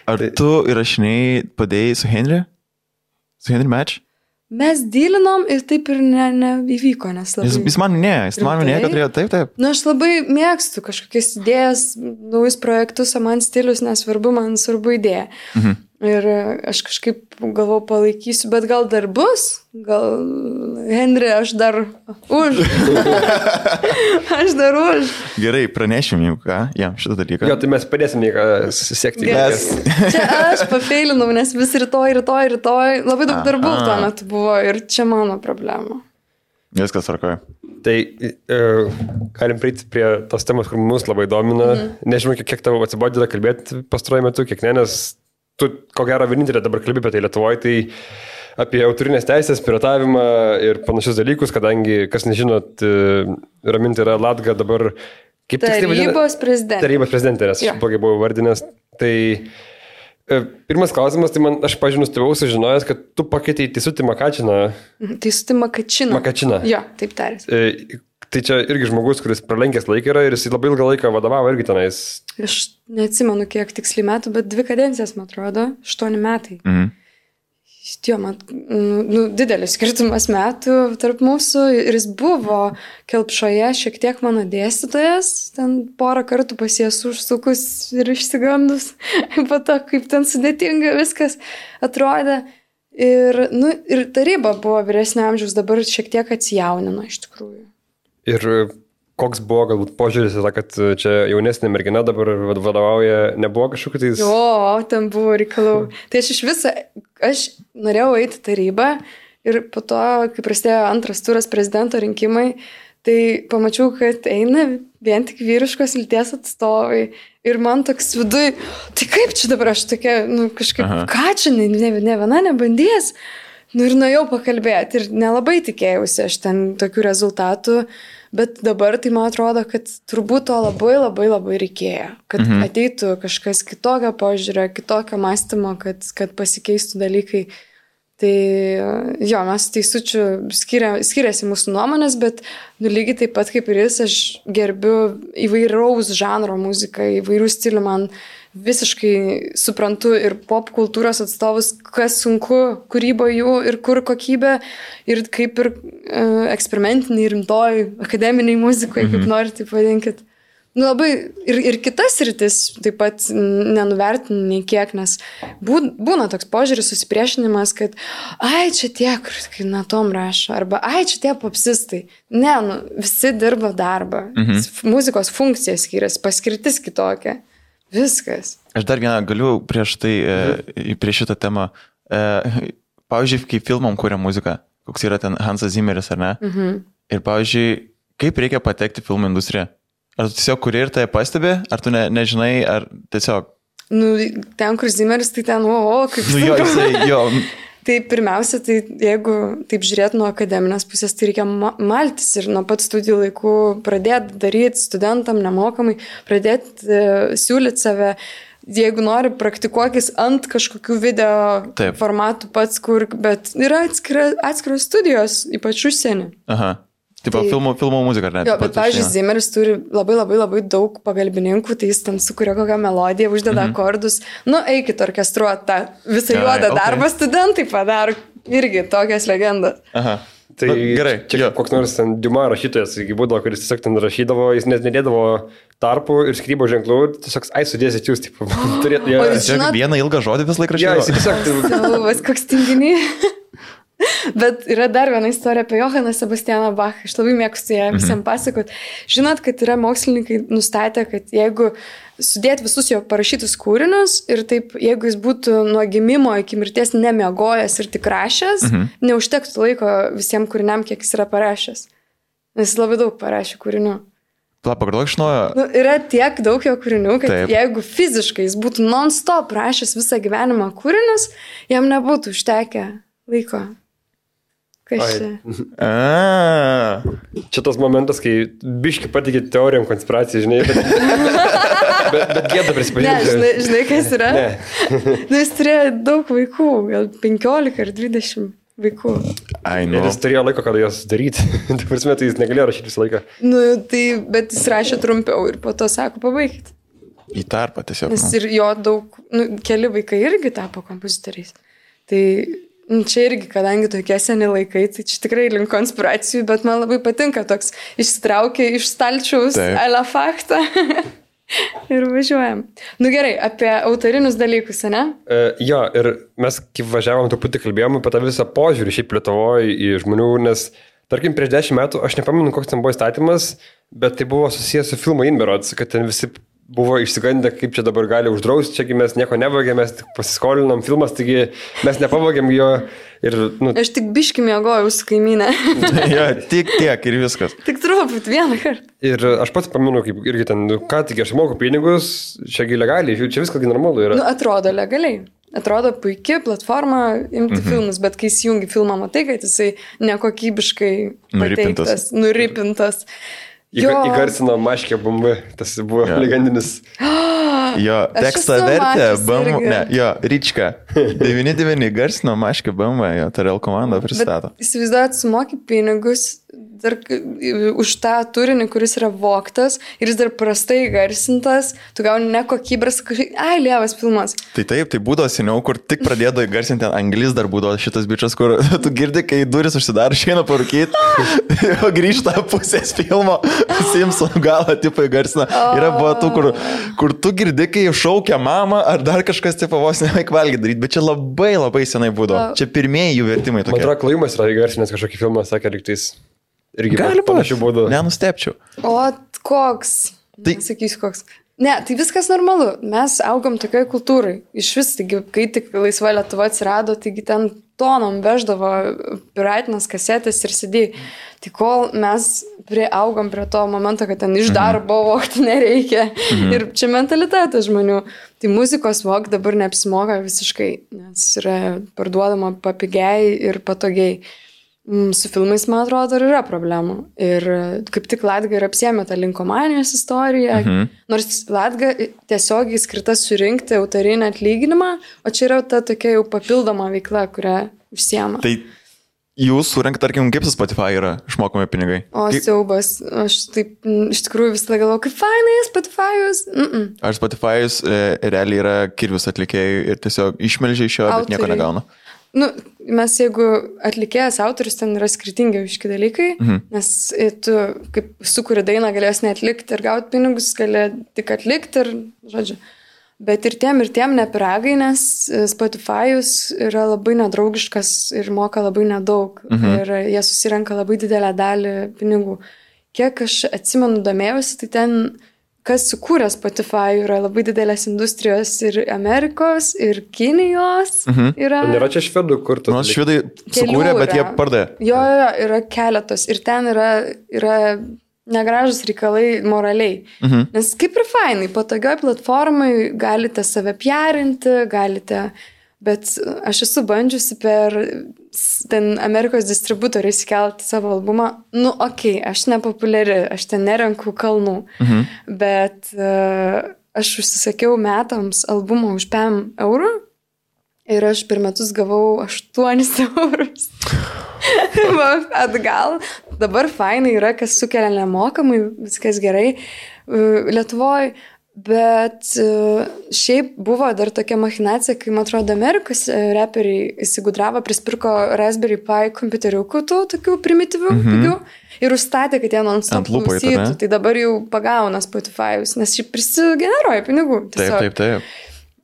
Ar tu įrašiniai padėjai su Henry? Su Henry match? Mes dylinom ir taip ir ne, neįvyko, nes labai... Jis, jis man minėjo, jis man minėjo, kad turėjo taip, taip. Na, aš labai mėgstu kažkokias idėjas, naujus projektus, o man stilius nesvarbu, man svarbu idėja. Mhm. Ir e, aš kažkaip galvau palaikysiu, bet gal dar bus, gal Henry, aš dar už. aš dar už. Gerai, pranešim jau ką, jam šitą dalyką. Jo, tai mes padėsim jį susiekti. Mes. Čia aš pafeilinau, nes vis rytoj, rytoj, rytoj. Labai daug darbų tuo metu buvo ir čia mano problema. Viskas tvarkoja. Tai e, galim prieiti prie tos temos, kur mus labai domina. Mhm. Nežinau, kiek, kiek tavo atsibodė kalbėti pastaruoju metu, kiek ne, nes tu, ko gero, vienintelė dabar kalbė apie tai Lietuvoje, tai apie autorinės teisės, piratavimą ir panašius dalykus, kadangi, kas nežinot, e, Raminti yra Latga dabar kaip tiksliai vadina- Tarybos prezidentė. Tarybos prezidentė, nes Jo. aš blogai buvau vardinęs. Tai e, pirmas klausimas, tai man, aš, pažiūrėjau, nustebau sužinojęs, kad tu pakeitei Tisutį Makačiną. Su Tima Kačina. Makačina. Jo, taip tarės. Tai čia irgi žmogus, kuris pralenkęs laiką yra ir jis labai ilgą laiką vadovavo irgi tenais. Aš neatsimenu, kiek tiksliai metų, bet dvi kadencijas, man atrodo, aštuoni metai. Mhm. Jo, man, nu, nu, didelis skirtumas metų tarp mūsų ir jis buvo kelpšoje šiek tiek mano dėstytojas, ten porą kartų pasies užsukus ir išsigandus, po to, kaip ten sudėtinga viskas atrodė. Ir, nu, ir taryba buvo vyresnio amžiaus, dabar šiek tiek atsijaunino iš tikrųjų. Ir e, koks buvo galbūt požiūris kad e, čia jaunesnė mergina dabar vad- vadovauja, nebuvo kažkokiu tai... Jo, ten buvo reikalų. Tai aš iš viso, aš norėjau eiti tarybą ir po to, kai prasidėjo antras turas prezidento rinkimai, tai pamačiau, kad eina vien tik vyriškos lyties atstovai. Ir man toks viduj, tai kaip čia dabar aš tokia, nu kažkaip, Aha. Aha. ką čia, ne, ne, ne viena nebandys. Nu ir nuėjau pakalbėti ir nelabai tikėjausi aš ten tokių rezultatų, bet dabar tai man atrodo, kad turbūt to labai labai labai reikėjo, kad mhm. ateitų kažkas kitokio požiūrio, kitokio mąstymo, kad, kad pasikeistų dalykai. Tai jo, mes teisučių skiria, skiriasi mūsų nuomonės, bet nu, lygiai taip pat kaip ir jis, aš gerbiu įvairaus žanro muziką, įvairių stilių, man visiškai suprantu ir pop kultūros atstovus, kas sunku kūrybo jų ir kur kokybė, ir kaip ir e, eksperimentiniai, rimtoj, akademiniai muzikoje, mhm. kaip norite, taip vadinkit. Nu, labai ir, ir kitas rytis taip pat nenuvertinu nei kiek, nes bū- būna toks požiūris, susipriešinimas, kad ai, čia tie, kur kai natom rašo, arba ai, čia tie popsistai. Ne, nu, visi dirba darbą. Mhm. Muzikos funkcija skiriasi, paskirtis kitokia. Viskas. Aš dar vieną galiu prieš tai, e, prieš šitą temą. E, pavyzdžiui, kai filmam kuria muziką, koks yra ten Hansas Zimmeris ar ne? Mhm. Ir pavyzdžiui, kaip reikia patekti filmų industriją? Ar tu tiesiog kuri ir tai pastebi, ar tu ne, nežinai, ar tiesiog... Nu, ten, kur Zimeris, tai ten, o, o kaip. Nu jo, jisai, jo, Tai pirmiausia, tai jeigu taip žiūrėt nuo akademinės pusės, tai reikia ma- maltis ir nuo pat studijų laikų pradėti daryti studentam nemokamai, pradėti e, siūlyti save. Jeigu nori, praktikuokis ant kažkokių video Taip. formatų pats, kur, bet yra atskira, atskiros studijos, ypač užsienį. aha. Taip, Tai- filmų, filmų muzika, ar ne? Jo, bet, pat pavyzdžiui. Zimeris turi labai labai labai daug pagalbininkų, tai jis ten sukuria kokią melodiją, uždeda mhm. akordus. Nu, eikit orkestruoti tą visą juodą okay. darbą, studentai padaro irgi tokias legendas. Aha. Tai Nu, gerai, čia jo. koks nors ten Diuma rašytojas, iki būdavo, kuris tiesiog ten rašydavo, jis net nedėdavo tarpų ir skrybo ženklų, tiesiog, ai, sudėsit jūs, taip, turėtų. O Ja, žinot- vieną ilgą žodį vis laik ja, rašydavo. jis tiesiog, tai, Siaubas, koks tinginį. Bet yra dar viena istorija apie Johaną Sebastianą Bachą. Aš labai mėgstu ją visiems pasakot. Žinot, kad yra mokslininkai nustatę, kad jeigu sudėti visus jo parašytus kūrinius ir taip, jeigu jis būtų nuo gimimo iki mirties nemiegojęs ir tik rašęs, mhm. neužtektų laiko visiems kūriniam, kiek jis yra parašęs. Nes jis labai daug parašė kūrinių. Pla, pakartok iš naujo. Nu, yra tiek daug jo kūrinių, kad. Taip. jeigu fiziškai jis būtų non-stop rašęs visą gyvenimą kūrinius, jam nebūtų užtekę laiko. Kas čia? A, Čia tas momentas, kai biški patikė teorijom konspiracijai, žinai, bet, bet, bet gėda Ne, prisipažinti. žinai, žinai, kas yra? Ne. Nu, jis turėjo daug vaikų, gal 15 ar 20 vaikų. ai, Ir nu. jis turėjo laiko, kada juos daryti. Tai prasme, tai jis negalėjo rašyti visą laiką. Nu, tai, bet jis rašė trumpiau ir po to sako, pabaigit. Į tarpą tiesiog. Nes Nu. ir jo daug, nu, keli vaikai irgi tapo kompozitoriais. Tai čia irgi, kadangi tokie seni laikai, tai čia tikrai link konspiracijų, bet man labai patinka toks išsitraukė iš stalčiaus alą faktą. ir važiuojam. Nu gerai, apie autorinius dalykus, ne? E, jo, ir mes, kai važiavom, truputį kalbėjom apie tą visą požiūrį šiaip Lietuvoje į žmonių, nes, tarkim, prieš dešimt metų, aš nepamenu, koks ten buvo įstatymas, bet tai buvo susijęs su filmu Inberods, kad ten visi buvo išsigandę, kaip čia dabar gali uždrausti, čiagi mes nieko nevogėm, mes tik pasiskolinom filmas, taigi mes nepavogėm jo ir, nu, Aš tik biški mėgojau su kaimynė. jo, tik tiek ir viskas. tik truputį vieną kartą. ir aš pats pamenu, kaip irgi ten, nu, ką tik aš moku pinigus, čiagi legaliai, čia viskas normalu yra. Nu, atrodo legaliai. Atrodo puikia platforma imti mhm. filmus, bet kai įsijungi filmą, matai, kad jisai nekokybiškai Nuripintas. pateiktas, nuripintas. Įga, įgarsino maškę bomba, tas buvo Jo. ja. legendinis. Jo, tekstą vertė, mačiusi BM, irgi. ne, jo, Ryčka. 99 garsino Maškė BM, jo, Tarel komanda pristato. Bet įsivaizduojat, sumoki pinigus dar už tą turinį, kuris yra voktas ir jis dar prastai garsintas, tu gauni nekokybės, kažkaip, ai, lievas filmas. Tai taip, tai būdavo seniau, kur tik pradėdavo įgarsinti ant anglis, dar būdavo šitas bičias, kur tu girdi, kai duris užsidaro, išeina parūkyti, o grįžta pusės filmo, Simpsonų galą, tipo įgarsina. Yra buvo tų, kur, kur tu girdi, kai šaukia mama, ar dar kažkas, tipo, vos nevaik valgyti daryti, bet čia labai labai senai būdavo. Čia pirmieji jų vertimai Man tokie. atrodo, klaimas yra įgarsinęs kažkokį filmą, sakė, lygtais. Irgi Gali panašių būdų. Nenustepčiau. O koks? Tai- sakysiu, koks. Ne, tai viskas normalu. Mes augom tokioj kultūrai. Iš vis, taigi, kai tik laisva Lietuva atsirado, taigi ten tonom veždavo piratinės kasetės ir sėdėjai. Tai kol mes prieaugom prie to momento, kad ten iš darbo vokti nereikia. Mhm. Ir čia mentalitetas žmonių. Tai muzikos vok dabar neapsimoka visiškai, nes yra parduodama papigiai ir patogiai. Mm, Su filmais, man atrodo, dar yra problemų. Ir e, kaip tik Latga ir apsėmė tą linkomanijos istoriją. Mhm. Nors Latga tiesiogiai skirta surinkti autorinį atlyginimą, o čia yra ta tokia jau papildoma veikla, kurią užsiema. Tai jūs surinkt, tarkim, kaip su Spotify yra išmokami pinigai? O Kaip- siaubas, aš taip mm, iš tikrųjų visą laiką galvoju, kaip fainai, Spotify'us. Mm -mm. Ar Spotify'us e, realiai yra kirvis atlikėjai ir tiesiog išmelžia iš jo, bet nieko negauna? Nu, mes jeigu atlikėjas, autorius, ten yra skirtingi iški dalykai, mhm. nes e, tu, kaip sukuri dainą, galės neatlikti ir gauti pinigus, gali tik atlikti ir, žodžiu. Bet ir tiem, ir tiem nepiragai, nes e, Spotify'us yra labai nedraugiškas ir moka labai nedaug. Mhm. Ir jie susirenka labai didelę dalį pinigų. Kiek aš atsimenu, domėjausi, tai ten kas sukūrė Spotify yra labai didelės industrijos ir Amerikos, ir Kinijos. Mhm. Yra... Nėra čia švedų, kur tu. Nors švedai Kelių sukūrė, bet jie yra. pardavė. Jo, jo, jo, yra keletos. Ir ten yra, yra negražus reikalai moraliai. Mhm. Nes kaip ir fainai, patogioj platformai galite save piarinti, galite. Bet aš esu bandžiusi per ten Amerikos distributoriai įsikelti savo albumą. Nu, okei, okay, aš nepopuliari, aš ten nerenku kalnų. Mhm. Bet uh, aš užsisakiau metams albumą už 5 eurų ir aš per metus gavau 8 eurus. Atgal. Dabar fainai yra, kas sukelia nemokamai, viskas gerai Lietuvoje. Bet e, šiaip buvo dar tokia machinacija, kai, man atrodo, Amerikos e, reperiai įsigudravo, prispirko Raspberry Pi kompiuteriukų, tų tokių primityvių, mm -hmm. pigių, ir užstatė, kad jie non-stop klausytų. Tai dabar jau pagauna Spotify'us, nes šiaip prisigeneruoja pinigų. Taip, tiesiog. taip, taip.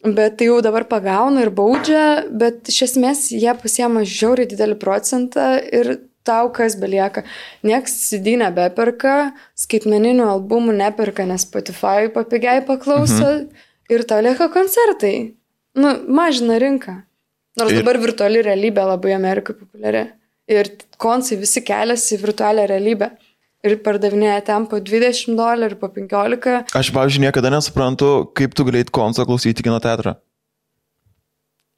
Bet tai jau dabar pagauna ir baudžia, bet iš esmės jie pasiema žiauriai didelį procentą ir tau kas belieka. Niekas CD nebeperka, skaitmeninių albumų neperka, nes Spotify papigiai paklauso mhm. ir tau lieka koncertai. Nu, mažina rinką. Nors Ir- dabar virtuali realybė labai Amerikoje populiari. Ir koncai visi keliasi į virtualią realybę. Ir pardavinėja ten po 20 dolerių, po 15. Aš, pavyzdžiui, niekada nesuprantu, kaip tu galėjai konso klausyti kino teatrą.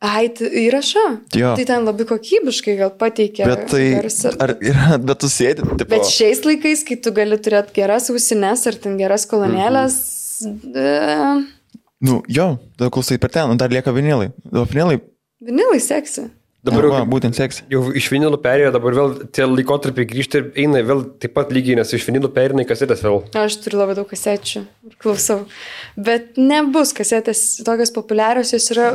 Ai, įrašą? Jo. Tai ten labai kokybiškai gal pateikė. Bet tai, garsą. ar yra, bet tu sėdi, tipo, Bet šiais laikais, kai tu gali turėti geras ausines ar ten geras kolonėlės, mhm. nu, jo, tada klausai per ten, nu, dar lieka vinilai. O vinilai, vinilai seksi. Dabar va, jau, būtent seks. jau iš vinilų perėjo, dabar vėl tie laikotarpiai grįžta ir eina vėl taip pat lygiai, nes iš vinilų perina į kasetės vėl. Aš turiu labai daug kasečių ir klausau. Bet nebus kasetės tokios populiarios, jos yra,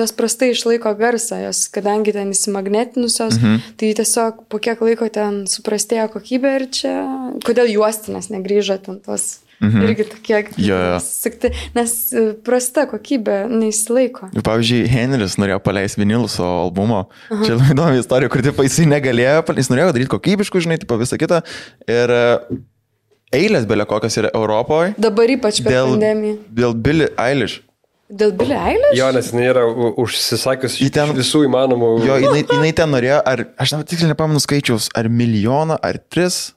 jos prastai išlaiko garsą, jos, kadangi ten įsimagnetinusios, mhm. tai tiesiog po kiek laiko ten suprastėjo kokybė ir čia, kodėl juostinės negrįžo ten tos. Mhm. Irgi tokie, Jo, jo. sakti, nes e, prasta kokybė neįsilaiko. Pavyzdžiui, Henris norėjo paleisti vinilus savo albumo. Aha. Čia labai įdomi istorija, kur tipo, jisai negalėjo, jis norėjo daryti kokybiškų, žinai, tipo, visą kitą. Ir e, eilės belė kokios yra Europoje Dabar ypač per dėl, pandemiją. dėl Billy Eilish. Dėl Billy Eilish? Jo, nes jinai yra užsisakius Į ten- visų įmanomų. Jo, jinai, jinai ten norėjo, ar, aš tiksliai nepamenu skaičiaus, ar milijoną, ar tris.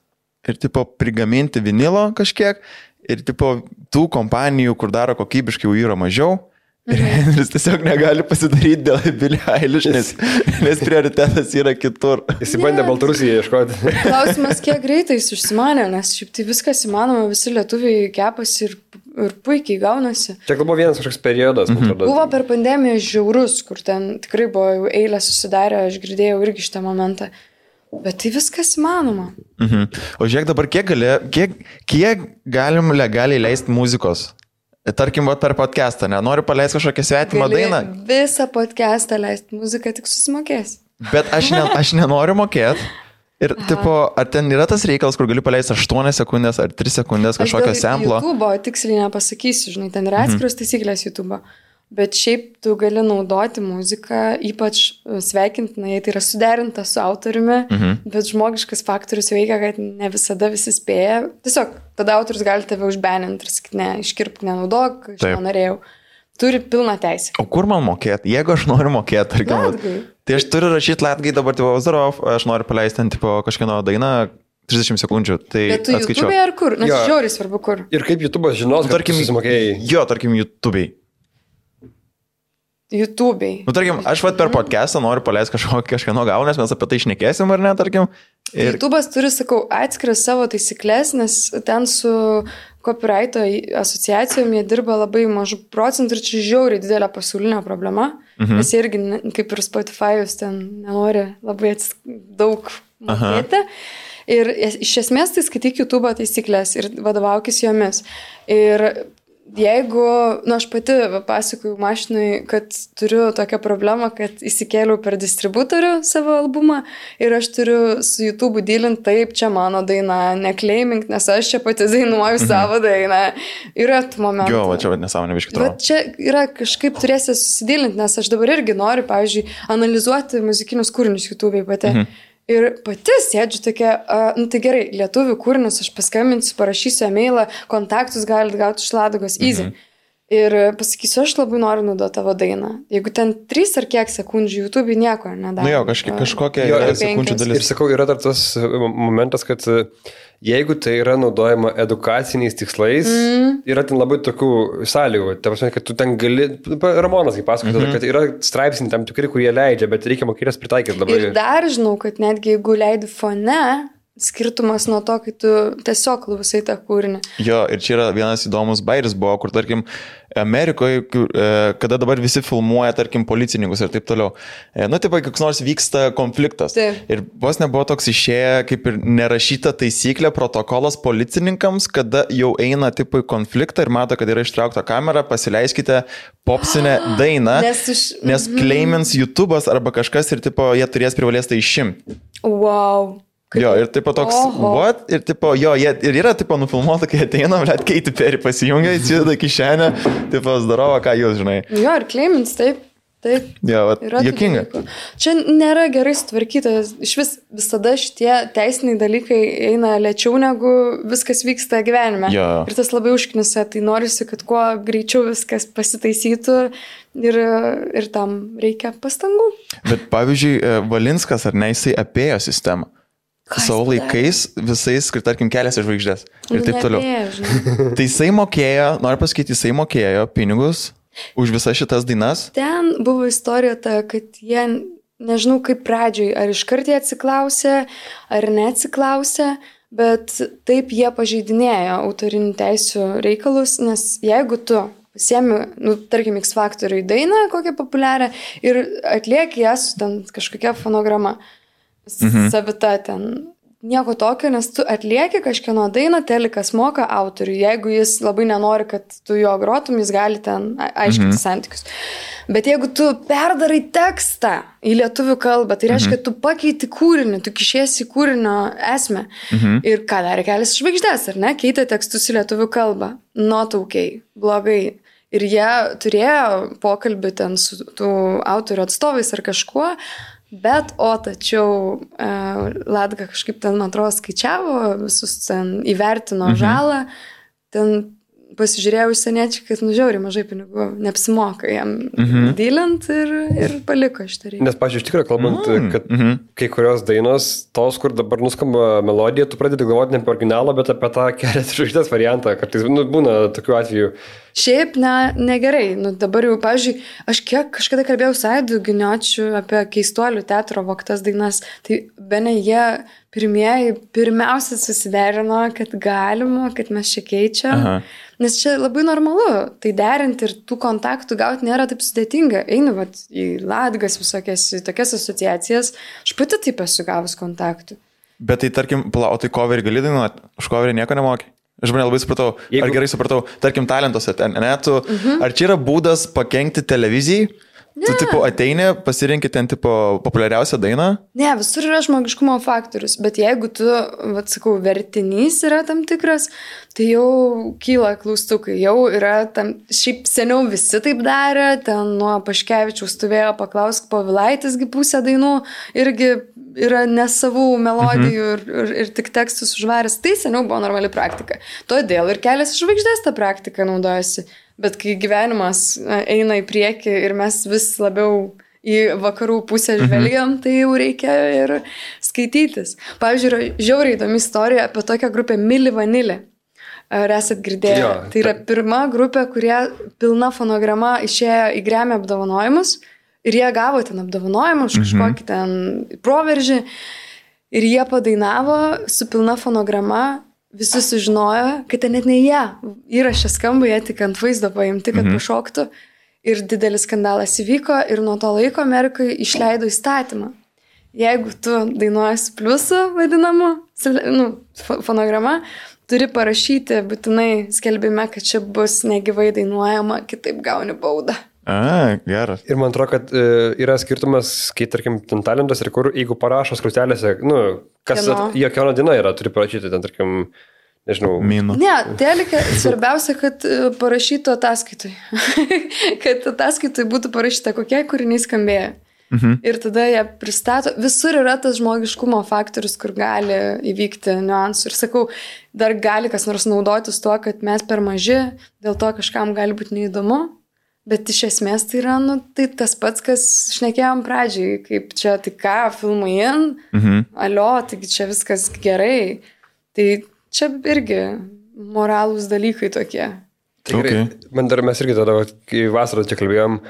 Ir tipo prigaminti vinilo kažkiek. Ir tipo tų kompanijų, kur daro kokybiškai, jau yra mažiau. Ir Henris tiesiog negali pasidaryti dėl Billy Eilish, nes, nes prioritetas yra kitur. Jis bandė Ne. Baltarusiją ieškoti. Klausimas, kiek greitai jis užsimanė, nes šiaip tai viskas įmanoma, visi lietuviai kepasi ir, ir puikiai gaunasi. Čia gal buvo vienas kažkoks periodas, man atrodo. Buvo per pandemiją žiaurus, kur ten tikrai buvo eilė susidarę, aš girdėjau irgi šitą momentą. Bet tai viskas įmanoma. Mhm. O žiūrėk dabar, kiek, gali, kiek, kiek galim legaliai leisti muzikos? Tarkim, va, per podcastą, ne? Noriu paleisti kažkokią svetimą Gali dainą, Visą podcastą leisti muziką, tik susimokės. bet aš, ne, aš nenoriu mokėti. Ir, tipo, ar ten yra tas reikalas, kur gali paleisti 8 sekundės ar 3 sekundės kažkokio samplo? YouTube tiksliai nepasakysiu, žinai, ten yra atskiros taisyklės YouTube. Bet šiaip tu gali naudoti muziką, ypač e, sveikintina, jei tai yra suderinta su autoriumi, mhm. bet žmogiškas faktorius veikia, kad ne visada visi spėja. Tiesiog tada autorius gali tave užbeninti ir sakyti, ne, iškirpk, nenaudok, aš Taip. nenorėjau. Turi pilną teisę. O kur man mokėti? Jeigu aš noriu mokėti, tarkim, tai aš turiu rašyti latgai dabar, tipo, Zarov, aš noriu paleisti ant, tipo, kažkieno dainą 30 sekundžių. Tai Bet tu atskaičiau. YouTube ar kur? Nes žiauriai svarbu kur. Ir kaip YouTube'as žinos, kad Tarkim, susimokėjai. jo, tarkim, YouTube'ai. YouTube'ai. Nu, tarkim, aš vat per podcastą noriu paleisti kažkokį kažkieno gaunę, nes mes apie tai išnekėsim ar ne, tarkim. Ir... Ir YouTube'as turi, sakau, atskiras savo taisyklės, nes ten su copyrighto asociacijom jie dirba labai mažų procentų ir čia žiauriai didelė pasaulinė problema, mhm. nes jie irgi, kaip ir Spotify'us, ten nenori labai ats... daug mokėti. Ir es- iš esmės tai skaityk YouTube taisyklės ir vadovaukis jomis. Ir jeigu, na, aš pati pasakoju mašinui, kad turiu tokią problemą, kad įsikėliau per distributorių savo albumą ir aš turiu su YouTube dylint, taip, čia mano daina, nekleimink, nes aš čia pati dainuoju mhm. savo dainą. Yra tų momentų. jo, va čia nesąmonė biškiai. Bet čia yra kažkaip turėsi susidilinti, nes aš dabar irgi noriu, pavyzdžiui, analizuoti muzikinius kūrinius YouTube pati. Mhm. Ir pati sėdžiu tokia, uh, nu tai gerai, lietuvių kūrinius aš paskambinsiu, parašysiu e-mailą, kontaktus galite gauti iš Ladogos Easy. Mhm. Ir pasakysiu, aš labai noriu naudoti tavo dainą. Jeigu ten 3 ar kiek sekundžių YouTube nieko nedaro. Nu jo, kažkiek, kažkokia Jo, sekundžių penkios. Ir dalis. sakau, yra dar tas momentas, kad e, jeigu tai yra naudojama edukaciniais tikslais, mm. yra ten labai tokių sąlygų. Ta prasme, kad tu ten gali, Ramonas kaip pasakoja, mm -hmm. kad yra straipsniai tam tikri, kurie leidžia, bet reikia mokėtis pritaikyti labai. Ir dar žinau, kad netgi jeigu leidi fone, skirtumas nuo to, kai tu tiesiog klausai tą kūrinį. Jo, ir čia yra vienas įdomus bairis buvo, kur, tarkim, Amerikoje, kada dabar visi filmuoja, tarkim, policininkus ir taip toliau. E, Nu, taip, koks nors vyksta konfliktas. Taip. Ir vos nebuvo toks išėję, kaip ir nerašyta taisyklė, protokolas policininkams, kada jau eina, taip, į konfliktą ir mato, kad yra ištraukta kamera, pasileiskite popsinę dainą, Nes iš- nes claimins YouTube'as arba kažkas ir, tipo, jie turės privalės tai išimti. Wow. Kaip- Jo, ir tipo toks, Oho. what? Ir tipo, jo, jie ir yra tipo nufilmuota, kai ateina, bet Keiti Perry pasijungia, įsideda kišenę, tipo, zdarova, ką jūs žinai. Jo, ir claimants, taip. Taip. Jo, vat, Yra jokinga. Čia nėra gerai sutvarkyta. Iš vis visada šitie teisiniai dalykai eina lėčiau negu viskas vyksta gyvenime. Jo. Ir tas labai užknisa, tai norisi, kad kuo greičiau viskas pasitaisytų ir, ir tam reikia pastangų. Bet pavyzdžiui, e, Valinskas ar ne, jisai apėjo sistemą. Jis Savo laikais visais, kur tarkim keliasi žvaigždės ir taip toliau. Tai jisai mokėjo, noriu pasakyti, jisai mokėjo pinigus Už visas šitas dainas? Ten buvo istorija ta, kad jie, nežinau kaip pradžioj, ar iškart jie atsiklausė, ar neatsiklausė, bet taip jie pažeidinėjo autorinių teisų reikalus, nes jeigu tu Siemi, nu, tarkim, X faktoriui dainą kokią populiarią ir atlieki ją su ten kažkokia fonograma. Mhm. Savita ten nieko tokio, nes tu atlieki kažkieno dainą, telikas moka autoriui. Jeigu jis labai nenori, kad tu jo grotum, jis gali ten aiškinti mhm. santykius. Bet jeigu tu perdarai tekstą į lietuvių kalbą, tai reiškia, mhm. tu pakeiti kūrinį, tu kišiesi kūrinio esmę. Mhm. Ir ką darė kelias žvaigždės, ar ne? Keitė tekstus į lietuvių kalbą. Notaukiai, blogai. Ir jie turėjo pokalbį ten su tų autorių atstovais ar kažkuo, Bet, o tačiau e, Latga kažkaip ten, man atrodo, skaičiavo, visus ten įvertino mhm. žalą, ten pasižiūrėjau užsieniečiai, kad nužiauri mažai pinigų, neapsimoka jam mhm. dylint ir, ir paliko šitą reikalą. Nes, pažiūrėjau, iš tikrųjų, kalbant, mhm. kad mhm. kai kurios dainos, tos, kur dabar nuskamba melodija, tu pradedi galvoti ne apie originalą, bet apie tą kelias žvaigždės variantą. Kartais nu, būna tokių atvejų. Šiaip ne, negerai. Nu, dabar jau, pažiūrėjau, aš kiek kažkada kalbėjau Saidu Giniočiu apie keistuolių teatro voktas dainas, tai be ne jie pirmieji pirmiausia susiderino, kad galima, kad mes čia keičiam. Aha. Nes čia labai normalu, tai derinti ir tų kontaktų gauti nėra taip sudėtinga. Einu vat, į Latgas visokias, į tokias asociacijas, aš pati taip esu gavus kontaktų. Bet tai tarkim, plautai coverį gali dainuoti, už coverį nieko nemokai. Aš man labai supratau, Jeigu... ar gerai supratau, tarkim, talentuose ten, ne, tu, uh mhm. -huh. ar čia yra būdas pakengti televizijai, Ne. Tu tipo ateini, pasirinkit ten tipo populiariausią dainą? Ne, visur yra žmogiškumo faktorius, bet jeigu tu, vad sakau, vertinys yra tam tikras, tai jau kyla klaustukai, jau yra tam, šiaip seniau visi taip darė, ten nuo Paškevičiaus stovėjo paklausk po Vilaitisgi pusę dainų, irgi yra nesavų melodijų mhm. ir, ir, ir tik tekstus užvaręs, tai seniau buvo normali praktika. Todėl ir kelias žvaigždės tą praktiką naudojasi. Bet kai gyvenimas eina į priekį ir mes vis labiau į vakarų pusę mhm. žvelgiam, mhm. tai jau reikia ir skaitytis. Pavyzdžiui, yra žiauriai įdomi istorija apie tokią grupę Mili Vanilė. Ar esat girdėję? Jo, tai yra pirma grupė, kurie pilna fonograma išėjo į gremę apdovanojimus ir jie gavo ten apdovanojimą už mhm. kažkokį ten proveržį ir jie padainavo su pilna fonograma visi sužinojo, kad ten net ne jie įrašė skamba, jie tik ant vaizdo paimti, kad mhm. pašoktų. Ir didelis skandalas įvyko ir nuo to laiko Amerikai išleido įstatymą. Jeigu tu dainuoji su pliusu, vadinamu, nu, fonograma, turi parašyti būtinai skelbime, kad čia bus negyvai dainuojama, kitaip gauni baudą. A, geras. Ir man atrodo, kad e, yra skirtumas, kai, tarkim, ten talentas ir kur, jeigu parašo skrutelėse, nu, kas jo kiekviena diena yra, turi parašyti, ten, tarkim, nežinau. Mino. Ne, telika, svarbiausia, kad e, parašytų ataskaitui. kad ataskaitui būtų parašyta, kokie kūriniai skambėjo. Mhm. Ir tada jie pristato, visur yra tas žmogiškumo faktorius, kur gali įvykti niuansų. Ir sakau, dar gali kas nors naudotis tuo, kad mes per maži, dėl to kažkam gali būti neįdomu. Bet iš esmės tai yra, nu, tai tas pats, kas šnekėjom pradžiai, kaip čia tik ką, filmai in, mhm. alio, taigi čia viskas gerai. Tai čia irgi moralūs dalykai tokie. Tikrai, okay. man dar mes irgi tada, kai vasarą čia kalbėjom,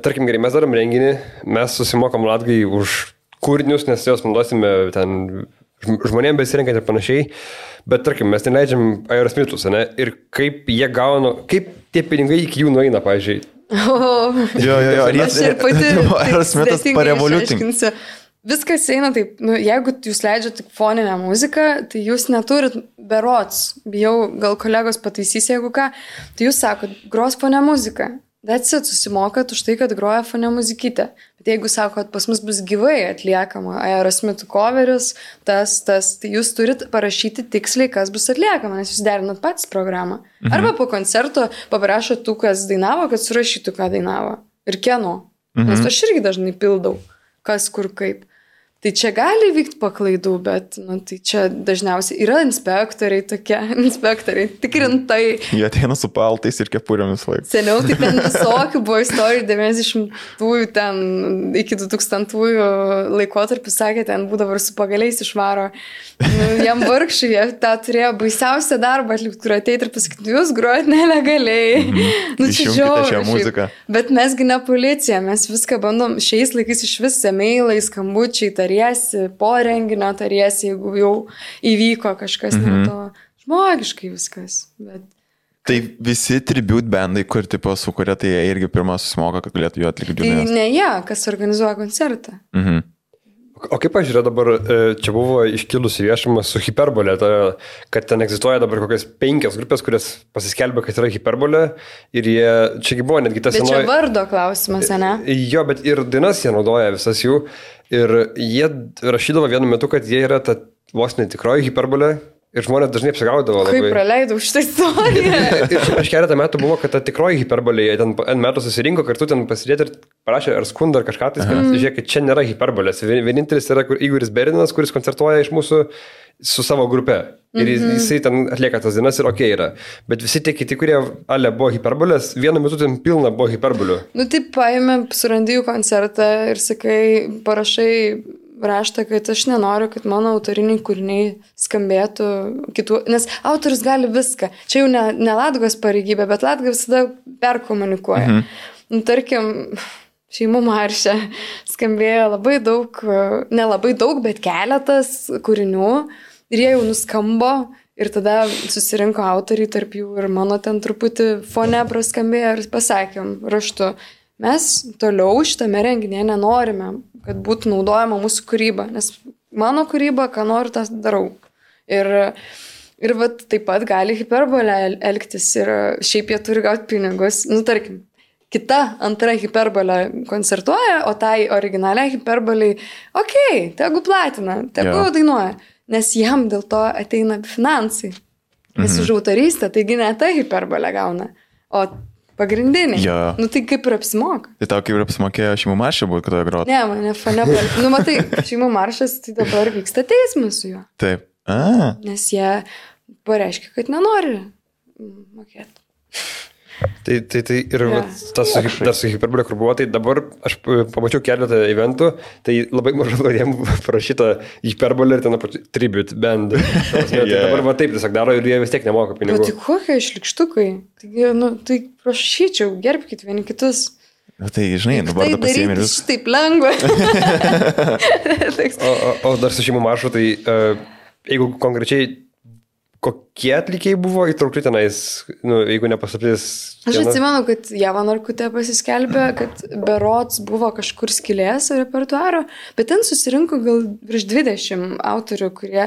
tarkim gerai, mes darom renginį, mes susimokam latgai už kūrinius, nes juos naudosime ten žmonėms besirinkant ir panašiai, bet tarkim, mes ten leidžiam aerosmitus, ne, ir kaip jie gauna, kaip tie pinigai iki jų nueina, pavyzdžiui, O, jo, jo, jo. Aš ir pati. Aerosmitas parevoliutinė. Viskas eina taip, nu, jeigu jūs leidžiate tik foninę muziką, tai jūs neturit berots, bijau, gal kolegos pataisys, jeigu ką, tai jūs sakot, gros fonę muziką. That's it, susimokat už tai, kad groja fonė muzikytė. Bet jeigu sakot, pas mus bus gyvai atliekama Aerosmith coveris, tas, tas, tai jūs turit parašyti tiksliai, kas bus atliekama, nes jūs derinat patys programą. Mhm. Arba po koncerto paprašot tų, kas dainavo, kad surašytų, ką dainavo. Ir kieno. Mhm. Nes aš irgi dažnai pildau, kas kur kaip. Tai čia gali vykti paklaidų, bet nu, tai čia dažniausiai yra inspektoriai tokie, inspektoriai, tikrintai. Jie ateina su paltais ir kepurėmis laik. Seniau tai ten visokių buvo istorijų, 90-ųjų ten iki 2000-ųjų laikotarpį sakė, ten būdavo ir su pagaliais išvaro. Nu, jam vargšai, jie tą turėjo baisiausią darbą atlikti, kur ateiti ir pasakyti, "Nu, jūs grojat nelegaliai. -hmm. nu, čia muziką. Bet mesgi ne policija, mes viską bandom, šiais laikais iš vis emailai, skambučiai, tariesi, po renginio tariesi, jeigu jau įvyko kažkas mm -hmm. ne to. Žmogiškai viskas. Bet Tai visi tribute bandai, kur tipo sukuria, tai jie irgi pirmą susimoka, kad galėtų jų atlikti. tai ne jie, kas organizuoja koncertą. Mhm. O kaip aš žiūrėjau dabar, e, čia buvo iškilusi viešumas su hiperbolė, ta, kad ten egzistuoja dabar kokios penkios grupės, kurias pasiskelbė, kad yra hiperbolė ir jie, čiagi buvo netgi tas Bet čia vardo klausimas, ne? Jo, bet ir dainas jie naudoja visas jų. Ir jie rašydavo vienu metu, kad jie yra ta vos netikroji hiperbolė. Ir žmonės dažnai apsigaudavo labai. Kaip praleidau šitą istoriją. Prieš keletą metų buvo, kad ta tikroji hiperbolė, jie ten N metų susirinko kartu ten pasidėti ir parašė ar skundą ar kažką, tai kad žiūrėk, čia nėra hiperbolės. Vien- Vienintelis yra Igoris Berinas, kuris koncertuoja iš mūsų su savo grupe. Ir jis- jisai ten atlieka tas dainas ir ok yra. Bet visi tie kiti, kurie ale buvo hiperbolės, vienu metu ten pilna buvo hiperbolių. Nu, taip paėmė, surandi jų koncertą ir sakai, parašai raštą, kad aš nenoriu, kad mano autoriniai kūriniai skambėtų kitų, nes autorius gali viską. Čia jau ne, ne Latgos pareigybė, bet Latga visada perkomunikuoja. Mhm. Nu, tarkim, šeimų maršė skambėjo labai daug, nelabai daug, bet keletas kūrinių ir jie jau nuskambo. Ir tada susirinko autoriai, tarp jų ir mano ten truputį fone praskambėjo ir pasakėm raštu, mes toliau šitame renginėje nenorime, kad būtų naudojama mūsų kūryba, nes mano kūryba, ką noriu, tą darau. Ir, ir vat, taip pat gali hiperbolė el- elgtis ir šiaip jie turi gauti pinigus. Nu, tarkim, kita antra hiperbolė koncertuoja, o tai originaliai hiperboliai, okei, okay, tegu platina, tegu yeah. dainuoja, nes jam dėl to ateina finansai. Nes mhm. už autorystę, taigi ne ta hiperbolė gauna, o pagrindinė. Jo. Nu tai kaip ir apsimoka. Tai tau kaip ir apsimokėjo šeimų maršė būti, kad tu groti. Ne, mane fane. Nu, matai, šeimų maršas, tai dabar vyksta teismas su juo. Taip. A, Nes jie pareiškia, kad nenori mokėti. Tai, tai, tai ir yeah. tas su, dar su hiperbolė, kur buvo, tai dabar aš pamačiau keletą eventų, tai labai mažai žmonėms parašyta hiperbolė ir ten apačiu tribute band. Prasme, tai Yeah. dabar va taip tiesiog daro ir jie vis tiek nemoka Bet pinigų. tai kokie išlikštukai? Taigi, nu, tai prašyčiau, gerbkite vieni kitus. nu tai žinai, dabar tai daryti vis. šitaip lengva. O, o, o dar su šeimų maršu, tai uh, jeigu konkrečiai kokie atlikėjai buvo įtraukti tenais, nu, jeigu nepasaplės. Aš atsimenu, kad Java Narkutė pasiskelbė, kad Berots buvo kažkur skilės repertuaro, bet ten susirinko gal virš 20 autorių, kurie,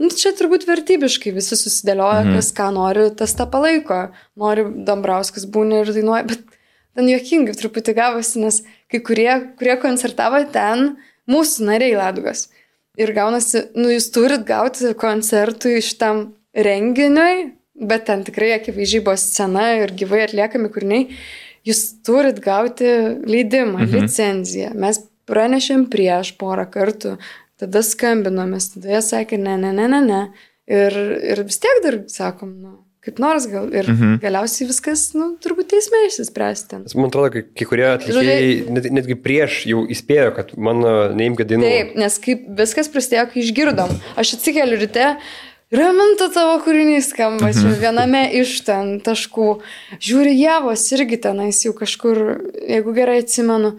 nu, čia turbūt vertybiškai visi susidėlioja, mhm. kas ką nori, tas tą palaiko. Nori Dambrauskas būna ir dainuoja, bet ten juokingai truputį gavosi, nes kai kurie, kurie koncertavo ten, mūsų nariai Ladugos. Ir gaunasi, nu, jūs turit gauti koncertui šitam renginiui, bet ten tikrai akivaizdžiai buvo scena ir gyvai atliekami kūriniai, jūs turit gauti leidimą, mhm. licenciją. Mes pranešėm prieš porą kartų, tada skambinomės, tada jie sakė, ne, ne, ne, ne, ne. Ir, ir vis tiek dar sakom, nu, kaip nors gal. Ir mhm. galiausiai viskas, nu, turbūt teisme išsispręs ten. Man atrodo, kai, kai kurie atlikėjai net, netgi prieš jau įspėjo, kad mano neimkite dainų. Taip, nes kaip viskas prasidėjo, kai išgirdom. Aš atsikeliu ryte, raminta tavo kūrinys skamba, čia viename iš ten taškų. Žiūri, javos irgi tenais jau kažkur, jeigu gerai atsimenu.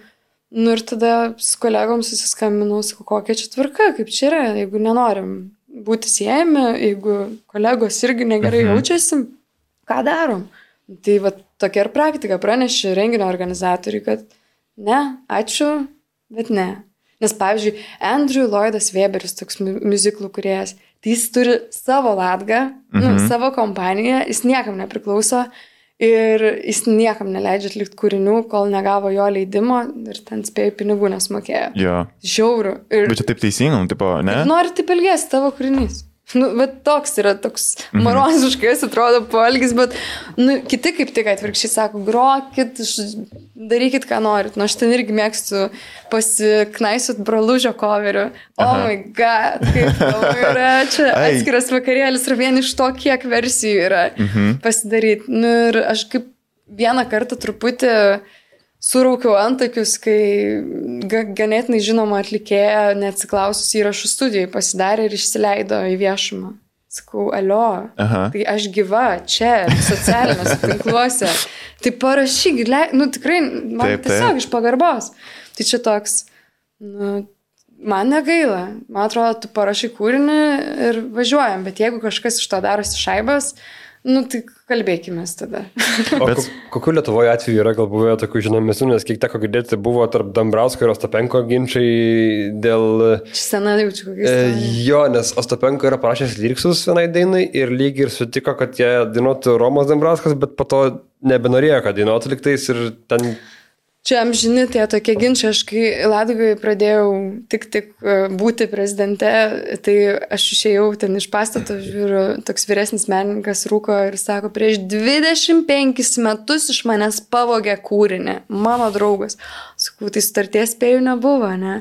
Nu ir tada su kolegom susiskambinau, sakau, kokia čia tvarka, kaip čia yra, jeigu nenorim būti siejami, jeigu kolegos irgi negerai Mhm. jaučiasi, ką darom. Tai va tokia ir praktika pranešė renginio organizatoriui, kad ne, ačiū, bet ne. Nes pavyzdžiui, Andrew Lloydas Weberis, toks mu- muziklų kuriejas, tai jis turi savo latgą, mhm. nu, savo kompaniją, jis niekam nepriklauso ir jis niekam neleidžia atlikti kūrinių, kol negavo jo leidimo ir ten spėjo pinigų nesmokėjo. Jo. Žiauru. Ir Bet čia taip teisinga, nu, tipo, ne? nori taip ilgės tavo kūrinys. Nu, bet toks yra toks moroniškas, atrodo, poelgis, bet nu, kiti kaip tik atvirkščiai sako, grokit, darykit, ką norit. Nu, aš ten irgi mėgstu pasiknaisut brolužio coverių. O oh my god, kaip yra čia atskiras vakarėlis ir vien iš to, kiek versijų yra pasidaryti. Nu, ir aš kaip vieną kartą truputį suraukiau antakius, kai ga, ganėtinai žinoma atlikėja, neatsiklausus įrašų studijai, pasidarė ir išsileido į viešumą. Sakau, alio, Aha. tai aš gyva čia, socialiniuose tinkluose. Tai parašyk, nu tikrai, man Taip, taip. tiesiog iš pagarbos. Tai čia toks, nu, man negaila. Man atrodo, tu parašai kūrinį ir važiuojam, bet jeigu kažkas iš to darosi šaibas, nu tai kalbėkime tada. O Bet- kokiu Lietuvoje atveju yra gal buvę tokių žinomesnių, nes kiek teko girdėti, buvo tarp Dambrausko ir Ostapenko ginčiai dėl... Čia sena jaučiu kokią E, jo, nes Ostapenko yra parašęs lyriksus vienai dainai ir lyg ir sutiko, kad jie dainuotų Romas Dambrauskas, bet po to nebenorėjo, kad dainuotų liktais ir ten... Čia amžini tie tokie ginčiai, aš kai Latvijoje pradėjau tik tik e, būti prezidente, tai aš išėjau ten iš pastato, žiūriu, toks vyresnis menininkas rūko ir sako, prieš 25 metus iš manęs pavogė kūrinį, mano draugas. Sakau, tai sutarties spėjų nebuvo, ne?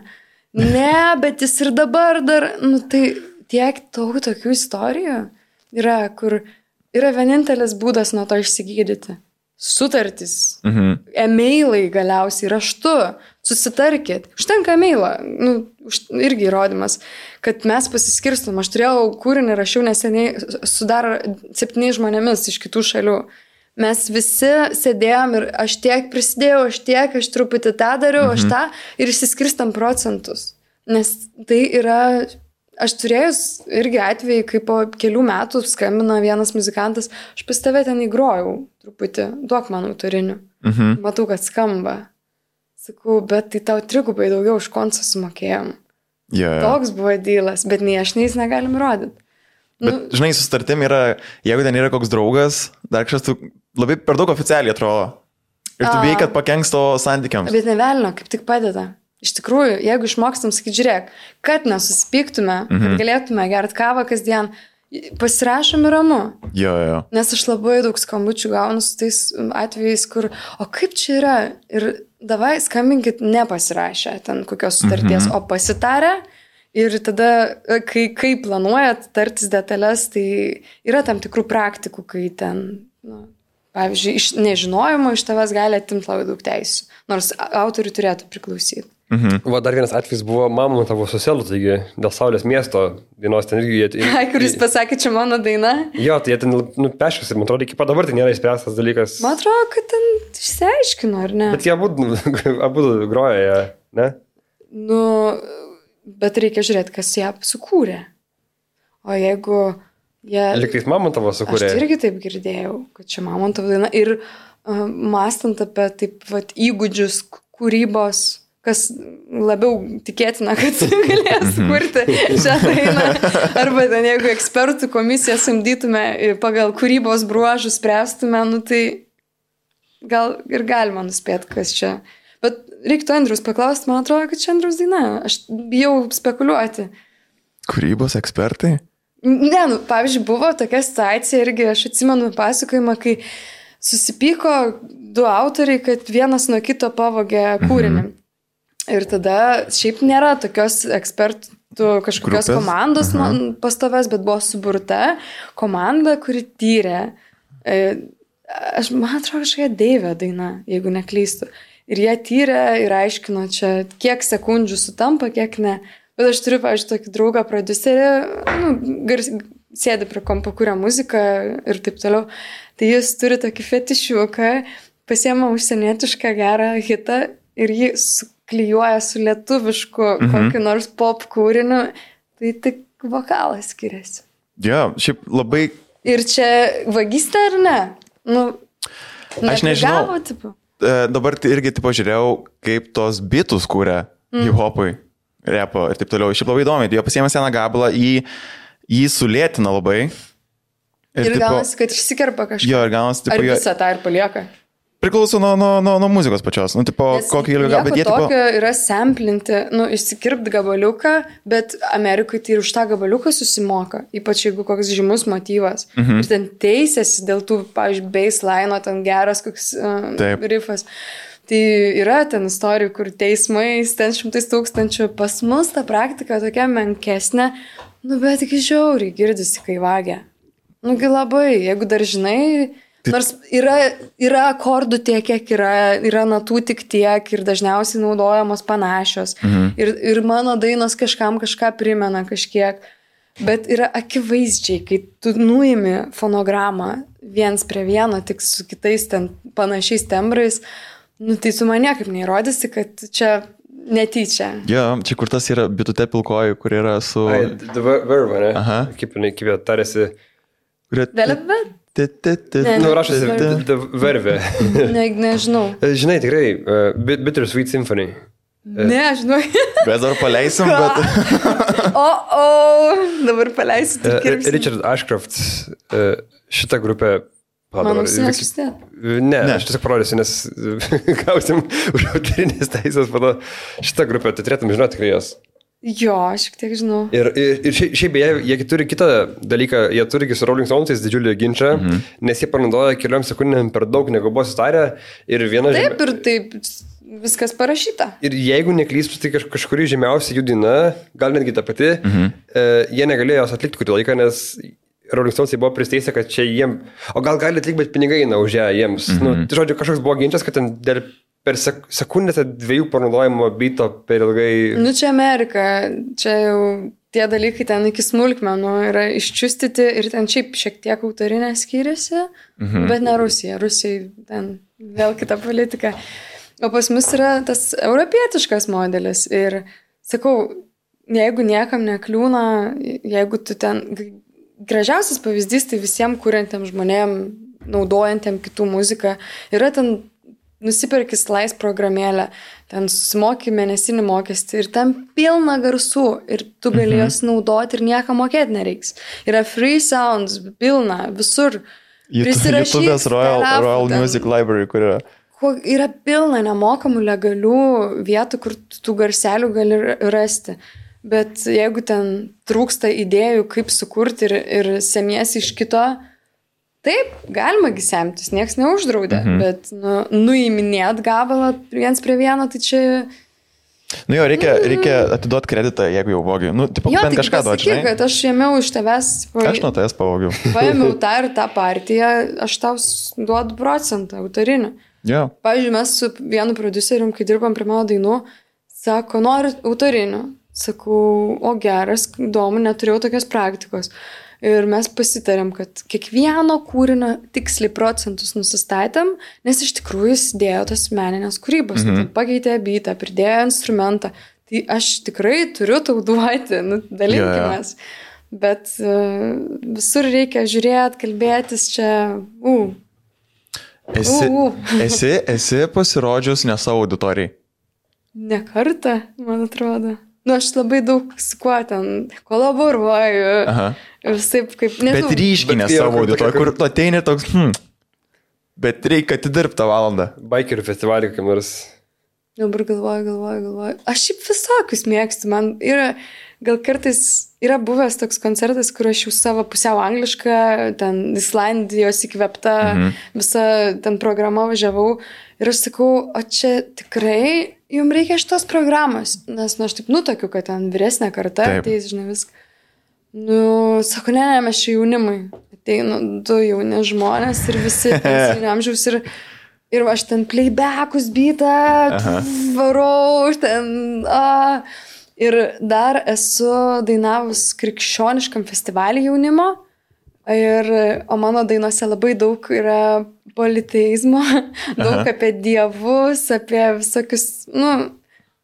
Ne, bet jis ir dabar dar, nu tai tiek daug tokių istorijų yra, kur yra vienintelis būdas nuo to išsigydyti. Sutartis Mhm. emailai galiausiai raštu, susitarkit. Užtenka emailą, nu, irgi įrodymas, kad mes pasiskirstom. Aš turėjau kūrinį, rašiau neseniai su dar septyniais žmonėmis iš kitų šalių. Mes visi sėdėjom ir aš tiek prisidėjau, aš tiek, aš truputį tą dariau, mhm. aš tą ir išsiskirstam procentus. Nes tai yra, aš turėjus irgi atvejį, kai po kelių metų skambina vienas muzikantas, aš pas tave ten įgrojau truputį, duok man autorinių. Mhm. Matau, kad skamba. Sakau, bet tai tau trigubai daugiau už koncą sumokėjom. Jo, jo. Toks buvo dylas, bet nei aš, nei jis negalim rodyti. Nu, Bet, žinai, sustartim yra, jeigu ten yra koks draugas, dar kažkas tu labai per daug oficialiai atrodo. Ir tu bijai, kad pakenks tavo santykiams. bet nevelnio, kaip tik padeda. Iš tikrųjų, jeigu išmokstam sakyti, žiūrėk, kad nesusipyktume, mhm. kad galėtume gerti kavą kasdien, pasirašom ir ramu. Jo, jo. Nes aš labai daug skambučių gaunu su tais atvejais, kur, o kaip čia yra? Ir davai skambinkit nepasirašę ten kokios sutarties, mhm. o pasitarę. Ir tada, e, kai, kai planuojat tartis detalės, tai yra tam tikrų praktikų, kai ten, nu, pavyzdžiui, iš nežinojimo iš tavęs gali atimti labai daug teisų, nors a- autoriui turėtų priklausyti. Mhm. Va, dar vienas atvejis buvo mamų tavo socialų, taigi dėl Saulės miesto dienos ten irgi jie... Ai, kuris pasakė, čia mano daina. Jo, tai jie ten nupešėsi, man atrodo, iki pat dabar tai nėra įspręstas dalykas. Man atrodo, kad ten išsiaiškino, ar ne? Bet jie abu, abu groja, jie, ne? Nu, bet reikia žiūrėti, kas ją sukūrė. O jeigu jie... Liktais mamą tavo Aš sukūrė. tai irgi taip girdėjau, kad čia Mamontovo daina. Ir uh, mąstant apie taip vat, įgūdžius kūrybos, kas labiau tikėtina, kad galės kurti šią dainą. Arba ten, jeigu ekspertų komisiją samdytume pagal kūrybos bruožus spręstume, nu tai gal ir galima nuspėti, kas čia. Bet reiktų Andrius paklausti, man atrodo, kad čia Andrius daina. Aš bijau spekuliuoti. Kūrybos ekspertai? Ne, nu, pavyzdžiui, buvo tokia situacija irgi, aš atsimenu pasakojimą, kai susipyko du autoriai, kad vienas nuo kito pavogė kūrinį. Mhm. Ir tada šiaip nėra tokios ekspertų kažkokios Grupės? komandos man pastovės, bet buvo suburta komanda, kuri tyrė. E, Aš, man atrodo, kažkokia Deivė daina, jeigu neklystu. Ir jie tyrė ir aiškino čia, kiek sekundžių sutampa, kiek ne. Bet aš turiu, pavyzdžiui, tokį draugą, prodiuserį, nu, gars, sėdi prie kompo, kuria muziką ir taip toliau. Tai jis turi tokį fetišiuką, pasiema užsienietišką gerą hitą ir jį suklyjuoja su lietuvišku mhm. kokiu nors pop kūriniu. Tai tik vokalas skiriasi. Jo, šiaip labai Ir čia vagystė ar ne? Nu, Aš nežinau. neprigavo, tipo? e, dabar tai irgi tipo žiūrėjau, kaip tos bitus kūrė mm. hip-hopui, repo ir taip toliau. Šiaip labai įdomu, jie pasiėmė seną gabalą, jį, jį sulėtina labai. Ir, ir gaunasi, kad išsikerpa kažkas. Jo, ir gaunasi, Ar tipo, jo, visą tą ir palieka? Priklauso nuo, nuo, nuo, nuo muzikos pačios. Nu, tipo, Nes kokį ilgą nieko bet jie tipo... tokio yra samplinti, nu, išsikirpti gabaliuką, bet Amerikoje tai ir už tą gabaliuką susimoka, ypač jeigu koks žymus motyvas. Mhm. Ir ten teisėsi dėl tų, pavyzdžiui, baseline, ten geras koks uh, Taip. riffas. Tai yra ten istorijų, kur teismais, ten šimtais tūkstančių, pas mus ta praktika tokia menkesnė, nu bet iki žiauriai girdisi, kai vagia. Nugi labai, jeigu dar žinai, nors yra, yra akordų tiek, kiek yra, yra natų tik tiek ir dažniausiai naudojamos panašios. Mhm. Ir, ir mano dainos kažkam kažką primena kažkiek. Bet yra akivaizdžiai, kai tu nuimi fonogramą viens prie vieno, tik su kitais ten panašiais tembrais, nu tai su mane kaip neįrodysi, kad čia netyčia. Jo, čia kur tas yra bitute pilkoji, kur yra su... Ai, verba, ne? Aha. Kaip jinai, jie tarėsi. kurie- Vėliava? Nu, ne. rašosi vervė. Ne, nežinau. Žinai, tikrai, uh, Bittersweet Symphony. Ne, žinau. Bet dar paleisim, bet... O, o, dabar kirpsim. Richard Ashcroft, šita grupė. Pala, Mano sesės ne. Ne, aš tiesiog parodysiu, nes gausim už autorinės teisės, to šitą grupę, tai turėtum žinoti tikrai jos. Jo, šiek tiek žinau. Ir, ir, ir šiaip, beje, jie turi kitą dalyką, jie turi su Rolling Stonesais didžiulį ginčą, mhm. nes jie panaudoja keliom sekundėm per daug, negu buvo sutarę. Ir viena Taip ir taip viskas parašyta. Ir jeigu neklystu, tai kaž, kažkuri žymiausia jų daina, gal netgi ta pati, mhm. e, jie negalėjo jos atlikti kurį laiką, nes Rolling Stonesai buvo pristeisę, kad čia jiem, o gal gali atlikti, bet pinigai eina už ją jiems. Mhm. Nu, tai žodžiu, kažkoks buvo ginčas, kad ten dėl per sek sekundę dviejų panaudojimo byto per ilgai. Nu čia Amerika, čia jau tie dalykai ten iki smulkmenų yra iščiustyti ir ten šiaip šiek tiek autorinė skiriasi, mhm. bet ne Rusija. Rusija ten vėl kita politika. O pas mus yra tas europietiškas modelis ir sakau, jeigu niekam nekliūna, jeigu tu ten gražiausias pavyzdys, tai visiems kuriantiem žmonėm, naudojantiem kitų muziką, yra ten nusipirki slais programėlę, ten susimoki mėnesinį mokestį ir ten pilna garsų ir tu gali mhm. jas naudoti ir nieko mokėti nereiks. Yra free sounds, pilna, visur. YouTube'as Royal, telefą Royal ten. Music Library, kur yra. Yra pilna nemokamų, legalių vietų, kur tų garselių gali ra- rasti. Bet jeigu ten trūksta idėjų, kaip sukurti ir, ir semiesi iš kito, taip, galima gi semtis, niekas neuždraudė. Mhm. Bet nu, nuiminėt gabalą viens prie vieno, tai čia... Nu jo, reikia, reikia atiduoti kreditą, jeigu jau vogi. Nu, tipo, Jo, bent kažką duoti, žinai. kad aš ėmiau iš tavęs, pa- Aš nuo tavęs pavogiau. paėmiau tą ir tą partiją, aš tau duodu procentą autorinį. Jo. Pavyzdžiui, mes su vienu producerium, kai dirbam prie mano dainų, sako, noriu autorinių. Sakau, o geras, įdomu, neturėjau tokios praktikos. Ir mes pasitarėm, kad kiekvieno kūrinio tiksliai procentus nusistatėm, nes iš tikrųjų jis dėjo tos meninės kūrybos. Mhm. Pakeitė bytą, pridėjo instrumentą. Tai aš tikrai turiu tau duoti, nu, dalinkimės. Bet uh, visur reikia žiūrėti, kalbėtis čia. Uh, Esi, U, u. esi, esi pasirodžius ne savo auditorijai. Ne kartą, man atrodo. Nu, aš labai daug su kuo ten kolaboruoju. Aha. Visai kaip, nežinau. Bet ryškiai ne Bet yra savo auditorijai, kur tu ateini toks, hm. Bet reikia atidirbti tą valandą. Bikerių festivalį, kaip nors. Dabar galvoju, galvoju, galvoju. Aš šiaip visokius mėgstu. Man yra, gal kartais yra buvęs toks koncertas, kur aš jau savo pusiau anglišką, ten Islandijos įkvepta, mhm. visa ten programa važiavau. Ir aš sakau, o čia tikrai jums reikia šitos programos. Nes, nu, aš taip nutokiu, kad ten vyresnė karta, tai žinai viską. Nu, sako, ne, ne, mes čia jaunimui. Ateina du jauni žmonės ir visi amžiaus ir, ir aš ten playbackus bytą, varau, aš ten. A. Ir dar esu dainavus krikščioniškam festivalį jaunimo. Ir, o mano dainose labai daug yra politeizmo, daug Aha. apie dievus, apie visokius, nu,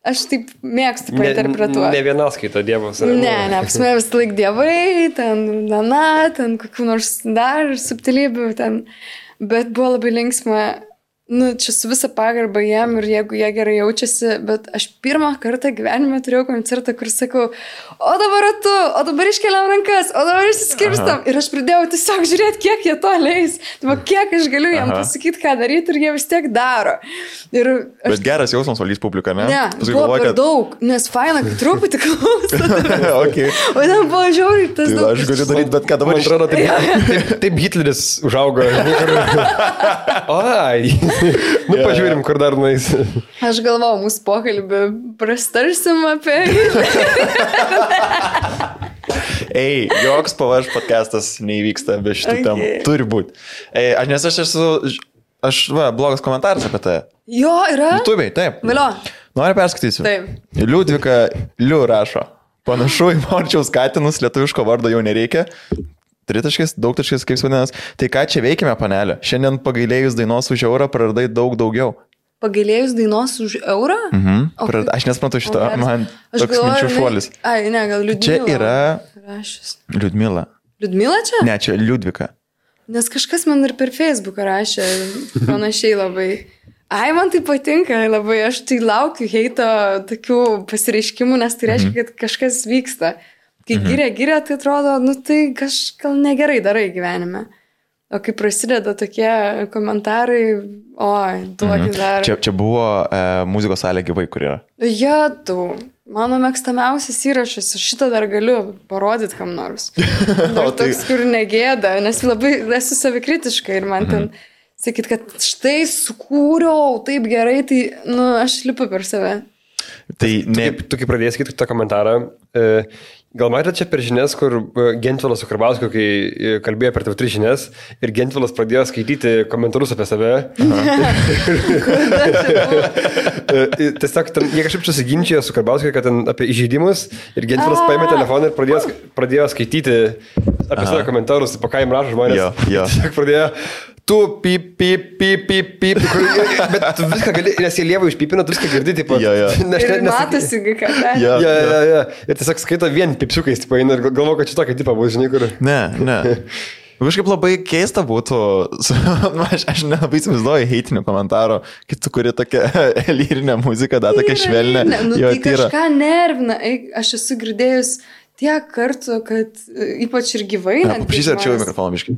aš taip mėgstu painterpretuoti. Ne, ne viena skaita Dievas. Ne, ne, pas mane vis laik dievai, ten nana, ten kokių nors dar subtilybių, ten. Bet buvo labai linksma, nu, čia su visa pagarba jiem ir jeigu jie gerai jaučiasi, bet aš pirmą kartą gyvenime turėjau koncertą, kur sakau, o dabar tu, o dabar iškeliam rankas, o dabar išsiskirstam. Ir aš pradėjau tiesiog žiūrėti, kiek jie to leis, tai kiek aš galiu Aha. pasakyti, ką daryti ir jie vis tiek daro. Ir aš... Bet geras jausmas valdys publiką, ne? Ne, Paskui buvo galvoju, kad... daug, nes faina, kad truputį klauso. okay. O ten buvo žiauriai tas tai daug. Aš galiu daryti bet ką dabar. Atrodo, taip, taip, taip Hitleris užaugo. Oi nu, yeah. pažiūrim, kur dar nueis. Aš galvau, mūsų pokalbį prastarsim apie... Ei, joks pavaž podcastas neįvyksta be šitų okay. temų. Turi būti. Ei, aš nes aš esu, aš, va, blogas komentaras apie tai. Jo, yra. YouTube'ai, taip. Vilio. Noriu perskaitysiu. Taip. Liudvika Liu rašo. Panašu į Morčiaus katinus, lietuviško vardo jau nereikia. Tritaškis, daugtaškis, kaip vadinasi. Tai ką čia veikime, panelė? Šiandien pagailėjus dainos už eurą praradai daug daugiau. Pagailėjus dainos už eurą? Mhm. O, Prad... Aš nesuprantu šito, o, man toks galvoju, minčių šuolis. Ai, ne, gal Liudmila. Čia yra. Rašys. Liudmila. Liudmila čia? Ne, čia Liudvika. Nes kažkas man ir per Facebooką rašė panašiai labai. Ai, man tai patinka labai, aš tai laukiu heito tokių pasireiškimų, nes tai reiškia, mhm. kad kažkas vyksta. Kai mhm. giria, giria, tai atrodo, nu tai kažką negerai darai gyvenime. O kai prasideda tokie komentarai, oi, duokit mhm. dar. Čia, čia buvo e, muzikos salė gyvai, kur yra. Ja, tu. Mano mėgstamiausias įrašas, aš šitą dar galiu parodyti kam nors. Dar tai... toks, kur negėda, nes labai esu savikritiška ir man ten mhm. sakyt, kad štai sukūriau taip gerai, tai, nu, aš lipu per save. Tai ne... Tu, tu kai pradėjai skaityti tą komentarą, e, Gal matėte čia per žinias, kur e, Gentvilas su Karbauskiu, kai e, kalbėjo per TV3 žinias ir Gentvilas pradėjo skaityti komentarus apie save. Tiesiog ten, jie kažkaip susiginčijo su Karbauskiu, kad ten apie įžeidimus ir Gentvilas paėmė telefoną ir pradėjo, pradėjo skaityti apie save komentarus, po ką jam rašo žmonės. Jo, jo. Tiesiog pradėjo tu pip, pip, pip, pip, pip, kur, bet tu viską gali, nes jie lievai užpipino, tu viską girdi, taip pat. Ja, ja. Nes, ir nes, matosi, ką ką. Ja, ja, ja, ja. Ir tiesiog skaito vien pipsiukais, tipo, ir galvo, kad šitokio tipo bus, žinai, kur. Ne, ne. Kažkaip labai keista būtų, aš, aš nelabai įsivaizduoju heitinių komentarų, kai tu kuri tokią lyrinę muziką, da tokią švelnę. Ne, nu, jo, tai kažką nervina, aš esu girdėjus tiek kartų, kad ypač ir gyvai. Paprašysiu arčiau į mikrofoną, biškai.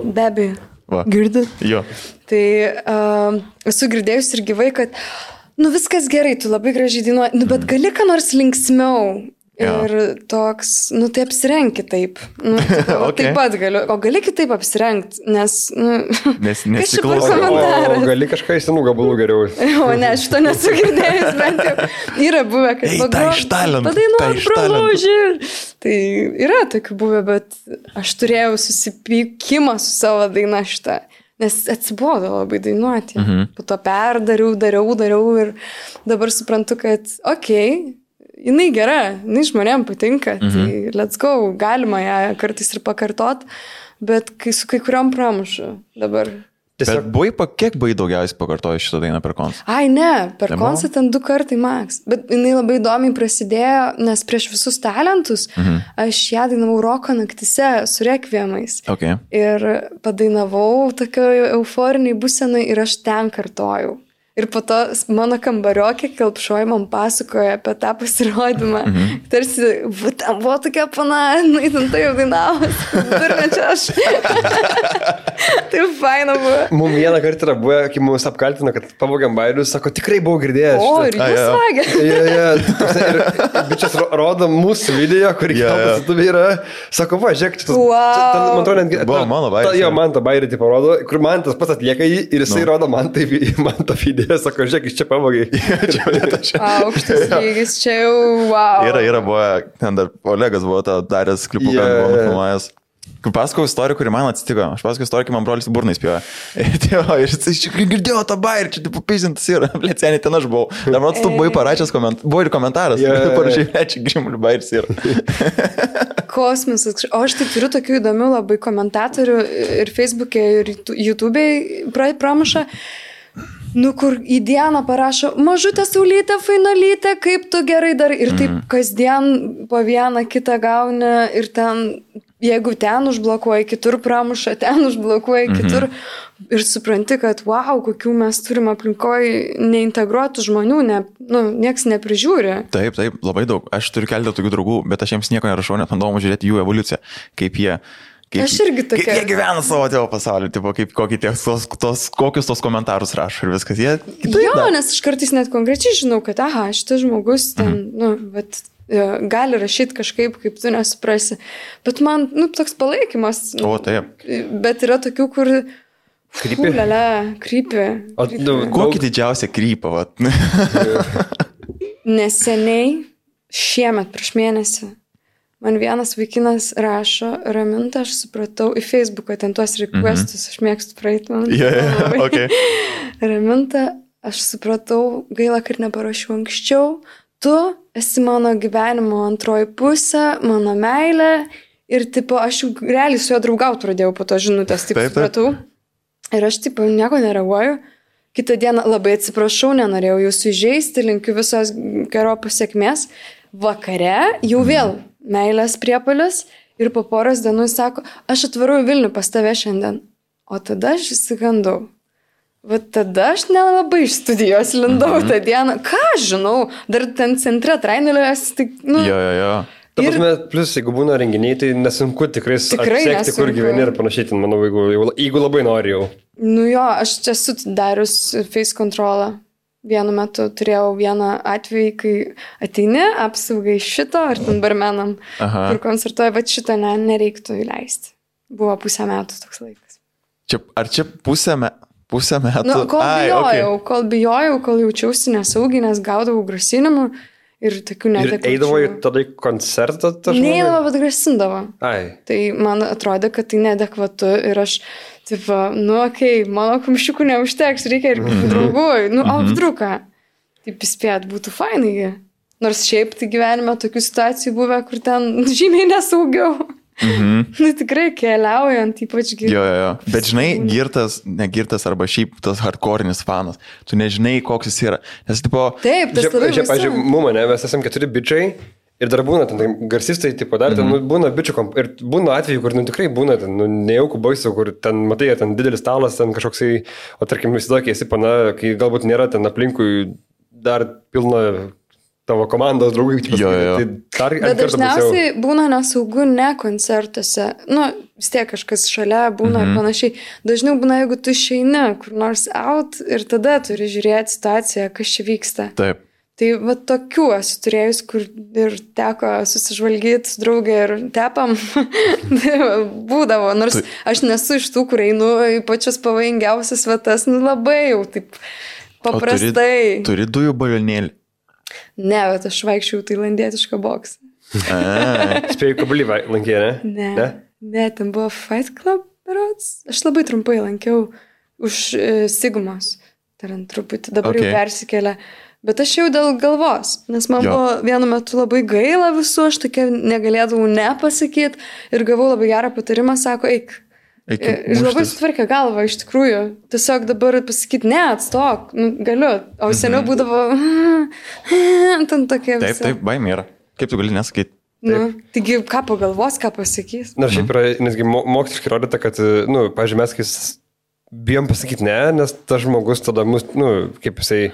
Be abejo. Girdit? Jo. Tai uh, esu girdėjus ir gyvai, kad, nu viskas gerai, tu labai gražiai dainuoji, nu bet gali ką nors linksmiau. Ir ja. toks, nu tai apsirenk kitaip. Nu, okay. Taip pat galiu, o gali kitaip apsirengti, nes... Nu, nes nesiklauso. O, o gali kažką į senų gabalų geriau. O ne, šito nesu girdėjęs, bent jau. Yra buvę, kad... Ei, tai iš talento. Padainuok pralaužį. Tai yra tokių buvę, bet aš turėjau susipykimą su savo daina šitą. Nes atsibodo labai dainuoti. Mhm. Po to perdariau, dariau, dariau ir dabar suprantu, kad, okei, okay, jinai gera, jinai žmonėm patinka, tai mhm. tai let's go, galima ją kartais ir pakartot, bet kai su kai kuriam pramušu dabar. Tiesiog bet buvai, pa, kiek buvai daugiausiai pakartojęs šitą dainą per koncą? Ai, ne, per koncą ten du kartai maks. Bet jinai labai įdomiai prasidėjo, nes prieš visus talentus mhm. aš ją dainavau roko naktise su rekviemais. Okay. Ir padainavau tokio euforiniai būsenai ir aš ten kartojau. Ir po to mano kambariokė kelpšoji man pasakoja apie tą pasirodymą. Mhm. Mm Tarsi, ten buvo tokia pana, nu, ten tai jau dainavas. Turmečia aš. tai faina buvo. Mums vieną kartą yra buvę, kai mus apkaltino, kad pavogiam bairius, sako, tikrai buvau girdėjęs. O, ir jūs sakė. Ja, ja. Bičias rodo mūsų video, kur yeah, yeah. tu yra. Sako, va, žiūrėk, čia, wow. čia ten, man atrodo, netgi... Buvo mano bairis. Jo, man tą bairį tipo rodo, kur man tas pats atlieka jį ir jisai no. rodo man, tai, man tą video jie sako, žiūrėk, iš čia pavogiai. Aukštas lygis, čia jau wow. Yra, yra, buvo, ten dar Olegas buvo tą daręs klipuką, yeah. buvo nufilmavęs. Pasakau istoriją, kuri man atsitiko. Aš pasakau istoriją, kai man brolis burnais pjovė. Ir jis iš tikrųjų girdėjo tą bairį, čia tipo pizintas yra, plėcenį ten aš buvau. Dabar tu buvai parašęs komentarą, buvo ir komentaras, yeah. parašai, plėčiai, grimlių bairis yra. Kosmosas. O aš tai turiu tokių įdomių labai komentatorių ir Facebook'e, ir YouTube'e pramuša. Pra Nu, kur į dieną parašo, mažutė saulytė, fainolytė, kaip tu gerai darai. Ir taip mm. kasdien po vieną kitą gauni ir ten, jeigu ten užblokuoji, kitur pramuša, ten užblokuoji, mm -hmm. kitur ir supranti, kad wow, kokių mes turim aplinkoje neintegruotų žmonių, ne, nu, nieks neprižiūri. Taip, taip, labai daug. Aš turiu keletą tokių draugų, bet aš jiems nieko nerašau, net man įdomu žiūrėti jų evoliuciją, kaip jie... Kaip, Aš irgi tokia. Kaip jie gyvena savo tėvo pasaulyje, tipo, kaip, tie, tos, tos, kokius tos komentarus rašo ir viskas. Jie Jo, daro. nes aš kartais net konkrečiai žinau, kad, aha, šitas žmogus ten, mhm. nu, bet gali rašyti kažkaip, kaip tu nesuprasi. Bet man, nu, toks palaikymas. O, taip. Bet yra tokių, kur... Krypi? Lele, krypi. O, nu, Kokį didžiausią krypą, vat. Neseniai, šiemet prieš mėnesį, man vienas vaikinas rašo, raminta, aš supratau į Facebooką ten tuos requestus, aš mėgstu praeiti man. Jo, jo, labai. okay. Raminta, aš supratau, gaila, kad neparašiau anksčiau, tu esi mano gyvenimo antroji pusė, mano meilė ir, tipo, aš jau realiai su juo draugauti pradėjau po to žinutės, taip, Taip, taip. supratau. Ir aš, tipo, nieko nereaguoju. Kitą dieną labai atsiprašau, nenorėjau jūsų įžeisti, linkiu visos gero pasiekmės. Vakare jau vėl meilės priepalis ir po poros dienų jis sako, aš atvaru į Vilnių pas tave šiandien. O tada aš įsigandau. Vat tada aš nelabai iš studijos lindau mhm. tą dieną. Ką aš žinau, dar ten centre trainelės, tik, nu, Jo, jo, jo. Ta Ir- prasme, plus, jeigu būna renginiai, tai nesunku tikrai, Tikrai atsekti, kur gyveni ir panašiai, ten, manau, jeigu, jeigu- jeigu labai nori jau. Nu jo, aš čia esu darius face kontrolą. Vienu metu turėjau vieną atvejį, kai ateini, apsaugai šito, ar ten barmenam, Aha. kur koncertuoja, bet šito ne, nereiktų įleisti. Buvo pusę metų toks laikas. Čia, ar čia pusę, me, pusę metų? Nu, kol Ai, bijojau, okei. kol bijojau, kol jaučiausi nesaugiai, nes gaudavau grasinimų ir tokių Ir neadekvačių. eidavo į tada į koncertą. Neįdavo, bet grasindavo. Ai. Tai man atrodė, kad tai nedekvatu ir aš, taip, nu, okei, okay, mano kumščiukų neužteks, reikia ir kitų draugų, nu, apdruką. Taip įspėt, būtų fainai. Nors šiaip tai gyvenime tokių situacijų buvę, kur ten žymiai nesaugiau. Mhm. nu, tikrai keliaujant, ypač Jo, jo, jo. Bet žinai, girtas, negirtas arba šiaip tas hardcore'is fanas, tu nežinai, koks jis yra. Nes, tipo, Taip, tas labai čia, pažiūrėjau, baisu. mum, ne, mes esame keturi bičiai. Ir dar būna ten tai garsistai, tipo, dar ten nu, būna bičių komp... Ir būna atvejų, kur nu, tikrai būna ten, nu, nejaukų baisų, kur ten, matai, ten didelis stalas, ten kažkoksai, o tarkim, įsivaizduok, esi pana, kai galbūt nėra ten aplinkui dar pilna tavo komandos draugų. kaip Jo, jo. Tai dar Bet dažniausiai būna nesaugu ne koncertuose. Nu, vis tiek kažkas šalia būna mhm. ir panašiai. Dažniau būna, jeigu tu išeini kur nors out ir tada turi žiūrėti situaciją, kas čia vyksta. taip. Tai va tokių esu turėjus, kur ir teko susižvalgyti su draugė ir tepam. Tai Būdavo, nors Tu- aš nesu iš tų, kur einu į pačias pavojingiausias vietas, nu labai jau taip O paprastai. Turi, turi dujų balionėlį. Ne, bet aš vaikščiau tailandietišką boksą. Spėjau kabulyvą lankė, ne? Ne. Ne, ne ten buvo Fight Club, berods. Aš labai trumpai lankiau už e, Sigmos. Ant truputį, dabar okay. Okay. jau persikėlė. Bet aš jau dėl galvos, nes man Jo. buvo vienu metu labai gaila visų, aš tokia negalėdavau nepasakyti ir gavau labai gerą patarimą, sako, eik. Eik Ir labai sutvarkė galvą, iš tikrųjų. Tiesiog dabar pasakyti, ne, atstok, nu, galiu. O seniau būdavo, ten tokie Taip, visi. taip, baimė yra. Kaip tu gali nesakyti? Nu, taigi, ką pagalvos, ką pasakys. Nors šiaip yra, nesgi mo- moksliškai rodyta, kad, na, nu, pažiūrėjau, mes kai bijom pasakyti ne, nes tas žmogus tada mus, na, nu, kaip jisai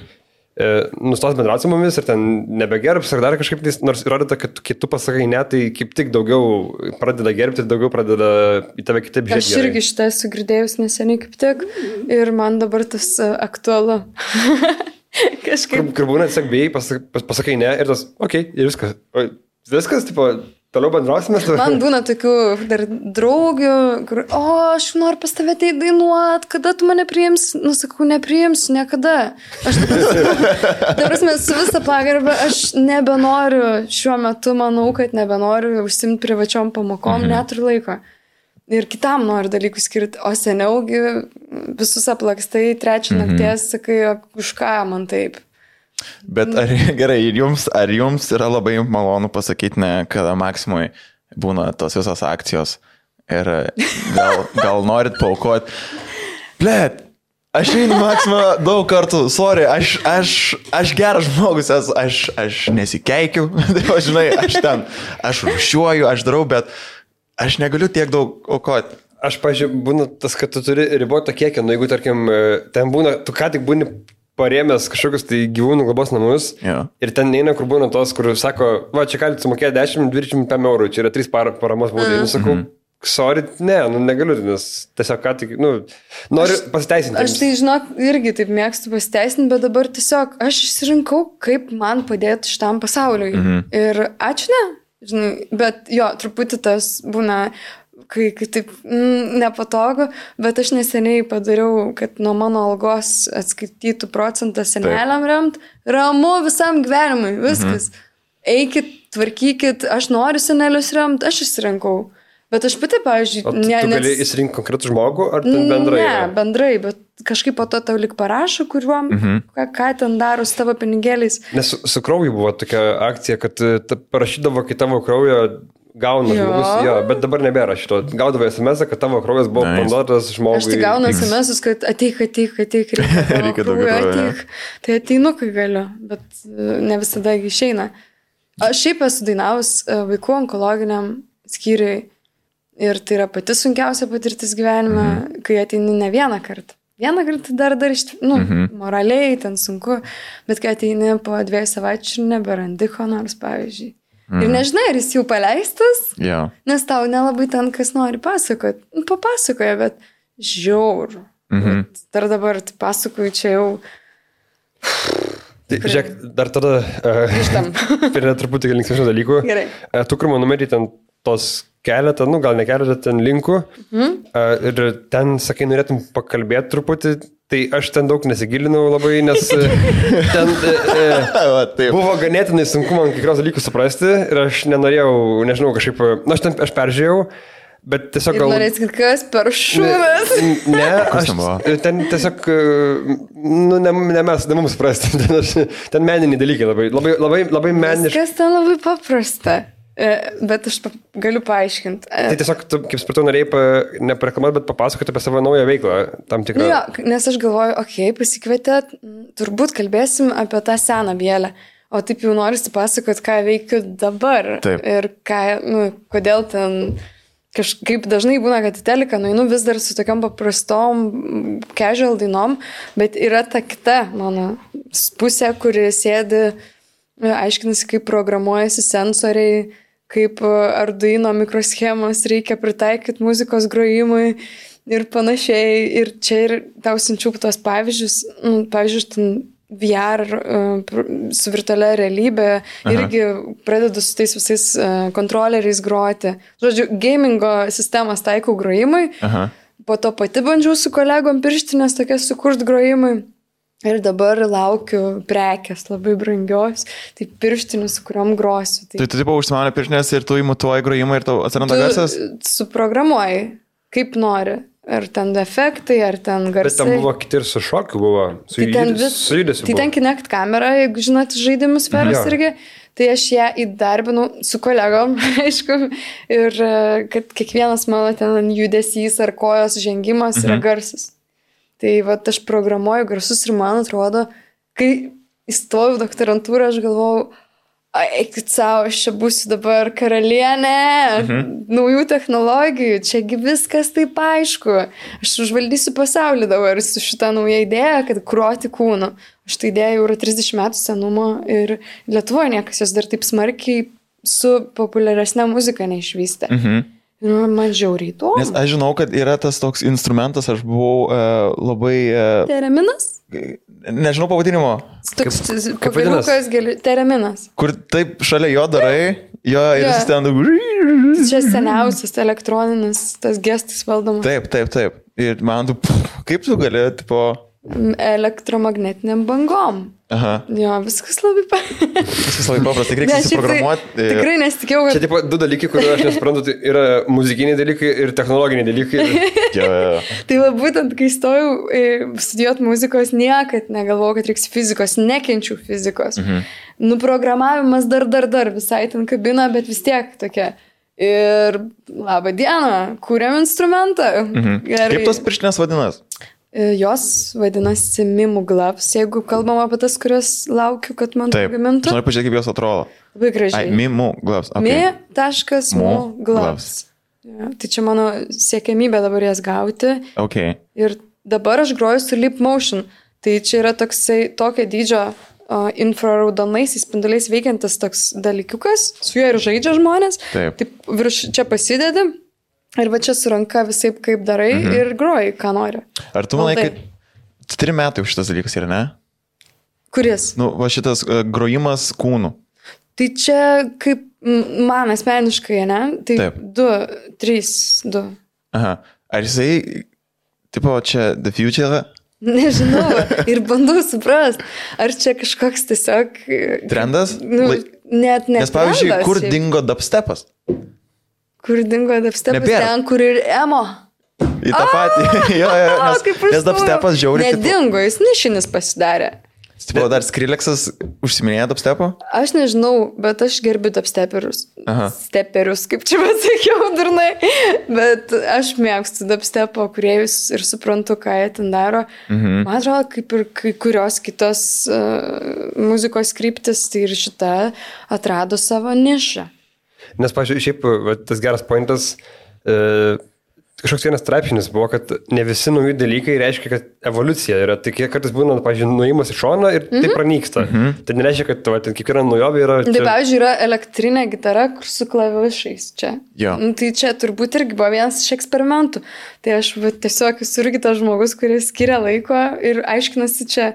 nustos bendrauti su mumis ir ten nebegerbs ar dar kažkaip, nors rodyta, kad kai tu pasakai ne, tai kaip tik daugiau pradeda gerbti daugiau pradeda į tave kitaip žiūrėti. Aš irgi šitą esu girdėjus neseniai kaip tik ir man dabar tas e, aktualu. Kur, Kažkaip. kur būna, tiesiog bijai, pasakai, pasakai ne ir tas, okei, okay, ir viskas. Viskas, tipo, toliau bendrausime. tu- Man būna tokių dar draugių, kur, o, aš noriu pas tave tai dainuot, kada tu mane priims, nusakau, nepriims, niekada. Aš dabar mes su visą pagarbą, aš nebenoriu, šiuo metu manau, kad nebenoriu užsimti privačiom pamokom, mhm. neturiu laiko. Ir kitam noriu dalykų skirti, o seniaugi visus aplakstai, trečią mhm. nakties sakai, "O už ką man taip. Bet ar gerai, ir jums, ar jums yra labai malonu pasakyti, ne, kada Maksimui būna tos visos akcijos ir gal, gal norit paukoti. Blet, aš einu Maksimą daug kartų, sorry, aš, aš, aš geras žmogus esu, aš, aš nesikeikiu, tai va, žinai, aš ten, aš rušiuoju, aš darau, bet aš negaliu tiek daug aukoti. aš, pažiūrėjau, būna tas, kad tu turi ribotą kiekį, nu jeigu, tarkim, e, ten būna, tu ką tik būni paremęs kažkokius tai gyvūnų globos namus Jo. ir ten neina, kur būna tos, kur sako, va, čia galite sumokėti 10-25 eurų, čia yra 3 par, paramos būdai. Mm. Nusakau, sorry, ne, nu negaliu, nes tiesiog ką tik, nu, noriu pasiteisinti. Aš tai, žinok, irgi taip mėgstu pasiteisinti, bet dabar tiesiog aš išsirinkau, kaip man padėti šitam pasauliui. Mhm. Ir ačiū ne, žinai, bet jo, truputį tas būna, kai, kai taip mm, nepatogu, bet aš neseniai padariau, kad nuo mano algos atskaitytų procentą seneliam remt, ramu visam gyvenimui, viskas. Mhm. Eikit, tvarkykit, aš noriu senelius remt, aš išsirinkau. Bet aš pati, pavyzdžiui, tu, ne, tu gali įsirinkti konkretų žmogų, ar bendrai? Ne, yra? bendrai, bet kažkaip po to tau lik parašo, kuriuom, mhm. ką, ką ten daro su tavo pinigėliais. Nes su, su krauju buvo tokia akcija, kad e, parašydavo, kai tavo kraujo gauna Jo. žmogus, jo, bet dabar nebėra šito. Gaudavo SMS, kad tavo kraujas buvo Nice. panduotas žmogui. Aš tik gaunu SMS, kad ateik, ateik, ateik, reikia, Reikia daugiau ateik. Tai ateinu, kai galiu, bet e, ne visada išeina. Aš šiaip esu dainavus e, vaikų onkologiniam skyriui ir tai yra pati sunkiausia patirtis gyvenime, mhm. kai ateini ne vieną kartą. Vieną kartą dar dar iš, nu, mhm. moraliai ten sunku, bet kai ateini po dviejų savaičių ir neberandi ko nors, pavyzdžiui. Mhm. Ir nežinai, ar jis jau paleistas, Jo. Nes tau nelabai ten kas nori pasakoti. Nu, papasakoja, bet žiaur. Mhm. Dar dabar pasakoju, čia jau Tai, žiūrėk, dar tada uh, Grįžtam. prie truputį linksmesnių dalykų. Gerai. Uh, tu kur man numerį ten tos keletą, nu gal ne keletą ten linkų. Mhm. Uh, ir ten, sakai, norėtum pakalbėti truputį. Tai aš ten daug nesigilinau labai, nes e, ten e, e, buvo ganėtinai sunku man kai kurios dalykus suprasti ir aš nenorėjau, nežinau, kažkaip, na, aš ten aš peržiūrėjau, bet tiesiog gal... norėtum, kad kas per šūdas. Ne, ne aš ten tiesiog, e, nu, ne, ne mes, ne mums suprasti, ten, aš, ten meniniai dalykai labai, labai, labai, labai meniški. Viskas ten labai paprasta. E, Bet aš galiu paaiškinti. Tai tiesiog, tu, kaip supratau, norėjai pa, nepareklamuoti, bet papasakoti apie savo naują veiklą, tam Nu tikrą. jo, nes aš galvoju, okei, okay, pasikvietėt, turbūt kalbėsim apie tą seną bėlę. O taip jau norisi pasakoti, ką veikiu dabar. Taip. Ir ką, nu, kodėl ten kažkaip dažnai būna, kad į teleką nueinu vis dar su tokiam paprastom casual dainom, bet yra ta kita mano pusė, kuri sėdi, e, aiškinasi, kaip programuojasi sensoriai, kaip e, Arduino mikroschemos reikia pritaikyti muzikos grojimui ir panašiai. Ir čia ir tau siunčiu tuos pavyzdžius, nu, pavyzdžiui, ten VR e, su virtualia realybė Aha. irgi pradedu su tais visais e, kontroleriais groti. Žodžiu, gamingo sistemas taikau grojimui, Aha. po to pati bandžiau su kolegom pirštinės tokias sukurt grojimui. Ir dabar laukiu prekės labai brangios, tai pirštinių, su kuriuom grosiu. Tai Tai tu tipo užsimanė piršinės ir tu įmutuoji grojimą ir tau atsiranda garsas? tu suprogramuoji, kaip nori. Ar ten efektai, ar ten Bet garsai. ten buvo kiti ir su šokiu buvo, su, Tai ten, judesiu, vis, su judesiu. tai buvo. ten Kinect kamera, jeigu žinot, žaidimus sferas Jo. irgi, tai aš ją įdarbinau su kolegom, aišku, ir e, kad kiekvienas mano ten judesys ar kojos žengimas mhm. yra garsas. Tai va, aš programuoju garsus ir man atrodo, kai įstojau doktorantūrą, aš galvojau, "Ai, eikit savo, aš čia būsiu dabar karalienė, mhm. naujų technologijų, čiagi viskas taip aišku. Aš užvaldysiu pasaulį dabar su šitą naują idėją, kad kruoti kūną. Šitą idėją jau yra 30 metų senumo ir Lietuvoje niekas jos dar taip smarkiai su populiaresnė muzika neišvystė. Mhm. Nu, man žiauriai to. Nes aš žinau, kad yra tas toks instrumentas, aš buvau uh, labai, uh, Tereminas? nežinau pavadinimo, Toks geli- tereminas. kur taip šalia jo darai, jo ir jis ten... Čia seniausias elektroninis tas gestas valdomas. Taip, taip, taip. Ir man tu, pff, kaip tu gali, tipo... Elektromagnetiniam bangom. Aha, Jo, viskas labai pa... viskas labai paprasta, tik reikia šiaip tai susiprogramuoti. ir- Tikrai nesitikėjau, Čia kad... tipo du dalykai, kuriuos aš nesuprantu, tai yra muzikiniai dalykai ir technologiniai dalykai. Jo, jo, jo. Tai va būtent, kai stojau e, studijuoti muzikos, niekad negalvojau, kad reiks fizikos, nekenčiu fizikos. Mhm. Nuprogramavimas dar, dar, dar visai ten kabina, bet vis tiek tokia. Ir labą dieną, kūrėm instrumentą. Mhm. Kaip tos pirštinės vadinas? Jos vadinasi Mimų Gloves, jeigu kalbam apie tas, kurias laukiu, kad man Taip. pagamintų. Noriu pažiūrėti, kaip jos atrodo. Labai Ai, gražiai. mimu, gloves. Mi Okay. taškas Mu mu gloves. gloves. Ja, tai čia mano siekiamybė dabar jas gauti. Ok. Ir dabar aš groju su Leap Motion. Tai čia yra toksai tokio dydžio uh, infraraudonaisiais spinduliais veikiantis toks dalykiukas, su juo ir žaidžia žmonės. Taip. Taip virš čia pasidedi ir va čia su ranka visai kaip darai mhm. ir groji, ką nori. Ar tu manai, Valdai. kad trim metai už šitas dalykas yra, ne? Kuris? Nu, va šitas uh, grojimas kūnų. Tai čia kaip man asmeniškai, ne? Tai Taip. du, trys, du. Aha. Ar jisai, tipo, čia The Future? Nežinau. Ir bandau suprasti, ar čia kažkoks tiesiog... Trendas? Nu, net ne. Nes, pavyzdžiui, trendas kur dingo dubstepas? Kur dingo dubstepas? Ten, kur ir emo. Į tą patį. jo, jo, nes, nes dubstepas žiauriai. Nedingo, jis nišinis pasidarė. Tipo, dar Skrilleksas užsiminėja dubstepo? Aš nežinau, bet aš gerbiu dubsteperius. Steperius, kaip čia pasakiau, durnai. Bet aš mėgstu dubstepo kuriejus ir suprantu, ką jie ten daro. Mhm. Man atrodo, kaip ir kai kurios kitos uh, muzikos kryptis, tai ir šita atrado savo nišą. Nes, pažiūrėjau, šiaip va, tas geras pointas, e, kažkoks vienas straipsnis buvo, kad ne visi nauji dalykai reiškia, kad evoliucija yra. Tai kartais būna, pažiūrėjau, nuėjimas į šoną ir tai pranyksta. Tai nereiškia, kad va, ten kiekviena naujovė yra... Tai čia- pavyzdžiui, yra elektrinė gitara, kur su klavišais čia. Jo. Nu, tai čia turbūt irgi buvo vienas iš eksperimentų. Tai aš va, tiesiog esu irgi tas žmogus, kuris skiria laiko ir aiškinasi čia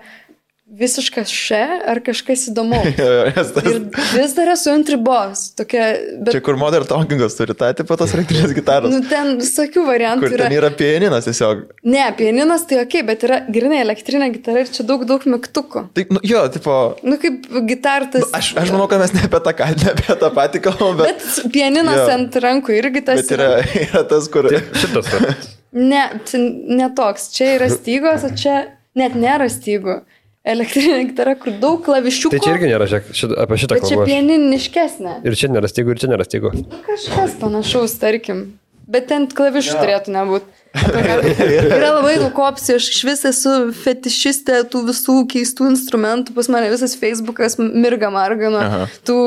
visiškas še ar kažkas įdomaus. Tas- Ir vis dar esu ant ribos. Tokia, bet, Čia kur Modern Talkingas turi tą tipo tos elektrinės gitaros. nu, ten visokių variantų Kur yra. ten yra pianinas tiesiog. Ne, pianinas tai ok, bet yra grinai elektrinė gitara ir čia daug, daug mygtukų. Tai, nu, jo, tipo, Nu, kaip gitartas. nu, aš, aš manau, kad mes ne apie tą, ne apie tą patį kalbam, bet, Bet pianinas Jo. ant rankų irgi tas. bet yra, yra tas, kur... Šitas. va. Ne, netoks. Čia yra stygos, o čia net nėra stygų. Elektrinė gitara, kur daug klavišiukų. Tai čia irgi nėra, žiūrėk, šit, apie šitą čia kalbą. aš- pianiniškesnė. Ir čia nėra stygų, ir čia nėra stygų. Kažkas panašaus, tarkim. Bet ten klavišų turėtų nebūti. Yra labai daug opcijų, aš iš vis esu fetišistė tų visų keistų instrumentų, pas mane visas Facebookas mirga marga nuo Aha. tų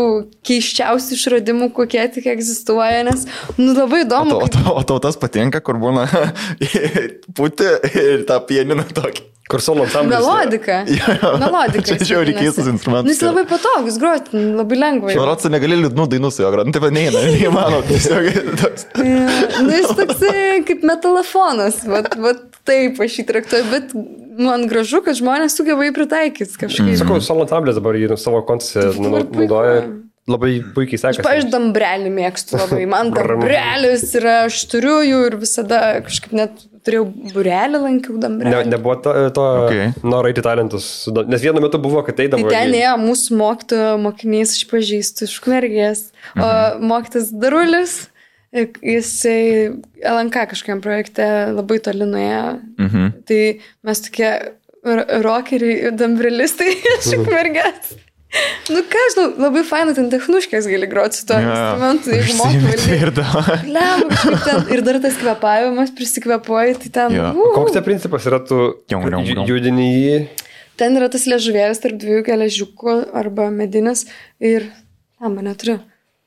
keiščiausių išradimų, kokie tik egzistuoja, nes, nu, labai įdomu. o, tau- o tau tas patinka, kur būna putė ir tą pianiną tokį. Kur solo ansamblis. Melodika. Jo, jo. Melodika. Čia vadinasi. keistas instrumentas Nu, jis labai patogus, groti, labai lengvai. Švarotsą negali liūdnų dainų su juo groti, nu, taip pat neina, neįmanoma, tiesiog toks. Nu, jis toksai kaip metalofonas, vat, vat taip aš jį traktuoju, bet man gražu, kad žmonės sugeba jį pritaikyti kažkaip. Sakau, solo ansamblis dabar jį savo koncese dabar puiku. Labai puikiai Aš, pavyzdžiui, sekasi. dambrelį mėgstu labai. Man dambrelis yra, aš turiu jų ir visada kažkaip net turėjau burelį, lankiau Ne, dambrelį. nebuvo to, to Okay. noro eiti talentus. Nes vienu metu buvo, kad Tai eidavo. ten į- ėjo mūsų mokytojo mokinys, aš pažįstu iš Kmergės, o mokytas Darulis, jisai LNK kažkokiam projekte labai toli nuėjo. Mhm. Tai mes tokie rokeriai, dambrelistai iš Kmergės. Nu ką, žinau, labai fainai ten technuškės gali groti su tuo instrumentu, jeigu valdyti. Ir da. Ir dar tas kvepavimas, prisikvepuoji, tai ten. Jo. uh, Koks tai principas yra, tu judini jį. Ten yra tas liežuvėlis tarp dviejų geležiukų arba medinis ir... Lemba, neturiu.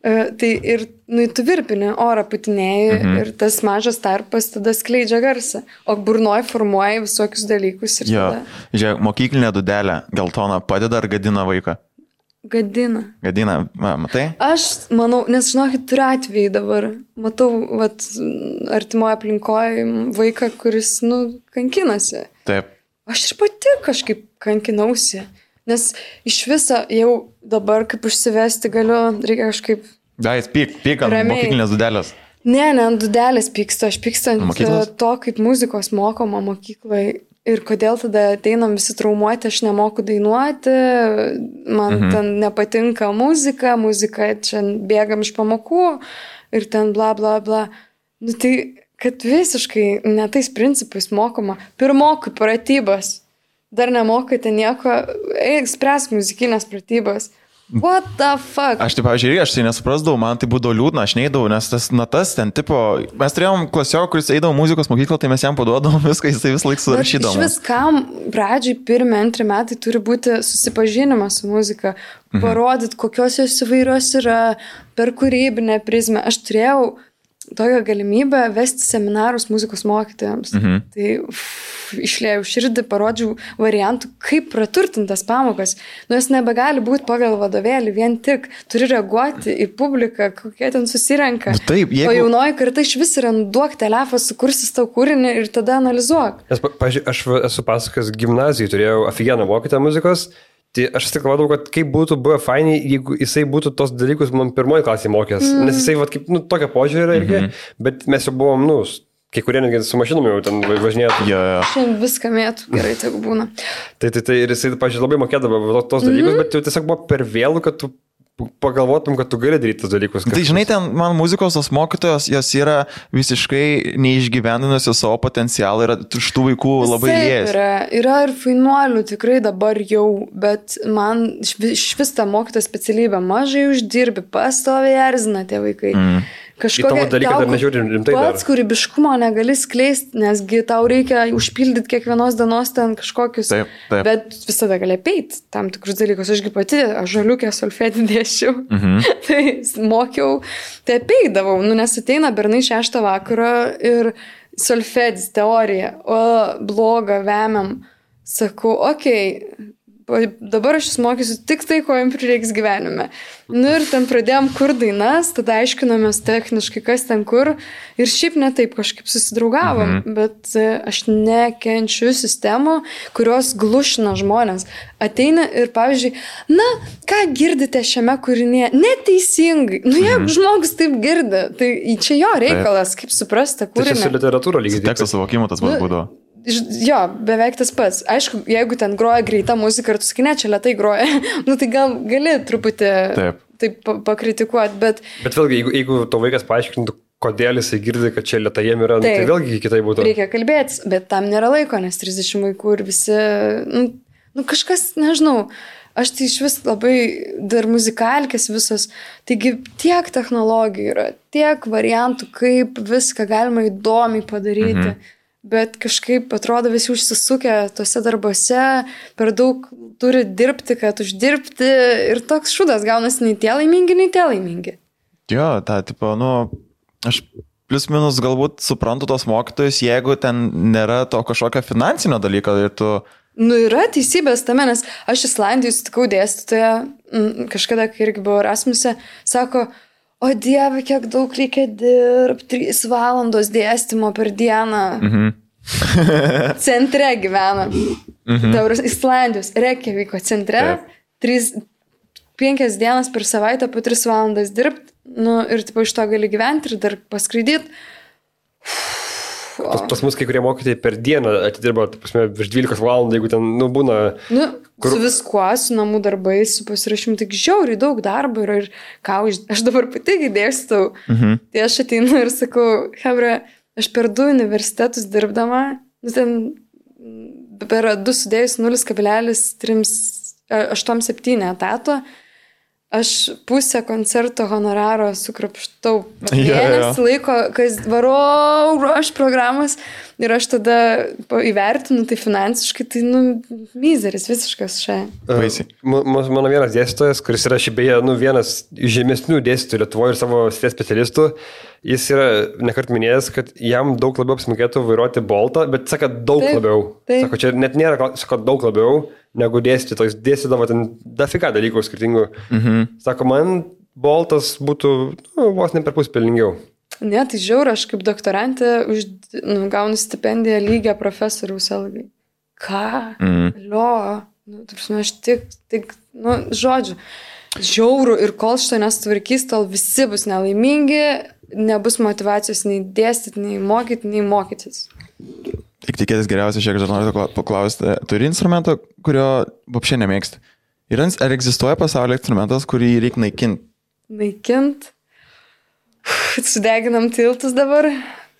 E, tai ir, nu, tu virpini, orą putinėjai mhm. ir tas mažas tarpas tada skleidžia garsą. O burnoj formuoja visokius dalykus ir Jo, tada žiūrėk, mokyklinė dudelė, geltona, padeda ar gadina vaiką? Gadina. Gadina, matai? Aš manau, nes žinokit, turiu atvejį dabar. Matau, vat, artimoje aplinkoje vaiką, kuris, nu, kankinasi. Taip. Aš ir pati kažkaip kankinausi. Nes iš viso jau dabar, kaip užsivesti galiu, reikia kažkaip... Dais, pyk, pyk ant Ramiai. mokyklinės dudelės. Ne, ne ant dudelės pykstu, aš pykstu ant Mokyklos? e, to, kaip muzikos mokoma mokykloje. Ir kodėl tada ateinam visi traumuoti, aš nemoku dainuoti, man mhm. ten nepatinka muzika, muzika čia bėgam iš pamokų ir ten bla bla bla. Nu tai, kad visiškai ne tais principais mokoma. Pirmokui pratybas. Dar nemokate nieko, eik, spręsk muzikinės pratybas. What the fuck? Aš tai, pavyzdžiui, irgi aš tai nesuprasdavau, man tai būdavo liūdna, aš neįdavau, nes tas natas ten tipo, mes turėjom klasioką, kuris eidavo muzikos mokyklą, tai mes jam paduodavom viską, jisai vis laik surašydavo. Iš vis kam pradžiai pirmie, antri metai turi būti susipažinimas su muzika, Mhm. parodyti, kokios jos įvairios yra, per kūrybinę prizmę. Aš turėjau tokią galimybę vesti seminarus muzikos mokytojams. Mhm. Tai uf, išlėjau širdį, parodžiau variantų, kaip praturtintas pamokas. Nu, jos nebegali būti pagal vadovėlį, vien tik turi reaguoti į publiką, kokie ten susirenka. Nu, taip, O jeigu... jaunoji karta iš vis yra duok telefą, sukursis tau kūrinį ir tada analizuok. Nes, pa- pavyzdžiui, aš esu pasakęs gimnazijai, turėjau aфиgeną mokytą muzikos. Tai aš tik galvodavau, kad kaip būtų buvę fainai, jeigu jisai būtų tos dalykus man pirmoji klasė mokęs. Mm. Nes jisai, va, kaip, nu, tokia požiūrė yra irgi, mm -hmm. bet mes jau buvom, nu, kai kurie netgi su mašinom jau ten va- važinėjo. Jo, jo. Šiandien viską mėtų, gerai, tegu būna. Tai, tai, tai ir jisai, pažiūrėjau, labai mokėdavo tos dalykus, mm -hmm. bet jau tiesiog buvo per vėlų, kad tu pagalvotum, kad tu gali daryti tos dalykus. Tai žinai, ten man muzikos tos mokytojos, jos yra visiškai neišgyveninusios savo potencialą ir iš tų vaikų labai lės. Yra, yra ir fainuolių tikrai dabar jau, bet man iš vis- ta mokytoja specialybė mažai uždirbi, pastoviai erzina tie vaikai. Mm. Į tavo dalyką dar nežiūri rimtai dar. Pats kūrybiškumo negali skleisti, nesgi tau reikia užpildyti kiekvienos dienos ten kažkokius. Taip, taip. Bet visada gali peiti tam tikrus dalykus. Ašgi pati, aš žaliukė solfėdį dėšiau. Mhm. tai mokiau, tai apeidavau. Nu, nes ateina bernai šeštą vakarą ir solfėdis teorija, o bloga, vemiam. Sakau, okei, okay, dabar aš jūs mokysiu tik tai, ko jums prireiks gyvenime. Nu ir ten pradėjom kur dainas, tada aiškinomės techniškai, kas ten kur. Ir šiaip netaip kažkaip susidraugavom, mhm. bet e, aš nekenčiu sistemų, kurios glušina žmonės. Ateina ir, pavyzdžiui, na, ką girdite šiame kūrinėje? Neteisingai. Nu, jeigu mhm. žmogus taip girdi, tai čia jo reikalas, kaip suprasti Tai čia su kūrinį. literatūra lygiai. Teksto suvokimu tas pats Nu, būdavo. Jo, beveik tas pats. Aišku, jeigu ten groja greita muzika ir tu sakai, ne, čia lietai groja, nu tai gal gali truputį Taip. taip pa- pakritikuoti, bet Bet vėlgi, jeigu, jeigu to vaikas paaiškintų, kodėl jisai girdi, kad čia lietai jiem yra, nu, tai Taip. vėlgi kitai būtų. reikia kalbėtis, bet tam nėra laiko, nes 30 vaikų ir visi, nu, nu kažkas, nežinau. Aš tai iš vis labai dar muzikalkės visos. Taigi tiek technologijų yra, tiek variantų, kaip viską galima įdomiai padaryti. Mhm. Bet kažkaip atrodo visi užsisukę tuose darbuose, per daug turi dirbti, kad uždirbti. Ir toks šudas gaunasi nei tie laimingi, nei tie laimingi. Jo, ta, tipo, nu, aš plus minus galbūt suprantu tos mokytojus, jeigu ten nėra to kažkokio finansinio dalyko ir tu... Nu, yra teisybės tame, nes aš Islandijai sutikau dėstytoją, mm, kažkada, kai irgi buvau Erasmuse, sako, o Dieve, kiek daug reikia dirbti, 3 valandos dėstymo per dieną. Mhm. Centre gyvena. Mhm. Dabar Islandijos, Reikjaviko centre, Taip. 3-5 dienas per savaitę po 3 valandas dirbti, nu, ir tipo, iš to gali gyventi ir dar paskraidyti. Pas, pas mus kai kurie mokytojai per dieną atidirba, prasme, virš 12 valandų, jeigu ten, nu, būna... Nu, Kur-. Su viskuo, su namų darbais, su pasirašymu, tik žiauriai daug darbo yra ir ką už... Aš dabar pati dėstau. Mhm. Tai aš ateinu ir sakau, Hebra, aš per du universitetus dirbdama, nu, ten per du sudėjus 0,387 etato, aš pusę koncerto honoraro sukrapštau. Jo, jo, jo. Mėnesį laiko, kas varau, aš programas ir aš tada įvertinu tai finansiškai, tai, nu, mizeris visiškas šiai. Baisiai. Ma- ma- Mano vienas dėstytojas, kuris yra šiaip beje, nu, vienas žemesnių dėstytojų Lietuvoje ir savo srities specialistų, jis yra nekart minėjęs, kad jam daug labiau apsimokėtų vairuoti boltą, bet sako daug Taip, labiau. taip. Sako, čia net nėra, sako daug labiau negu dėstytojas. Dėstydavo ten dafika dalykų skirtingų. Mhm. Sako, man boltas būtų nu, vos ne per pus pelningiau. Ne, tai žiaur, aš kaip doktorantė už, nu, gaunu stipendiją lygią profesoriaus algai. Ką? Mhm. Lio. Nu, ta prasme, aš tik, tik, nu, žodžiu, žiaurų ir kol šito nesutvarkys, tol visi bus nelaimingi, nebus motivacijos nei dėstyti, nei mokyti, nei mokytis. Tik tikėtis geriausia, šiek tiek noriu pakla- paklausti, turi instrumentą, kurio vapšė nemėgsti? Ir ar egzistuoja pasaulyje instrumentas, kurį reikia naikinti? Naikint. Sudeginam tiltus dabar.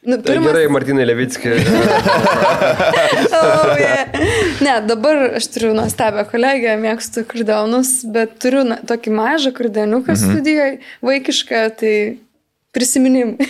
Nu, Tai pirmas, gerai, Martinai Levitski. Oh, yeah. Ne, dabar aš turiu nuostabią kolegę, mėgstu kurdaunus, bet turiu na, tokį mažą kurdaniuką mhm. studijoje, vaikišką, tai prisiminimai.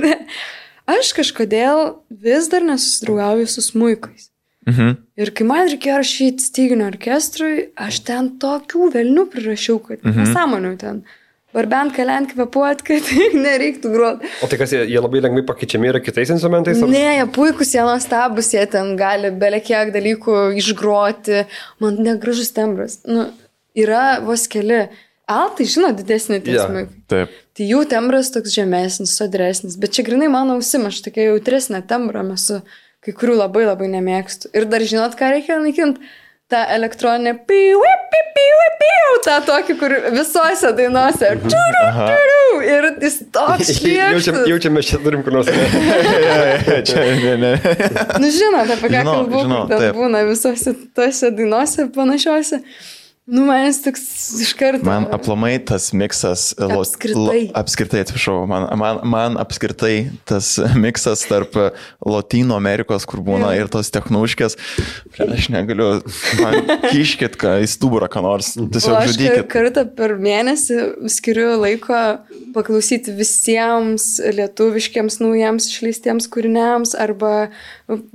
Aš kažkodėl vis dar nesusidraugauju su smūkais. Mhm. Ir kai man reikėjo rašyti styginių orkestrui, aš ten tokių velnių prirašiau, kad mhm. nesąmonių ten. barbent kalent kvepuot, kad nereiktų groti. O tai kas, jie, jie labai lengvai pakeičiami yra kitais instrumentais? ar- Ne, jie puikus, jie nuostabus, jie ten gali belekiek dalykų išgroti. Man negražus tembras. Nu, yra vos keli. Altai, žinot, didesnį Jo. tiesmai. Taip. Tai jų tembras toks žemesnis, sodresnis. Bet čia grinai mano ausim, aš tokia jautresnė tembra, mes su kai kurių labai labai nemėgstu. Ir dar žinot, ką reikia naikinti? Ta elektroninė piu, piu, piu, piu, tą tokį, kur visose dainose. Čiūriu, čiūriu. Ir jis toks Jaučiam, šviesas. jaučiame, čia turim kur nors. Čia, ne, ne. Nu, žinot, apie ką kalbu, taip. būna visose tose dainose panašiose. Nu, manęs toks iš karto. Man aplamai tas miksas, Apskritai. lo- apskritai atsiprašau, man, man, man apskritai tas miksas tarp Latino Amerikos, kur būna Jo. ir tos technuškės, aš negaliu, man kiškit, ką į stuburą, ką nors, O tiesiog aš kar- žudykit. kartą per mėnesį skiriu laiko paklausyti visiems lietuviškiams naujiems išleistiems kūriniams arba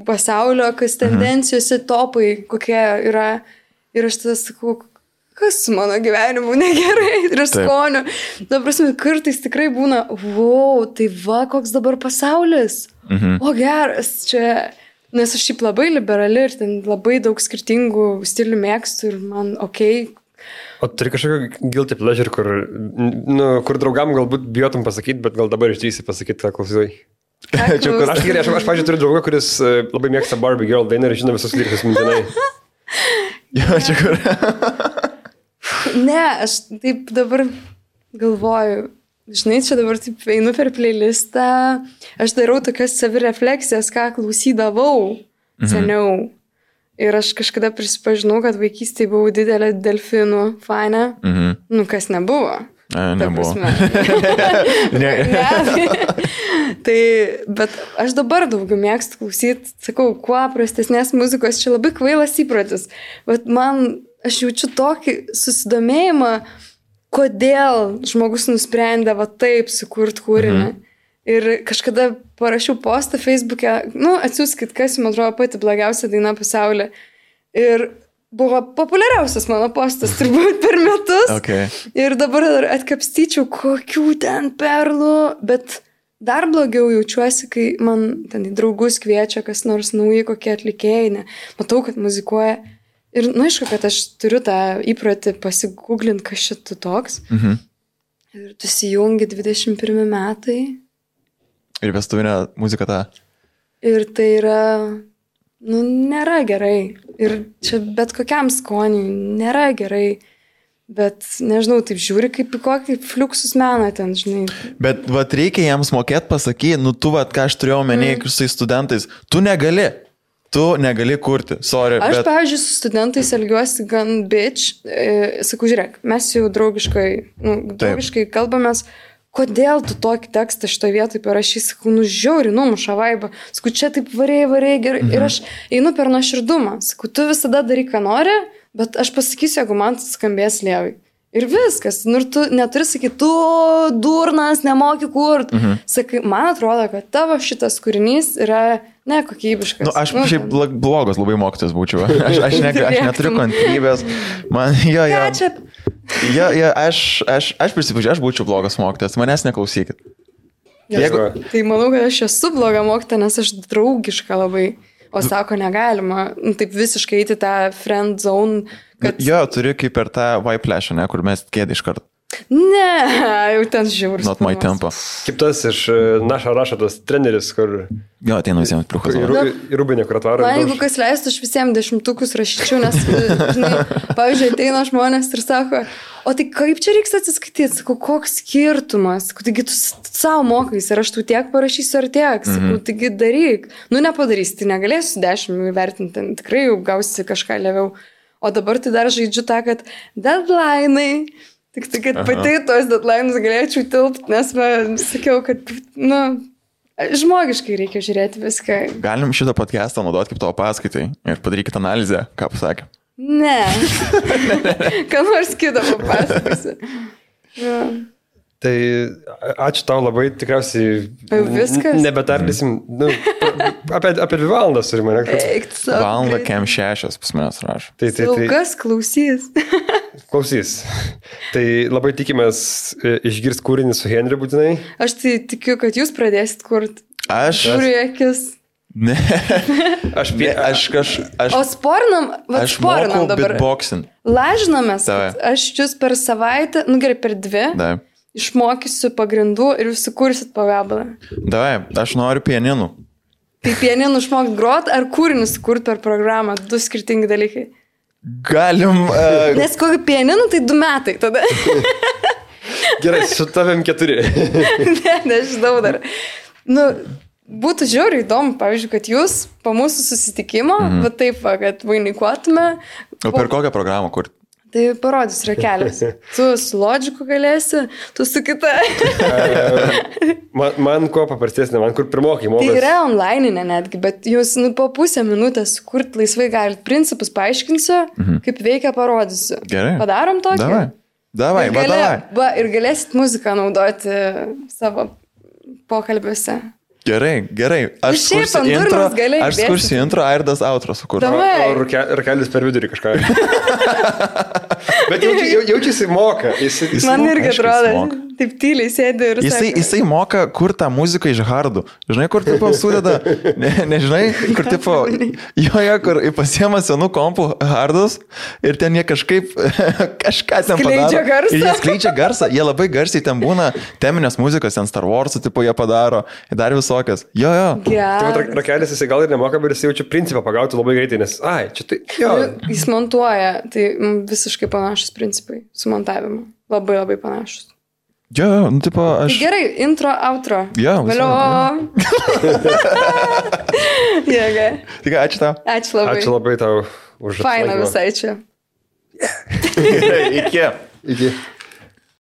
pasaulio, kas tendencijose topai, kokie yra. Ir aš tada sakau, kas su mano gyvenimu negerai ir skoniu. Ta prasme, kartais tikrai būna, wow, tai va, koks dabar pasaulis. Mhm. O geras, čia. Nes aš šiaip labai liberali ir ten labai daug skirtingų stilių mėgstu ir man ok, O turi kažkokį guilty pleasure, kur, nu, kur draugam galbūt bijotum pasakyti, bet gal dabar išdrysi pasakyti, ką klausai. Čia kur Aš, tikrai, aš, aš pažiūrėjau, turiu draugą, kuris e, labai mėgsta Barbie Girl dainą ir žino visus lyrikus mintinai. Jo, čia kur. Ne, aš taip dabar galvoju. Žinai, čia dabar taip einu per playlistą. Aš darau tokias savirefleksijas, ką klausydavau seniau. Ir aš kažkada prisipažinau, kad vaikystėje buvau didelė delfinų fane. Mhm. Nu, kas nebuvo. A, Nebuvo. Ne. Ne. tai, bet aš dabar daugiau mėgstu klausyti, sakau, kuo prastesnės muzikos, čia labai kvailas įprotis. Bet man, aš jaučiu tokį susidomėjimą, kodėl žmogus nusprendė va taip sukurti kūrinį. Mhm. Ir kažkada parašiau postą Facebook'e, nu, atsiųskit, kas jums atrodo pati blogiausia daina pasaulyje. Ir buvo populiariausias mano postas turbūt per metus. Okay. Ir dabar atkapstyčiau, kokių ten perlų, bet dar blogiau jaučiuosi, kai man ten draugus kviečia kas nors nauji kokie atlikėjai, ne. Matau, kad muzikuoja. Ir, na, aišku, kad aš turiu tą įprotį pasigūglinti, kas šitų toks. Mhm. Ir tu įsijungi 21 metai. Ir vestuvinė muzika ta. Ir tai yra, nu, nėra gerai. Ir čia bet kokiam skoniui nėra gerai. Bet, nežinau, taip žiūri kaip į kokį fliuksus meną ten, žinai. Bet vat reikia jiems mokėti pasakyti, nu tu, vat, ką aš turėjau menį mm. su tais studentais, tu negali. Tu negali kurti, sorry. Aš, bet... pavyzdžiui, su studentais elgiuosi gan bitch. E, sakau, žiūrėk, mes jau draugiškai, nu, draugiškai kalbamės. Kodėl tu tokį tekstą šitoje vietoje parašysi, sakau, nu žiauri, numuša vaibą. Sakau, čia taip variai, variai gerai. Mhm. Ir aš einu per nuoširdumą. Sakau, tu visada daryk, ką nori, bet aš pasakysiu, jeigu man skambės lievai. Ir viskas. Nu, ir tu neturi sakyti, tu durnas, nemoki kur. Mhm. Sakai, man atrodo, kad tavo šitas kūrinys yra nekokybiškas. Nu, aš Nu, šiaip blogas labai mokytas būčiau. Aš, aš, ne, aš neturiu kantrybės. Man, jo, jo. Čia? Jo, jo, aš, aš, aš prisipažįstu, aš būčiau blogas mokytas, manęs neklausykit. Jeigu... Tai manau, kad aš esu bloga mokyta, nes aš draugiška labai. O sako, negalima nu, taip visiškai eiti tą friend zone, kad... Jo, turiu kaip per tą whiplash, ne, kur mes kėdė iš karto. Ne, jau ten žiaurus. Not my tempo. Kaip tas iš e, Naša Rašo, tas treneris, kur Jo, ateina visiems. Rūbinę, į Rūbinę, kur atvaro. Man ir jeigu kas leistų, aš visiems dešimtukus rašyčiau, nes, žinai, pavyzdžiui, ateina žmonės ir sako, o tai kaip čia reiks atsiskaityti, sakau, koks skirtumas, taigi tu savo mokais ir aš tu tiek parašysiu ar tiek, sakau, Mhm. taigi daryk, nu nepadarysi, tai negalėsiu dešimt įvertinti, ten tikrai jau gausi kažką lėviau, o dabar tai dar žaidžiu tą, kad deadline'ai. Tik tai, kad pati tos deadline'us galėčiau tilpti, nes man sakiau, kad, nu, žmogiškai reikia žiūrėti viską. Galim šitą podcastą naudoti kaip tavo paskaitai ir padarykit analizę, ką pasakė. Ne. Ką nors kitą papasakosiu. Ja. Tai ačiū tau labai, tikriausiai. Viskas? Nebetardysim. Nu, apie, apie dvi valandas turime, ne? Greitai. kem šešios pas manęs rašo. Tai, tai, tai, Kas klausys? Klausys. Tai labai tikimės e, išgirs kūrinį su Henry būtinai. Aš tai tikiu, kad jūs pradėsit kurti. Aš. Žiūriu akis. Ne, Aš, ne, pie, aš kaž. Aš, O spornam, va, aš spornam dabar. Davai. kad aš jūs per savaitę, nu gerai, per dvi, Da. išmokysiu pagrindų ir jūs sukursit pagabalą. Davai, aš noriu pieninų. Tai pieninų išmokti grot ar kūrinį sukurti per programą, du skirtingi dalykai. Galim. Uh, Nes kokį pieninų, tai du metai tada. gerai, su tavim keturi. ne, nežinau dar. Nu, būtų žiauriai įdomu, pavyzdžiui, kad jūs po mūsų susitikimo, mhm. va taip, va, kad vainikuotume. o per kokią programą kur? Tai parodys rakelius. Tu su logiku galėsi, tu su kita. Man, man kuo paprastesnė, man kur pirmokai Tai mokai. yra online netgi, bet jūs nu, po pusę minutės kurti laisvai galite. Principus paaiškinsiu, mhm. kaip veikia parodysiu. Gerai. Padarom tokį? Davai. Davai, Ir va, gali- davai. va, ir galėsit muziką naudoti savo pokalbiuose. Gerai, gerai. Aš kursiu intro. Aš kursiu intro, Airdas outro sukursiu. Davai. O ruke- rakelis per vidurį kažką. Bet jauči, jau, jaučiasi moka. Jis, jis, Man moka, irgi atrodo, taip tyliai sėdi ir... Jisai, sako, jisai moka kur tą muziką iš hardų. Žinai, kur tipo sudeda, ne, nežinai, kur tipo, joje, kur pasiema senų kompų hardus ir ten jie kažkaip kažką ten Skleidžia padaro. garsą. Ir jie skleidžia garsą, jie labai garsiai ten būna teminės muzikos, ten Star Wars, tipo jie padaro, dar visokias. Jo, jo. Tai rakelis jisai gal ir nemoka, bet jis jaučia principą pagauti labai greitai, nes, ai, čia tai, jo. Jis montuoja, tai mm, visiškai panašus principai su montavimu. Labai labai panašus. Jo, jo, nu, tipo, Tai aš. gerai, intro, outro. Jo, Valio. Jėga. Tik ačiū tau. Ačiū labai. Ačiū labai tau už Faina visai čia. Iki. Iki.